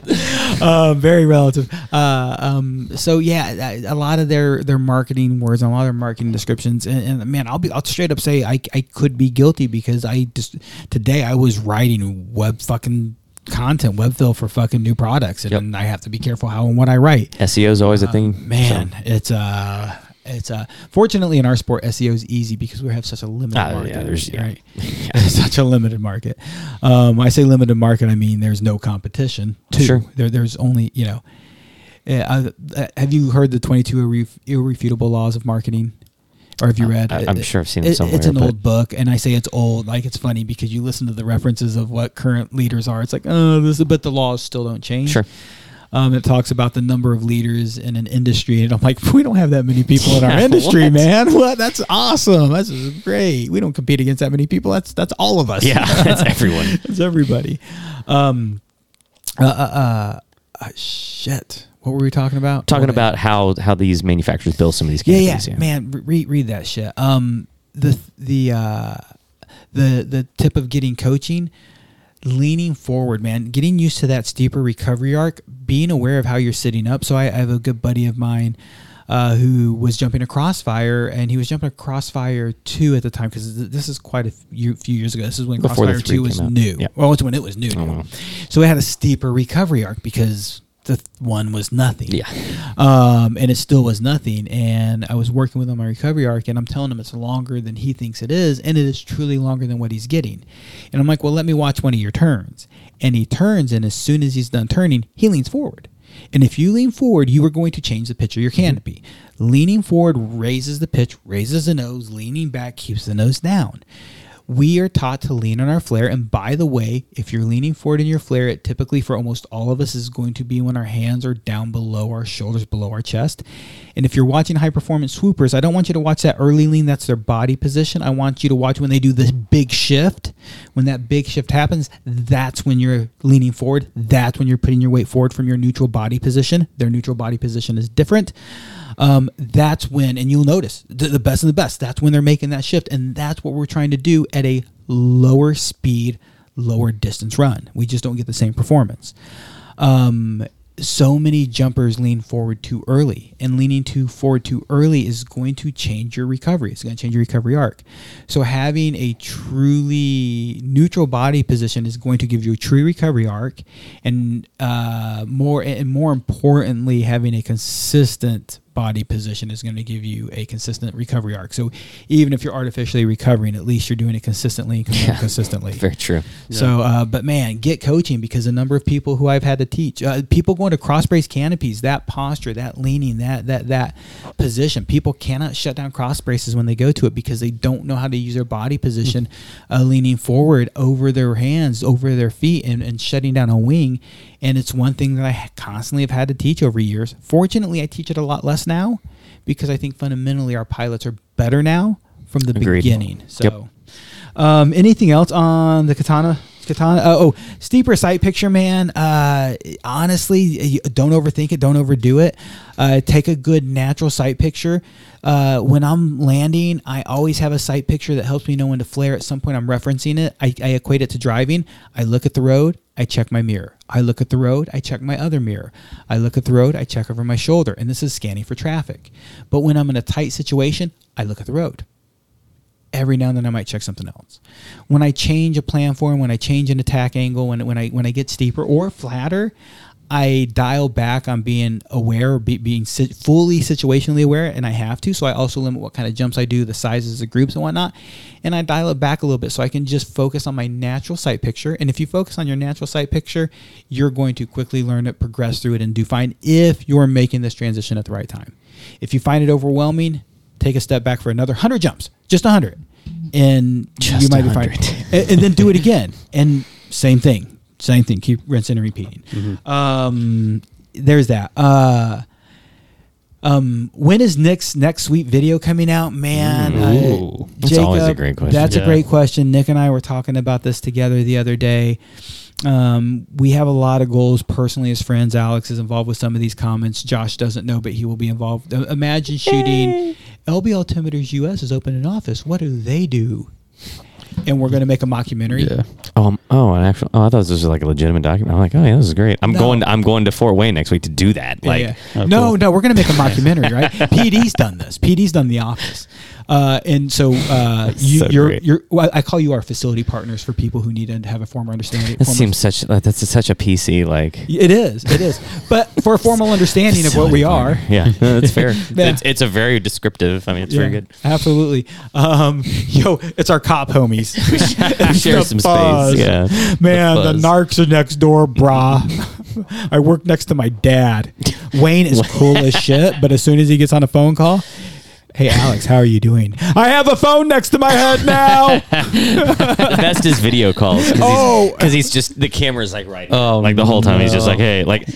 uh, very relative. Uh, um, so yeah, a lot of their their marketing words and a lot of their marketing descriptions, and, and man, I'll be I'll straight up say I I could be guilty because I just today I was writing web fucking content web fill for fucking new products, and, Yep. I have to be careful how and what I write. SEO is always a thing. Man, so. it's uh it's uh fortunately in our sport SEO is easy because we have such a limited yeah, market. there's- yeah. right. such a limited market. Um, I say limited market, I mean there's no competition. Too. Sure. There, there's only you know. Uh, uh, have you heard the 22 irref- irrefutable laws of marketing? Or have you read? I- I'm sure I've seen it It's somewhere, It's an old book, and I say it's old. Like it's funny because you listen to the references of what current leaders are. It's like, oh, this, is, but the laws still don't change. Sure. Um, it talks about the number of leaders in an industry, and I'm like, we don't have that many people in our Yeah, industry, what? man. What? That's awesome. That's great. We don't compete against that many people. That's that's all of us. Yeah, that's everyone. It's everybody. Um, uh, uh, uh, uh, shit. What were we talking about? Talking about how how these manufacturers build some of these yeah, yeah, canopies. man. Read read that shit. Um, the the uh, the the tip of getting coaching, leaning forward, man. Getting used to that steeper recovery arc. Being aware of how you're sitting up. So I, I have a good buddy of mine. Uh, who was jumping a crossfire and he was jumping a crossfire 2 at the time because th- this is quite a few, few years ago this is when Before crossfire 2 was out. new Yeah. well it's when it was new, new. Mhm. so it had a steeper recovery arc because the one was nothing Yeah. um, and it still was nothing. And I was working with him on my recovery arc, and I'm telling him it's longer than he thinks it is, and it is truly longer than what he's getting. And I'm like, well, let me watch one of your turns. And he turns, and as soon as he's done turning, he leans forward. And if you lean forward, you are going to change the pitch of your canopy. Leaning forward raises the pitch, raises the nose. Leaning back keeps the nose down. We are taught to lean on our flare. And by the way, if you're leaning forward in your flare, it typically for almost all of us is going to be when our hands are down below our shoulders, below our chest. And if you're watching high performance swoopers, I don't want you to watch that early lean. That's their body position. I want you to watch when they do this big shift. When that big shift happens, that's when you're leaning forward. That's when you're putting your weight forward from your neutral body position. Their neutral body position is different um, that's when, and you'll notice the, the best of the best, that's when they're making that shift. And that's what we're trying to do at a lower speed, lower distance run. We just don't get the same performance. Um, so many jumpers lean forward too early, and leaning too forward too early is going to change your recovery. It's going to change your recovery arc. So having a truly neutral body position is going to give you a true recovery arc, and uh, more and more importantly, having a consistent body position is going to give you a consistent recovery arc. So even if you're artificially recovering, at least you're doing it consistently and Yeah. consistently. Very true. So, uh, but man, get coaching because the number of people who I've had to teach, uh, people going to cross brace canopies, that posture, that leaning, that that that position, people cannot shut down cross braces when they go to it because they don't know how to use their body position, uh, leaning forward over their hands, over their feet, and, and shutting down a wing. And it's one thing that I constantly have had to teach over years. Fortunately, I teach it a lot less now because I think fundamentally our pilots are better now from the Agreed. beginning. So. Um, anything else on the katana? Katana. Uh, oh, steeper sight picture, man. Uh, honestly, don't overthink it. Don't overdo it. Uh, take a good natural sight picture. Uh, when I'm landing, I always have a sight picture that helps me know when to flare. At some point, I'm referencing it. I, I equate it to driving. I look at the road. I check my mirror. I look at the road. I check my other mirror. I look at the road. I check over my shoulder. And this is scanning for traffic. But when I'm in a tight situation, I look at the road every now and then I might check something else. When I change a plan form, when I change an attack angle, when when I when I get steeper or flatter, I dial back on being aware, be, being si- fully situationally aware, and I have to. So I also limit what kind of jumps I do, the sizes of groups and whatnot, and I dial it back a little bit so I can just focus on my natural sight picture. And if you focus on your natural sight picture, you're going to quickly learn it, progress through it, and do fine if you're making this transition at the right time. If you find it overwhelming, take a step back for another 100 jumps, just 100. And you Just might be fine. and, and then do it again. And same thing. Same thing. Keep rinsing and repeating. Mm-hmm. Um, there's that. Uh, um, when is Nick's next sweet video coming out, man? Ooh. Uh, That's always a great question. That's a great question. Nick and I were talking about this together the other day. Um, we have a lot of goals personally as friends. Alex is involved with some of these comments. Josh doesn't know, but he will be involved. Uh, imagine shooting LB Altimeters US is open in office. What do they do? And we're going to make a mockumentary. Yeah. Um. Oh, an actual. Oh, I thought this was like a legitimate document. I'm like, oh yeah, this is great. I'm No. going. To, I'm going to Fort Wayne next week to do that. Yeah, Like, yeah. Oh, no, cool. no, we're gonna make a mockumentary, right? PD's done this. PD's done The Office, uh, and so uh, you, so you're, great. you're. Well, I call you our facility partners for people who need to have a formal understanding. that formal- seems such. uh, That's such a PC like. It is. It is. But for a formal understanding of what we are, Yeah, that's fair. Yeah. It's, it's a very descriptive. I mean, it's very good. Absolutely. Um, yo, it's our cop homies. We share some buzz. space. Yeah. Man, the, buzz. narcs are next door, brah. I work next to my dad. Wayne is cool as shit, but as soon as he gets on a phone call, hey Alex, how are you doing? I have a phone next to my head now. the best is video calls. Cause Oh. because he's, just the camera's like right. Oh, like the whole time he's just like, hey, like,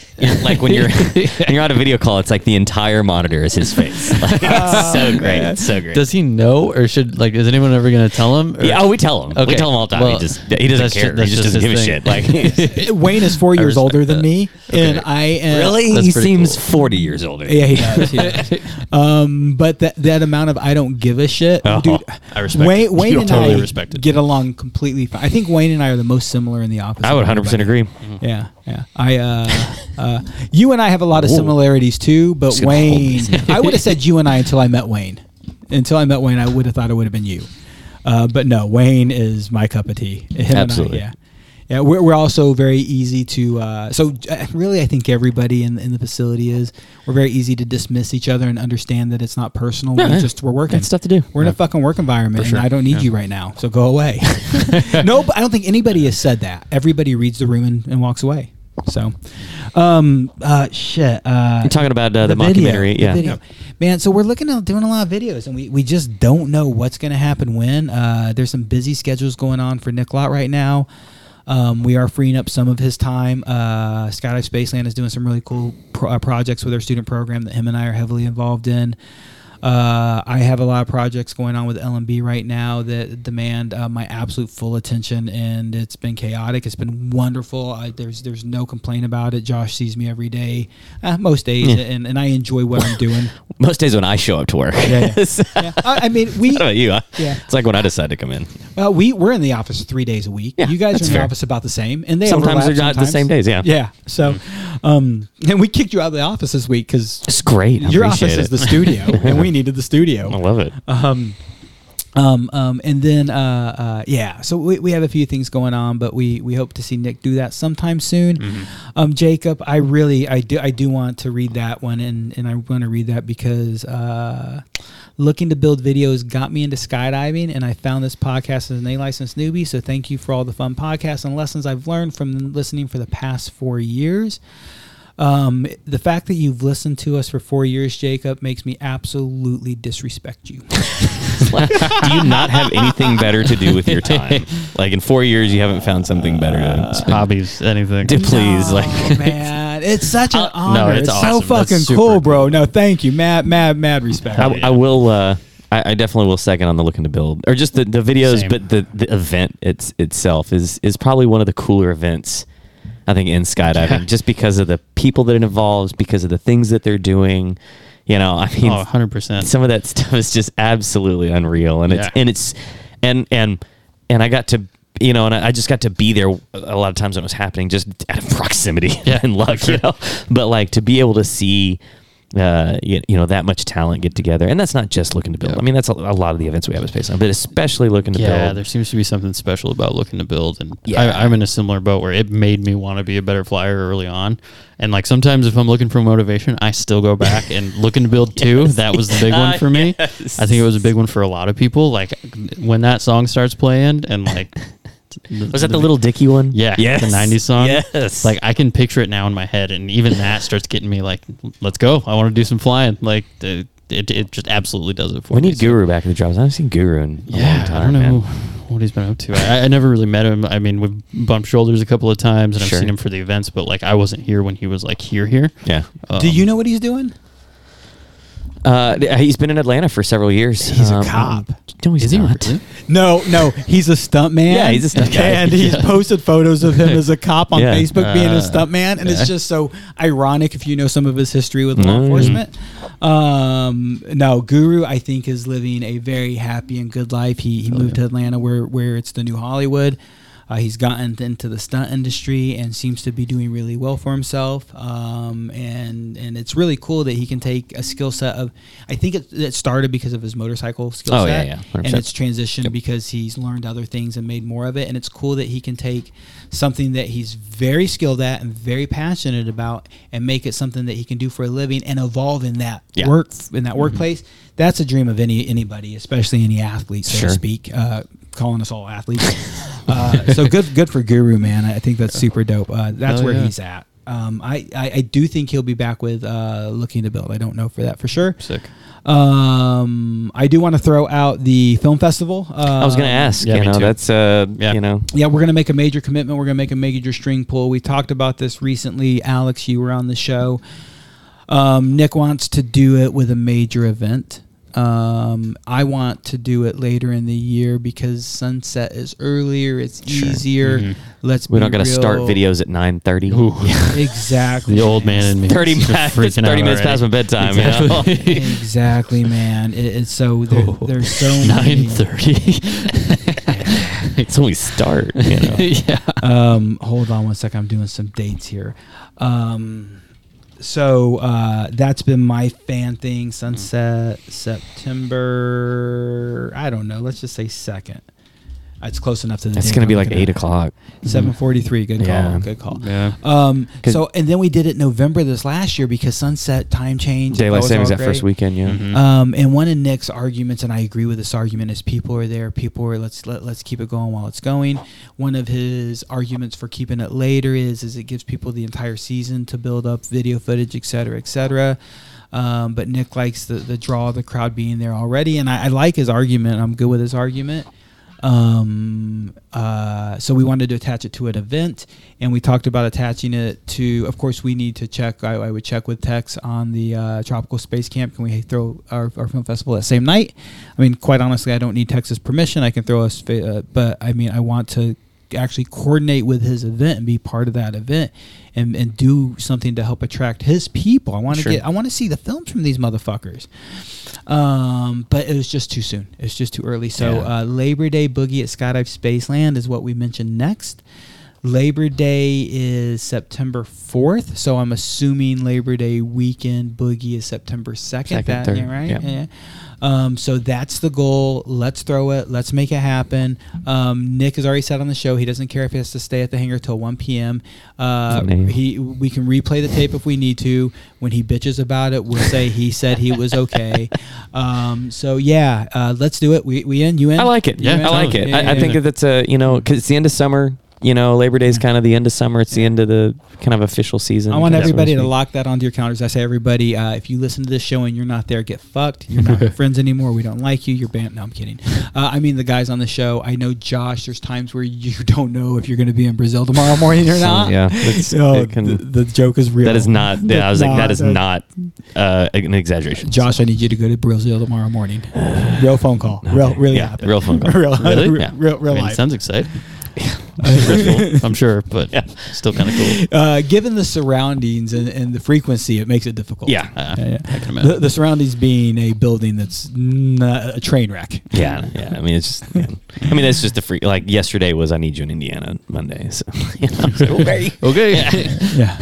like when you're when you're on a video call, it's like the entire monitor is his face. Like, it's so great. It's so great. Does he know, or should like? Is anyone ever gonna tell him? or- yeah, oh, we tell him. Okay. We Okay. tell him all the time. Well, he just he doesn't care. ju- that's he just just doesn't give his a shit. Like Wayne is four years respect older than that. me, and I am really, he seems cool. forty years older. Yeah, he does. He does. um, but that that amount of I don't give a shit, Oh, dude. I respect Wayne, it. Wayne and totally I respect it. get along completely fine. I think Wayne and I are the most similar in the office. I would 100 percent everybody. agree. Yeah, yeah. I, uh, uh, you and I have a lot of similarities too, but Just gonna hold Wayne. I would have said you and I until I met Wayne. Until I met Wayne, I would have thought it would have been you. Uh, but no, Wayne is my cup of tea. Him and I, Absolutely. yeah. Yeah, we're, we're also very easy to. Uh, so uh, really, I think everybody in in the facility is. We're very easy to dismiss each other and understand that it's not personal. Yeah, we're yeah. just we're working. Got stuff to do. We're in a fucking work environment, sure. and I don't need Yeah. you right now. So go away. no, but I don't think anybody has said that. Everybody reads the room and, and walks away. So, um, uh, shit. Uh, You're talking about uh, the, video, mockumentary, the yeah. video. Man, so we're looking at doing a lot of videos, and we, we just don't know what's going to happen when. Uh, there's some busy schedules going on for Nick Lott right now. Um, we are freeing up some of his time. Uh, Skydive Spaceland is doing some really cool pro- uh, projects with our student program that him and I are heavily involved in. Uh, I have a lot of projects going on with L&B right now that demand uh, my absolute full attention, and it's been chaotic. It's been wonderful. I, there's there's no complaint about it. Josh sees me every day, uh, most days, and, and I enjoy what I'm doing. Most days when I show up to work. Yeah, yeah. So- Yeah. I, I mean, we about you? I- Yeah. It's like when I decide to come in. well, we we're in the office three days a week. Yeah, you guys are in the office about the same, and they sometimes they're not the same days, yeah. Yeah. So, um, and we kicked you out of the office this week because It's great. I your office appreciate is the studio, and we needed the studio. I love it. Um, um, um, and then, uh, uh, yeah, so we, we have a few things going on, but we, we hope to see Nick do that sometime soon. Um, Jacob, I really, I do, I do want to read that one and, and I want to read that because, uh, looking to build videos got me into skydiving and I found this podcast as an A licensed newbie. So thank you for all the fun podcasts and lessons I've learned from listening for the past four years. Um, the fact that you've listened to us for four years, Jacob, makes me absolutely disrespect you. do you not have anything better to do with your time? Like in four years, you haven't found something better to spend. Hobbies, anything. To please, No, like man, it's such an Uh, honor. no, it's it's so awesome. That's fucking super cool, bro. No, thank you, mad, mad, mad respect. I, I will. Uh, I, I definitely will second on the looking to build, or just the, the videos, Same. but the, the event it's itself is is probably one of the cooler events. I think in skydiving, just because of the people that it involves, because of the things that they're doing. You know, I mean, Oh, 100%. some of that stuff is just absolutely unreal, and it's and it's and and and I got to you know, and I just got to be there a lot of times when it was happening, just out of proximity Yeah, and luck, for you know. But like to be able to see, uh, you, you know, that much talent get together, and that's not just looking to build. Yeah. I mean, that's a, a lot of the events we have at Spaceland, but especially looking to yeah, build. Yeah, there seems to be something special about looking to build, and Yeah. I, I'm in a similar boat where it made me want to be a better flyer early on. And like sometimes if I'm looking for motivation, I still go back and looking to build too. That was the big one for me. yes. I think it was a big one for a lot of people. Like when that song starts playing, and like was that the little Dicky one? Yeah, yes, the '90s song. Yes, like I can picture it now in my head, and even that starts getting me like, "Let's go! I want to do some flying." Like the, it, it just absolutely does it for we me. We need So- Guru back in the jobs. I haven't seen Guru in a Yeah, long time. I don't know man. what he's been up to. I, I never really met him. I mean, we've bumped shoulders a couple of times, and I've seen him for the events, but like I wasn't here when he was like here, here. Yeah. Um, Do you know what he's doing? Uh, he's been in Atlanta for several years. Um, He's a cop. No, he's Is he not. really? No, no, he's a stunt man. Yeah, he's a stunt guy. And he's Yeah. posted photos of him as a cop on Yeah. Facebook being a Uh, stunt man, and it's just so ironic if you know some of his history with law Mm. enforcement. Um, no, Guru, I think, is living a very happy and good life. He he moved to Atlanta, where where it's the new Hollywood. Uh, he's gotten into the stunt industry and seems to be doing really well for himself. Um, and and it's really cool that he can take a skill set of. I think it, it started because of his motorcycle skill Oh, set. yeah, yeah, and it's transitioned because he's learned other things and made more of it. And it's cool that he can take something that he's very skilled at and very passionate about and make it something that he can do for a living and evolve in that Yeah. work in that workplace. That's a dream of any anybody, especially any athlete, so Sure. to speak. Uh, calling us all athletes. uh, so good, good for Guru, man. I think that's super dope. Uh, that's Hell where yeah. he's at. Um, I, I, I do think he'll be back with uh, looking to build. I don't know for that for sure. Sick. Um, I do want to throw out the film festival. Uh, I was going to ask. yeah, you know, too. that's uh, Yeah. you know, Yeah, we're gonna make a major commitment. We're gonna make a major string pull. We talked about this recently, Alex. You were on the show. Um, Nick wants to do it with a major event. Um, I want to do it later in the year because sunset is earlier. It's Sure. easier. Mhm. Let's. we're be not going to start videos at nine thirty. Exactly. The old man in me. Thirty is minutes. freaking Thirty out minutes already. past my bedtime. you know? Exactly. exactly, man. It, it's so there, there's so. Nine thirty. it's when we start. You know? yeah. um, hold on one second. I'm doing some dates here. Um, so uh, that's been my fan thing. Sunset September. I don't know. Let's just say second. It's close enough to the. It's going to be like eight o'clock. Seven forty three. Good call. Yeah. Good call. Yeah. Um. 'Cause- So and then we did it November this last year because sunset time change. Daylight That was savings that first weekend. Yeah. Mhm. Um, and one of Nick's arguments, and I agree with this argument, is people are there. People are let's let, let's keep it going while it's going. One of his arguments for keeping it later is is it gives people the entire season to build up video footage, et cetera, et cetera. Um, but Nick likes the the draw of the crowd being there already, and I, I like his argument. I'm good with his argument. Um, uh, so we wanted to attach it to an event, and we talked about attaching it to. Of course, we need to check. I, I would check with Tex on the uh, Tropical Space Camp. Can we throw our, our film festival that same night? I mean, quite honestly, I don't need Tex's permission. I can throw us, uh, but I mean, I want to actually coordinate with his event and be part of that event and, and do something to help attract his people. I want to Sure. get I want to see the films from these motherfuckers. Um, but it was just too soon. It's just too early. So Yeah. uh, Labor Day boogie at Skydive Spaceland is what we mentioned next. Labor Day is September 4th, so I'm assuming Labor Day weekend boogie is September 2nd. Second, that, third, right? yeah. Um, so that's the goal. Let's throw it. Let's make it happen. Um, Nick has already said on the show he doesn't care if he has to stay at the hangar till 1 p.m. Uh, he we can replay the tape if we need to. When he bitches about it, we'll say he said he was okay. Um, so yeah, uh, let's do it. We we in you in. I like it. Yeah. I like totally. it. I, I think that that's a you know because it's the end of summer. You know, Labor Day is kind of the end of summer. It's the end of the kind of official season. I want everybody to lock that onto your calendars. I say, everybody, uh, if you listen to this show and you're not there, get fucked. You're not friends anymore. We don't like you. You're banned. No, I'm kidding. Uh, I mean, the guys on the show. I know Josh. There's times where you don't know if you're going to be in Brazil tomorrow morning or not. yeah, that's- Oh, can- the, the joke is real. That is not. Yeah, I was like, that is not uh, an exaggeration. Josh, I need you to go to Brazil tomorrow morning. Real phone call. Real, really Yeah, happen. real phone call. real, Really? real, Yeah. real, real I mean, life. sounds exciting. Stressful, I'm sure, but Yeah. still kind of cool. uh, given the surroundings and, and the frequency, it makes it difficult. Yeah. Uh, Yeah, yeah. I can imagine. The, the surroundings being a building that's not a train wreck. Yeah, yeah. I mean, it's just. man. I mean, it's just a free. Like yesterday was I need you in Indiana Monday. So you know, I was like, okay. okay. Yeah.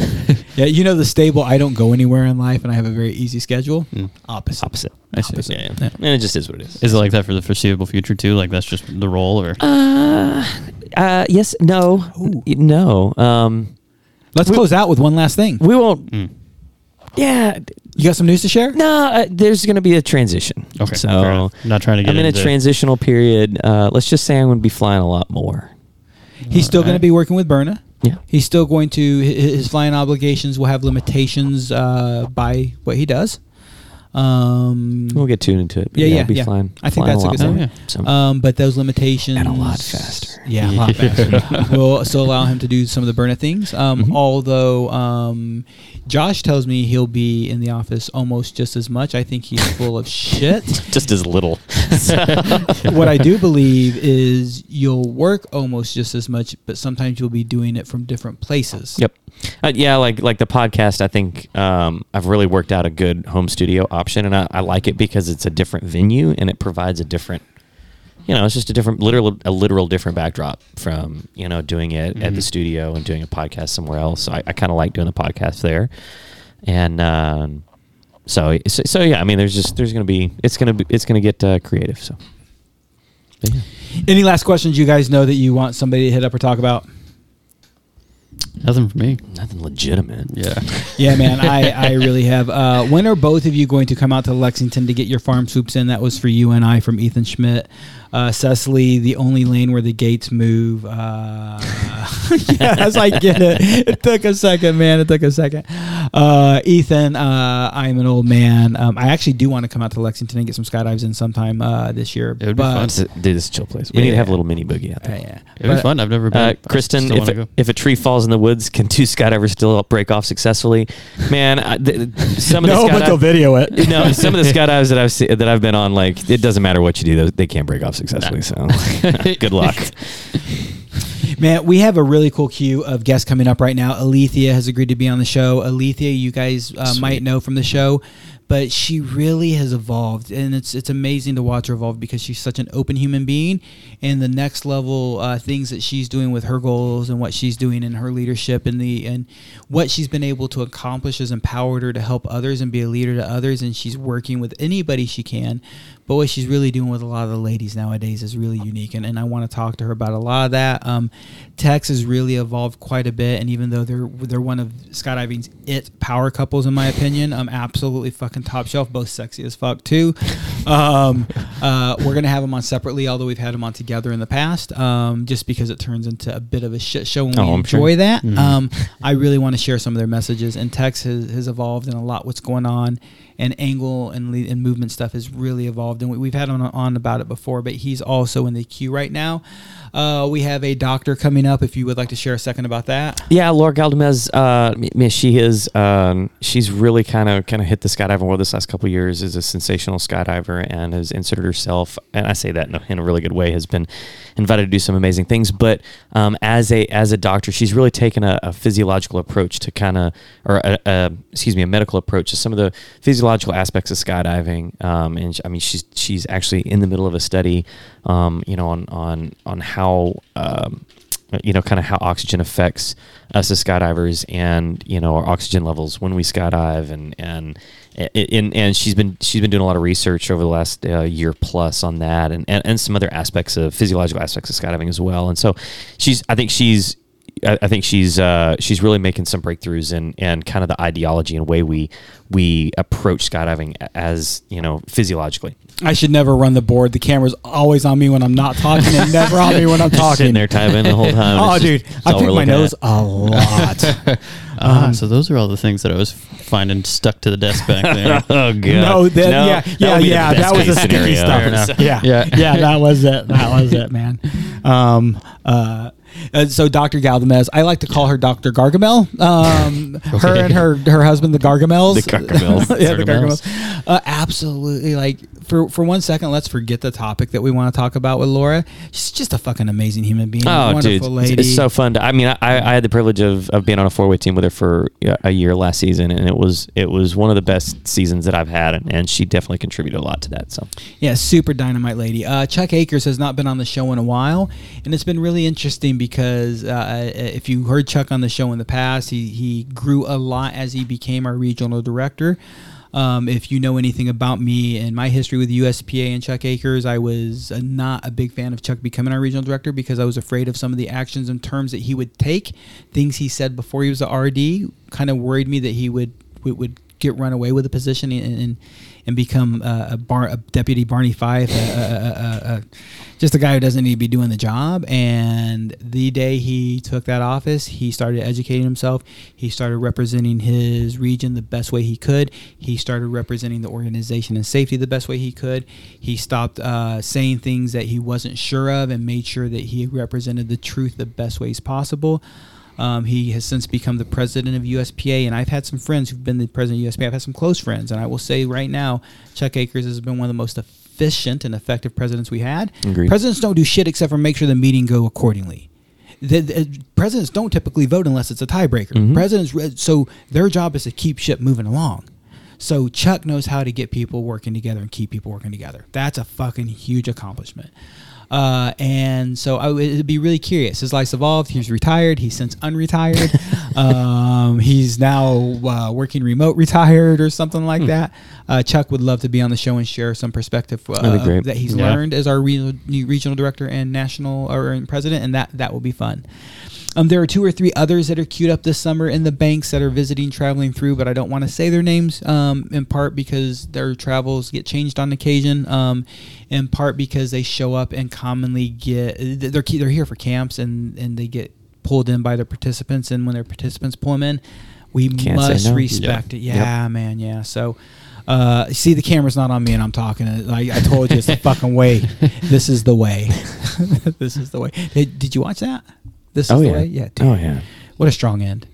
Yeah. You know, the stable, I don't go anywhere in life and I have a very easy schedule. Mm. Opposite. Opposite. I see. Opposite. Yeah, Yeah. yeah. And it just is what it is. Is it like that for the foreseeable future too? Like that's just the role, or Uh, uh, yes. No. Ooh. No. Um, Let's We- close out with one last thing. we won't. Mm. Yeah. You got some news to share? No. Uh, there's going to be a transition. okay? So fair enough. not trying to get I'm in a into transitional period. Uh, let's just say I'm going to be flying a lot more. He's still going to be working with Berna. Yeah. He's still going to, his flying obligations will have limitations uh, by what he does. Um, We'll get tuned into it. but Yeah, yeah, be yeah. flying. I think that's a good lot thing. Yeah. So, Um, but those limitations And a lot faster. Yeah, a lot faster. will still allow him to do some of the burner things. Um, Mhm. Although um, Josh tells me he'll be in the office almost just as much. I think he's full of shit. just as little. what I do believe is you'll work almost just as much, but sometimes you'll be doing it from different places. Yep. Uh, yeah, like like the podcast. I think um, I've really worked out a good home studio option, and I, I like it because it's a different venue and it provides a different. You know, it's just a different, literal, a literal different backdrop from you know doing it at the Mhm. studio and doing a podcast somewhere else. So I, I kind of like doing the podcast there, and um, so, so so yeah. I mean, there's just there's gonna be it's gonna be it's gonna get uh, creative. So yeah. Any last questions you guys know that you want somebody to hit up or talk about? Nothing for me. nothing legitimate. Yeah. Yeah, man, I, I really have. Uh, when are both of you going to come out to Lexington to get your farm swoops in? That was for you and I from Ethan Schmidt. Uh, Cecily, the only lane where the gates move. Uh, yes, I get it. It took a second, man. It took a second. Uh, Ethan, uh, I'm an old man. Um, I actually do want to come out to Lexington and get some skydives in sometime uh, this year. It would be fun. It's a- Dude, this is a chill place. We need to have a little mini boogie out Uh, there. yeah. It'd be fun. I've never been. Uh, Kristen, if a, if a tree falls in the woods, can two skydivers still break off successfully? Man, I, th- some of the No, but they'll skydives, video it. no, some of the skydives that I've se- that I've been on, like it doesn't matter what you do, they- they can't break off successfully. So, good luck. Man, we have a really cool queue of guests coming up right now. Alethea has agreed to be on the show. Alethea, you guys uh, might know from the show, but she really has evolved, and it's it's amazing to watch her evolve because she's such an open human being, and the next level uh, things that she's doing with her goals and what she's doing in her leadership and the and what she's been able to accomplish has empowered her to help others and be a leader to others, and she's working with anybody she can. But what she's really doing with a lot of the ladies nowadays is really unique, and, and I want to talk to her about a lot of that. Um, Tex has really evolved quite a bit, and even though they're they're one of skydiving's it power couples in my opinion, um, absolutely fucking top shelf, both sexy as fuck too. Um, uh, we're gonna have them on separately, although we've had them on together in the past, um, just because it turns into a bit of a shit show, and we Oh, I'm enjoy sure. that. Um, I really want to share some of their messages, and Tex has, has evolved in a lot. What's going on, and angle and lead, and movement stuff has really evolved, and we, we've had on on about it before. But he's also in the queue right now. Uh, we have a doctor coming up. If you would like to share a second about that. Yeah, Laura Galdamez, uh, she is, um, she's really kind of kind of hit the skydiving world this last couple years. Is a sensational skydiver and has inserted herself, and I say that in a, in a really good way. Has been invited to do some amazing things, but um, as a as a doctor, she's really taken a, a physiological approach to kind of, or a, a, excuse me, a medical approach to some of the physiological aspects of skydiving. Um, and I mean, she's she's actually in the middle of a study, um, you know, on on on how. Um, you know, kind of how oxygen affects us as skydivers, and you know our oxygen levels when we skydive, and and and, and she's been she's been doing a lot of research over the last uh, year plus on that, and, and and some other aspects of physiological aspects of skydiving as well. And so she's, I think she's. I I think she's uh, she's really making some breakthroughs in and kind of the ideology and way we we approach skydiving as you know physiologically. I should never run the board. The camera's always on me when I'm not talking, and never on me when I'm Just talking. sitting there typing the whole time. Oh, It's dude, just- I all pick my nose at. a lot. Ah, so those are all the things that I was finding stuck to the desk back there. Oh god! No, that, No, yeah, yeah, would yeah. That was case the sticky scenario. stuff. Yeah, Yeah. yeah, That was it. That was it, man. Um, uh, uh, so Dr. Galdamez, I like to call her Dr. Gargamel. Um, Her and her her husband, the Gargamels. The Gargamels. yeah, the Gargamels. Uh, absolutely. Like for for one second, let's forget the topic that we want to talk about with Laura. She's just a fucking amazing human being. Oh, wonderful dude, lady. it's so fun. To, I mean, I, I had the privilege of, of being on a four way team with her for a year last season, and it was it was one of the best seasons that I've had, and, and she definitely contributed a lot to that. So Yeah, super dynamite lady. Uh, Chuck Akers has not been on the show in a while, and it's been really interesting because uh, if you heard Chuck on the show in the past, he he grew a lot as he became our regional director. Um, if you know anything about me and my history with USPA and Chuck Akers, I was uh, not a big fan of Chuck becoming our regional director because I was afraid of some of the actions and terms that he would take. Things he said before he was the RD kind of worried me that he would would, would get run away with the position and and, and become uh, a, bar, a deputy Barney Fife, a, a, a, a, a, just a guy who doesn't need to be doing the job. And the day he took that office, he started educating himself. He started representing his region the best way he could. He started representing the organization and safety the best way he could. He stopped uh, saying things that he wasn't sure of and made sure that he represented the truth the best ways possible. Um, he has since become the president of USPA, and I've had some friends who've been the president of USPA. I've had some close friends, and I will say right now, Chuck Akers has been one of the most efficient and effective presidents we had. Agreed. Presidents don't do shit except for make sure the meeting go accordingly. The, the- presidents don't typically vote unless it's a tiebreaker. Presidents, re- so their job is to keep shit moving along. So Chuck knows how to get people working together and keep people working together. That's a fucking huge accomplishment. Uh, and so I would be really curious. His life's evolved. He's retired. He's since unretired. um, he's now uh, working remote retired or something like that. Uh, Chuck would love to be on the show and share some perspective uh, That'd be great. that he's Yeah. learned as our regional, regional director and national or president, and that that will be fun. Um, there are two or three others that are queued up this summer in the banks that are visiting, traveling through, but I don't want to say their names. Um, in part because their travels get changed on occasion. Um, in part because they show up and commonly get they're they're here for camps and and they get pulled in by their participants, and when their participants pull them in, we Can't must no. respect it. Yeah, man. Yeah. So. Uh, see, the camera's not on me, and I'm talking. I, I told you it's the fucking way. This is the way. this is the way. Did, did you watch that? This is Oh, the yeah. way. Yeah. Oh, yeah. What a strong end.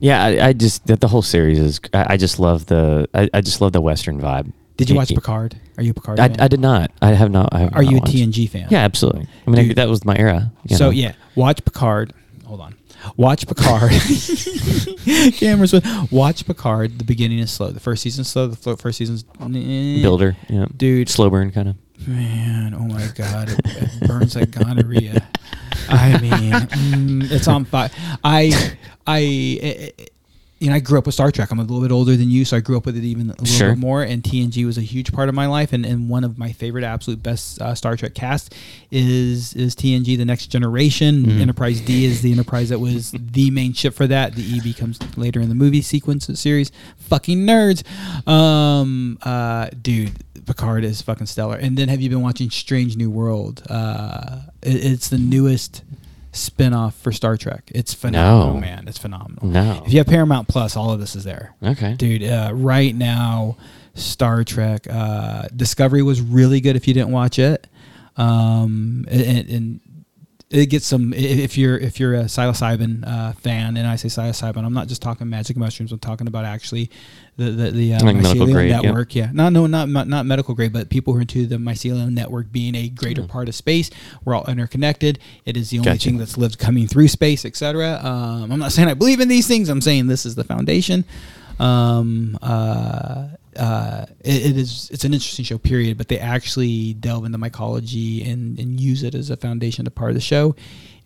yeah, I, I just that the whole series is. I, I just love the. I, I just love the Western vibe. Did you watch Picard? Are you a Picard? I, fan? I did not. I have not. I have Are not you a watched. TNG fan? Yeah, absolutely. I mean, I- Dude. that was my era. So know? yeah, watch Picard. Hold on. Watch Picard. Cameras. With watch Picard. The beginning is slow. The first season's slow. The first season's eh. Builder, yeah, Dude. slow burn kind of. Man, oh my God, it, it burns like gonorrhea. I mean, mm, it's on fire. I, I, eh, eh, you know, I grew up with Star Trek. I'm a little bit older than you, so I grew up with it even a little Sure. bit more. And TNG was a huge part of my life, and, and one of my favorite, absolute best uh, Star Trek cast is is TNG: The Next Generation. Enterprise D is the Enterprise that was the main ship for that. The E becomes later in the movie sequence series. Fucking nerds, um, uh, dude. Picard is fucking stellar. And then have you been watching Strange New World? Uh, it- it's the newest spin-off for Star Trek. It's phenomenal, No. man. It's phenomenal. No. If you have Paramount Plus, all of this is there. Okay. Dude, uh, right now Star Trek uh, Discovery was really good if you didn't watch it. Um, and, and it gets some if you're if you're a psilocybin uh, fan, and I say psilocybin, I'm not just talking magic mushrooms. I'm talking about actually the the, the uh, Like mycelium grade, network. Yeah, no, no, not not medical grade, but people who are into the mycelium network being a greater part of space. We're all interconnected. It is the only Gotcha. thing that's lived coming through space, etc. Um, I'm not saying I believe in these things. I'm saying this is the foundation. Um, uh, uh, it, it is it's an interesting show, period. But they actually delve into mycology and, and use it as a foundation to part of the show,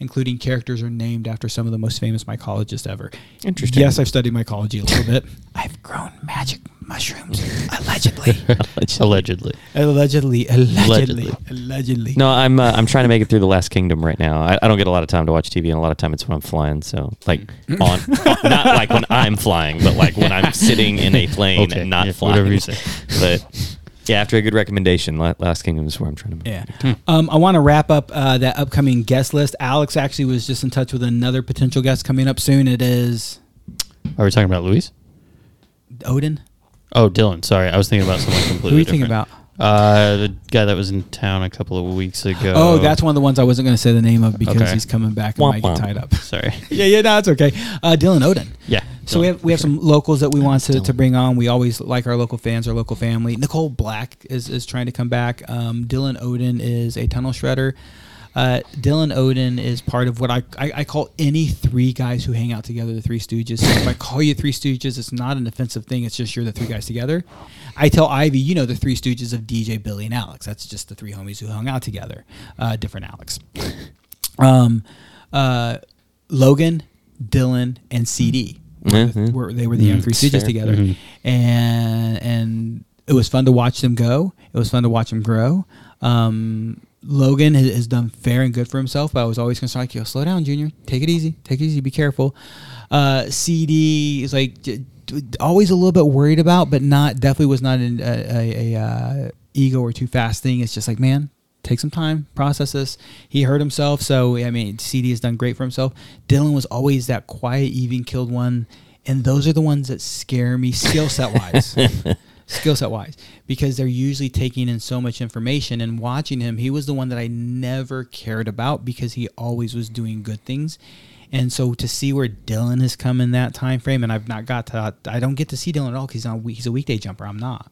including characters are named after some of the most famous mycologists ever. Interesting. Yes, I've studied mycology a little bit. I've grown magic mushrooms, allegedly, Allegedly. allegedly, allegedly, Allegedly. allegedly. No, I'm uh, I'm trying to make it through the Last Kingdom right now. I, I don't get a lot of time to watch TV, and a lot of time it's when I'm flying. So like Mm. on, not like when I'm flying, but like when I'm sitting in a plane Okay, and not yeah, flying. whatever you say. But yeah, after a good recommendation, Last Kingdom is where I'm trying to. Yeah. Um, I want to wrap up uh, that upcoming guest list. Alex actually was just in touch with another potential guest coming up soon. It is Are we talking about Louise? Odin. Oh, Dylan. Sorry, I was thinking about someone completely. Who are you thinking different. about? Uh, the guy that was in town a couple of weeks ago. Oh, that's one of the ones I wasn't going to say the name of because Okay. he's coming back and Womp might get womp. tied up. Sorry. yeah, yeah, no, it's okay. Uh, Dylan Odin. Yeah. So we Dylan, have we have for sure. some locals that we want to, to bring on. We always like our local fans, our local family. Nicole Black is, is trying to come back. Um, Dylan Odin is a tunnel shredder. Uh, Dylan Odin is part of what I, I I call any three guys who hang out together, the Three Stooges. So if I call you Three Stooges, it's not an offensive thing. It's just you're the three guys together. I tell Ivy, you know, the Three Stooges of DJ, Billy, and Alex. That's just the three homies who hung out together. Uh, different Alex. Um, uh, Logan, Dylan, and CD were, Mhm. were they were the young Three it's Stooges fair. together, and and it was fun to watch them go. It was fun to watch them grow. Um, Logan has, done fair and good for himself, but I was always concerned, like, yo, slow down, Junior. Take it easy. Take it easy. Be careful. Uh, CD is like always a little bit worried about, but not definitely was not an, a, a, a uh, ego or too fast thing. It's just like, man, take some time, process this. He hurt himself, so I mean, CD has done great for himself. Dylan was always that quiet, even killed one, and those are the ones that scare me, skill set wise. skill set wise because they're usually taking in so much information and watching him he was the one that i never cared about because he always was doing good things and so to see where dylan has come in that time frame and i've not got to i don't get to see dylan at all because he's, on- he's a weekday jumper i'm not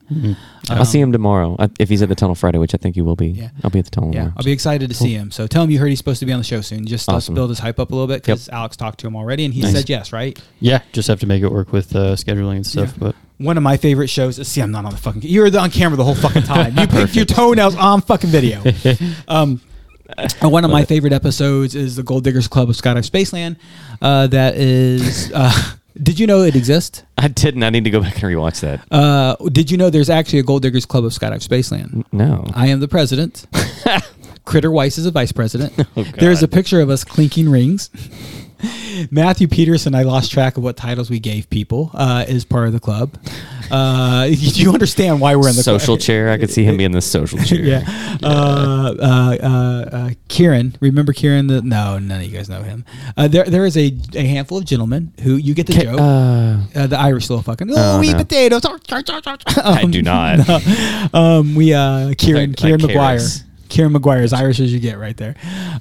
I'll see him tomorrow uh, if he's at the Tunnel Friday, which I think he will be. Yeah. I'll be at the Tunnel. yeah tomorrow. i'll be excited to see him so tell him you heard he's supposed to be on the show soon just let's build his hype up a little bit because alex talked to him already and he Nice. said yes right Yeah, just have to make it work with uh, scheduling and stuff. Yeah. But one of my favorite shows. See, I'm not on the fucking. You're on camera the whole fucking time. You picked your toenails on fucking video. Um, and one of my favorite episodes is the Gold Diggers Club of Skydive Spaceland. Uh, that is. Uh, did you know it exists? I didn't. I need to go back and rewatch that. Uh, did you know there's actually a Gold Diggers Club of Skydive Spaceland? No. I am the president. Critter Weiss is a vice president. Oh, There's a picture of us clinking rings. Matthew Peterson, I lost track of what titles we gave people, uh, is part of the club. Uh, do you understand why we're in the social club? chair. I could see him being the social chair. yeah. Uh, uh, uh, uh, Kieran, remember Kieran? The, no, none of you guys know him. Uh, there, there is a, a handful of gentlemen who you get the joke. uh, Uh, the Irish little fucking oh, Oh, we no. potatoes. I do not. um, we uh, Kieran Like- Kieran like McGuire. Carrots. Kieran McGuire as Irish as you get right there.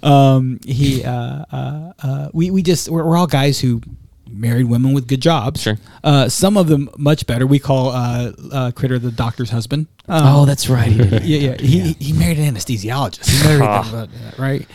Um, he uh, uh, uh, we we just we're, we're all guys who married women with good jobs. Sure. Uh, some of them much better. We call uh, uh, Critter the doctor's husband. Um, oh, that's right. He yeah, yeah. He, he married an anesthesiologist. He married them, uh, right?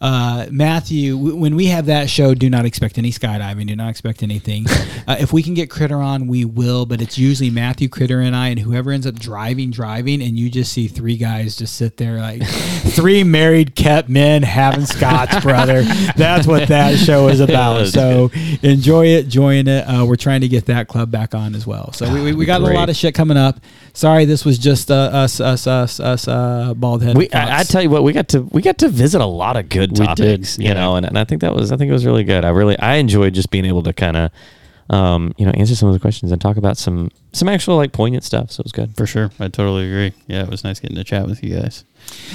Uh, Matthew, w- when we have that show, do not expect any skydiving. Do not expect anything. uh, if we can get Critter on, we will. But it's usually Matthew, Critter, and I, and whoever ends up driving, driving, and you just see three guys just sit there like three married kept men having scotch, brother. That's what that show is about. so enjoy it, join it. Uh, we're trying to get that club back on as well. So we, we, we got a lot of shit coming up. Sorry, this was just uh, us, us, us, us, uh, bald head. We, I, I tell you what, we got to we got to visit a lot of good We did, topics, you yeah. know, and, and I think that was I think it was really good. I really I enjoyed just being able to kind of, um, you know, answer some of the questions and talk about some some actual like poignant stuff. So it was good. For sure. I totally agree. Yeah, it was nice getting to chat with you guys.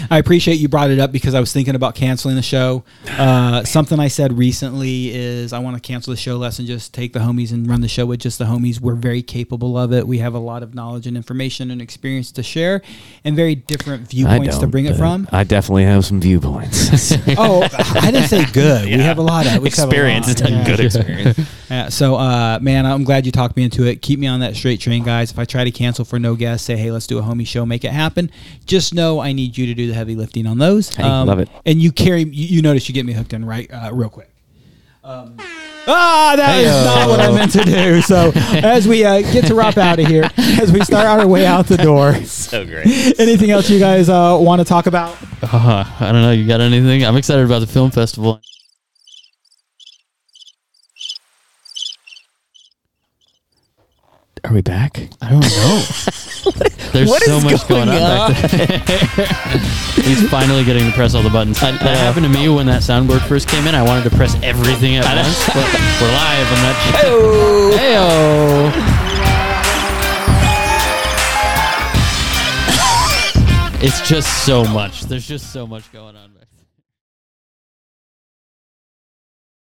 I appreciate you brought it up because I was thinking about canceling the show. Uh, something I said recently is I want to cancel the show less and just take the homies and run the show with just the homies. We're very capable of it. We have a lot of knowledge and information and experience to share, and very different viewpoints to bring it from. I definitely have some viewpoints. oh, I didn't say good. We have a lot of experience. lot. It's a Yeah. good experience. Yeah, so, uh, man, I'm glad you talked me into it. Keep me on that straight train, guys. If I try to cancel for no guests, say, hey, let's do a homie show, make it happen. Just know I need you to do the heavy lifting on those. Um, Hey, love it. And you carry, you, you notice you get me hooked in right, uh, real quick. Um, ah, that is not what I meant to do. So, as we uh, get to wrap out of here, as we start our way out the door, so great. anything else you guys uh, want to talk about? Uh, I don't know. You got anything? I'm excited about the film festival. Are we back? I don't know. There's What so is much going, going on, back there. He's finally getting to press all the buttons. That, that happened to me when that soundboard first came in. I wanted to press everything at once, but we're live on that. Heyo! It's just so much. There's just so much going on back there.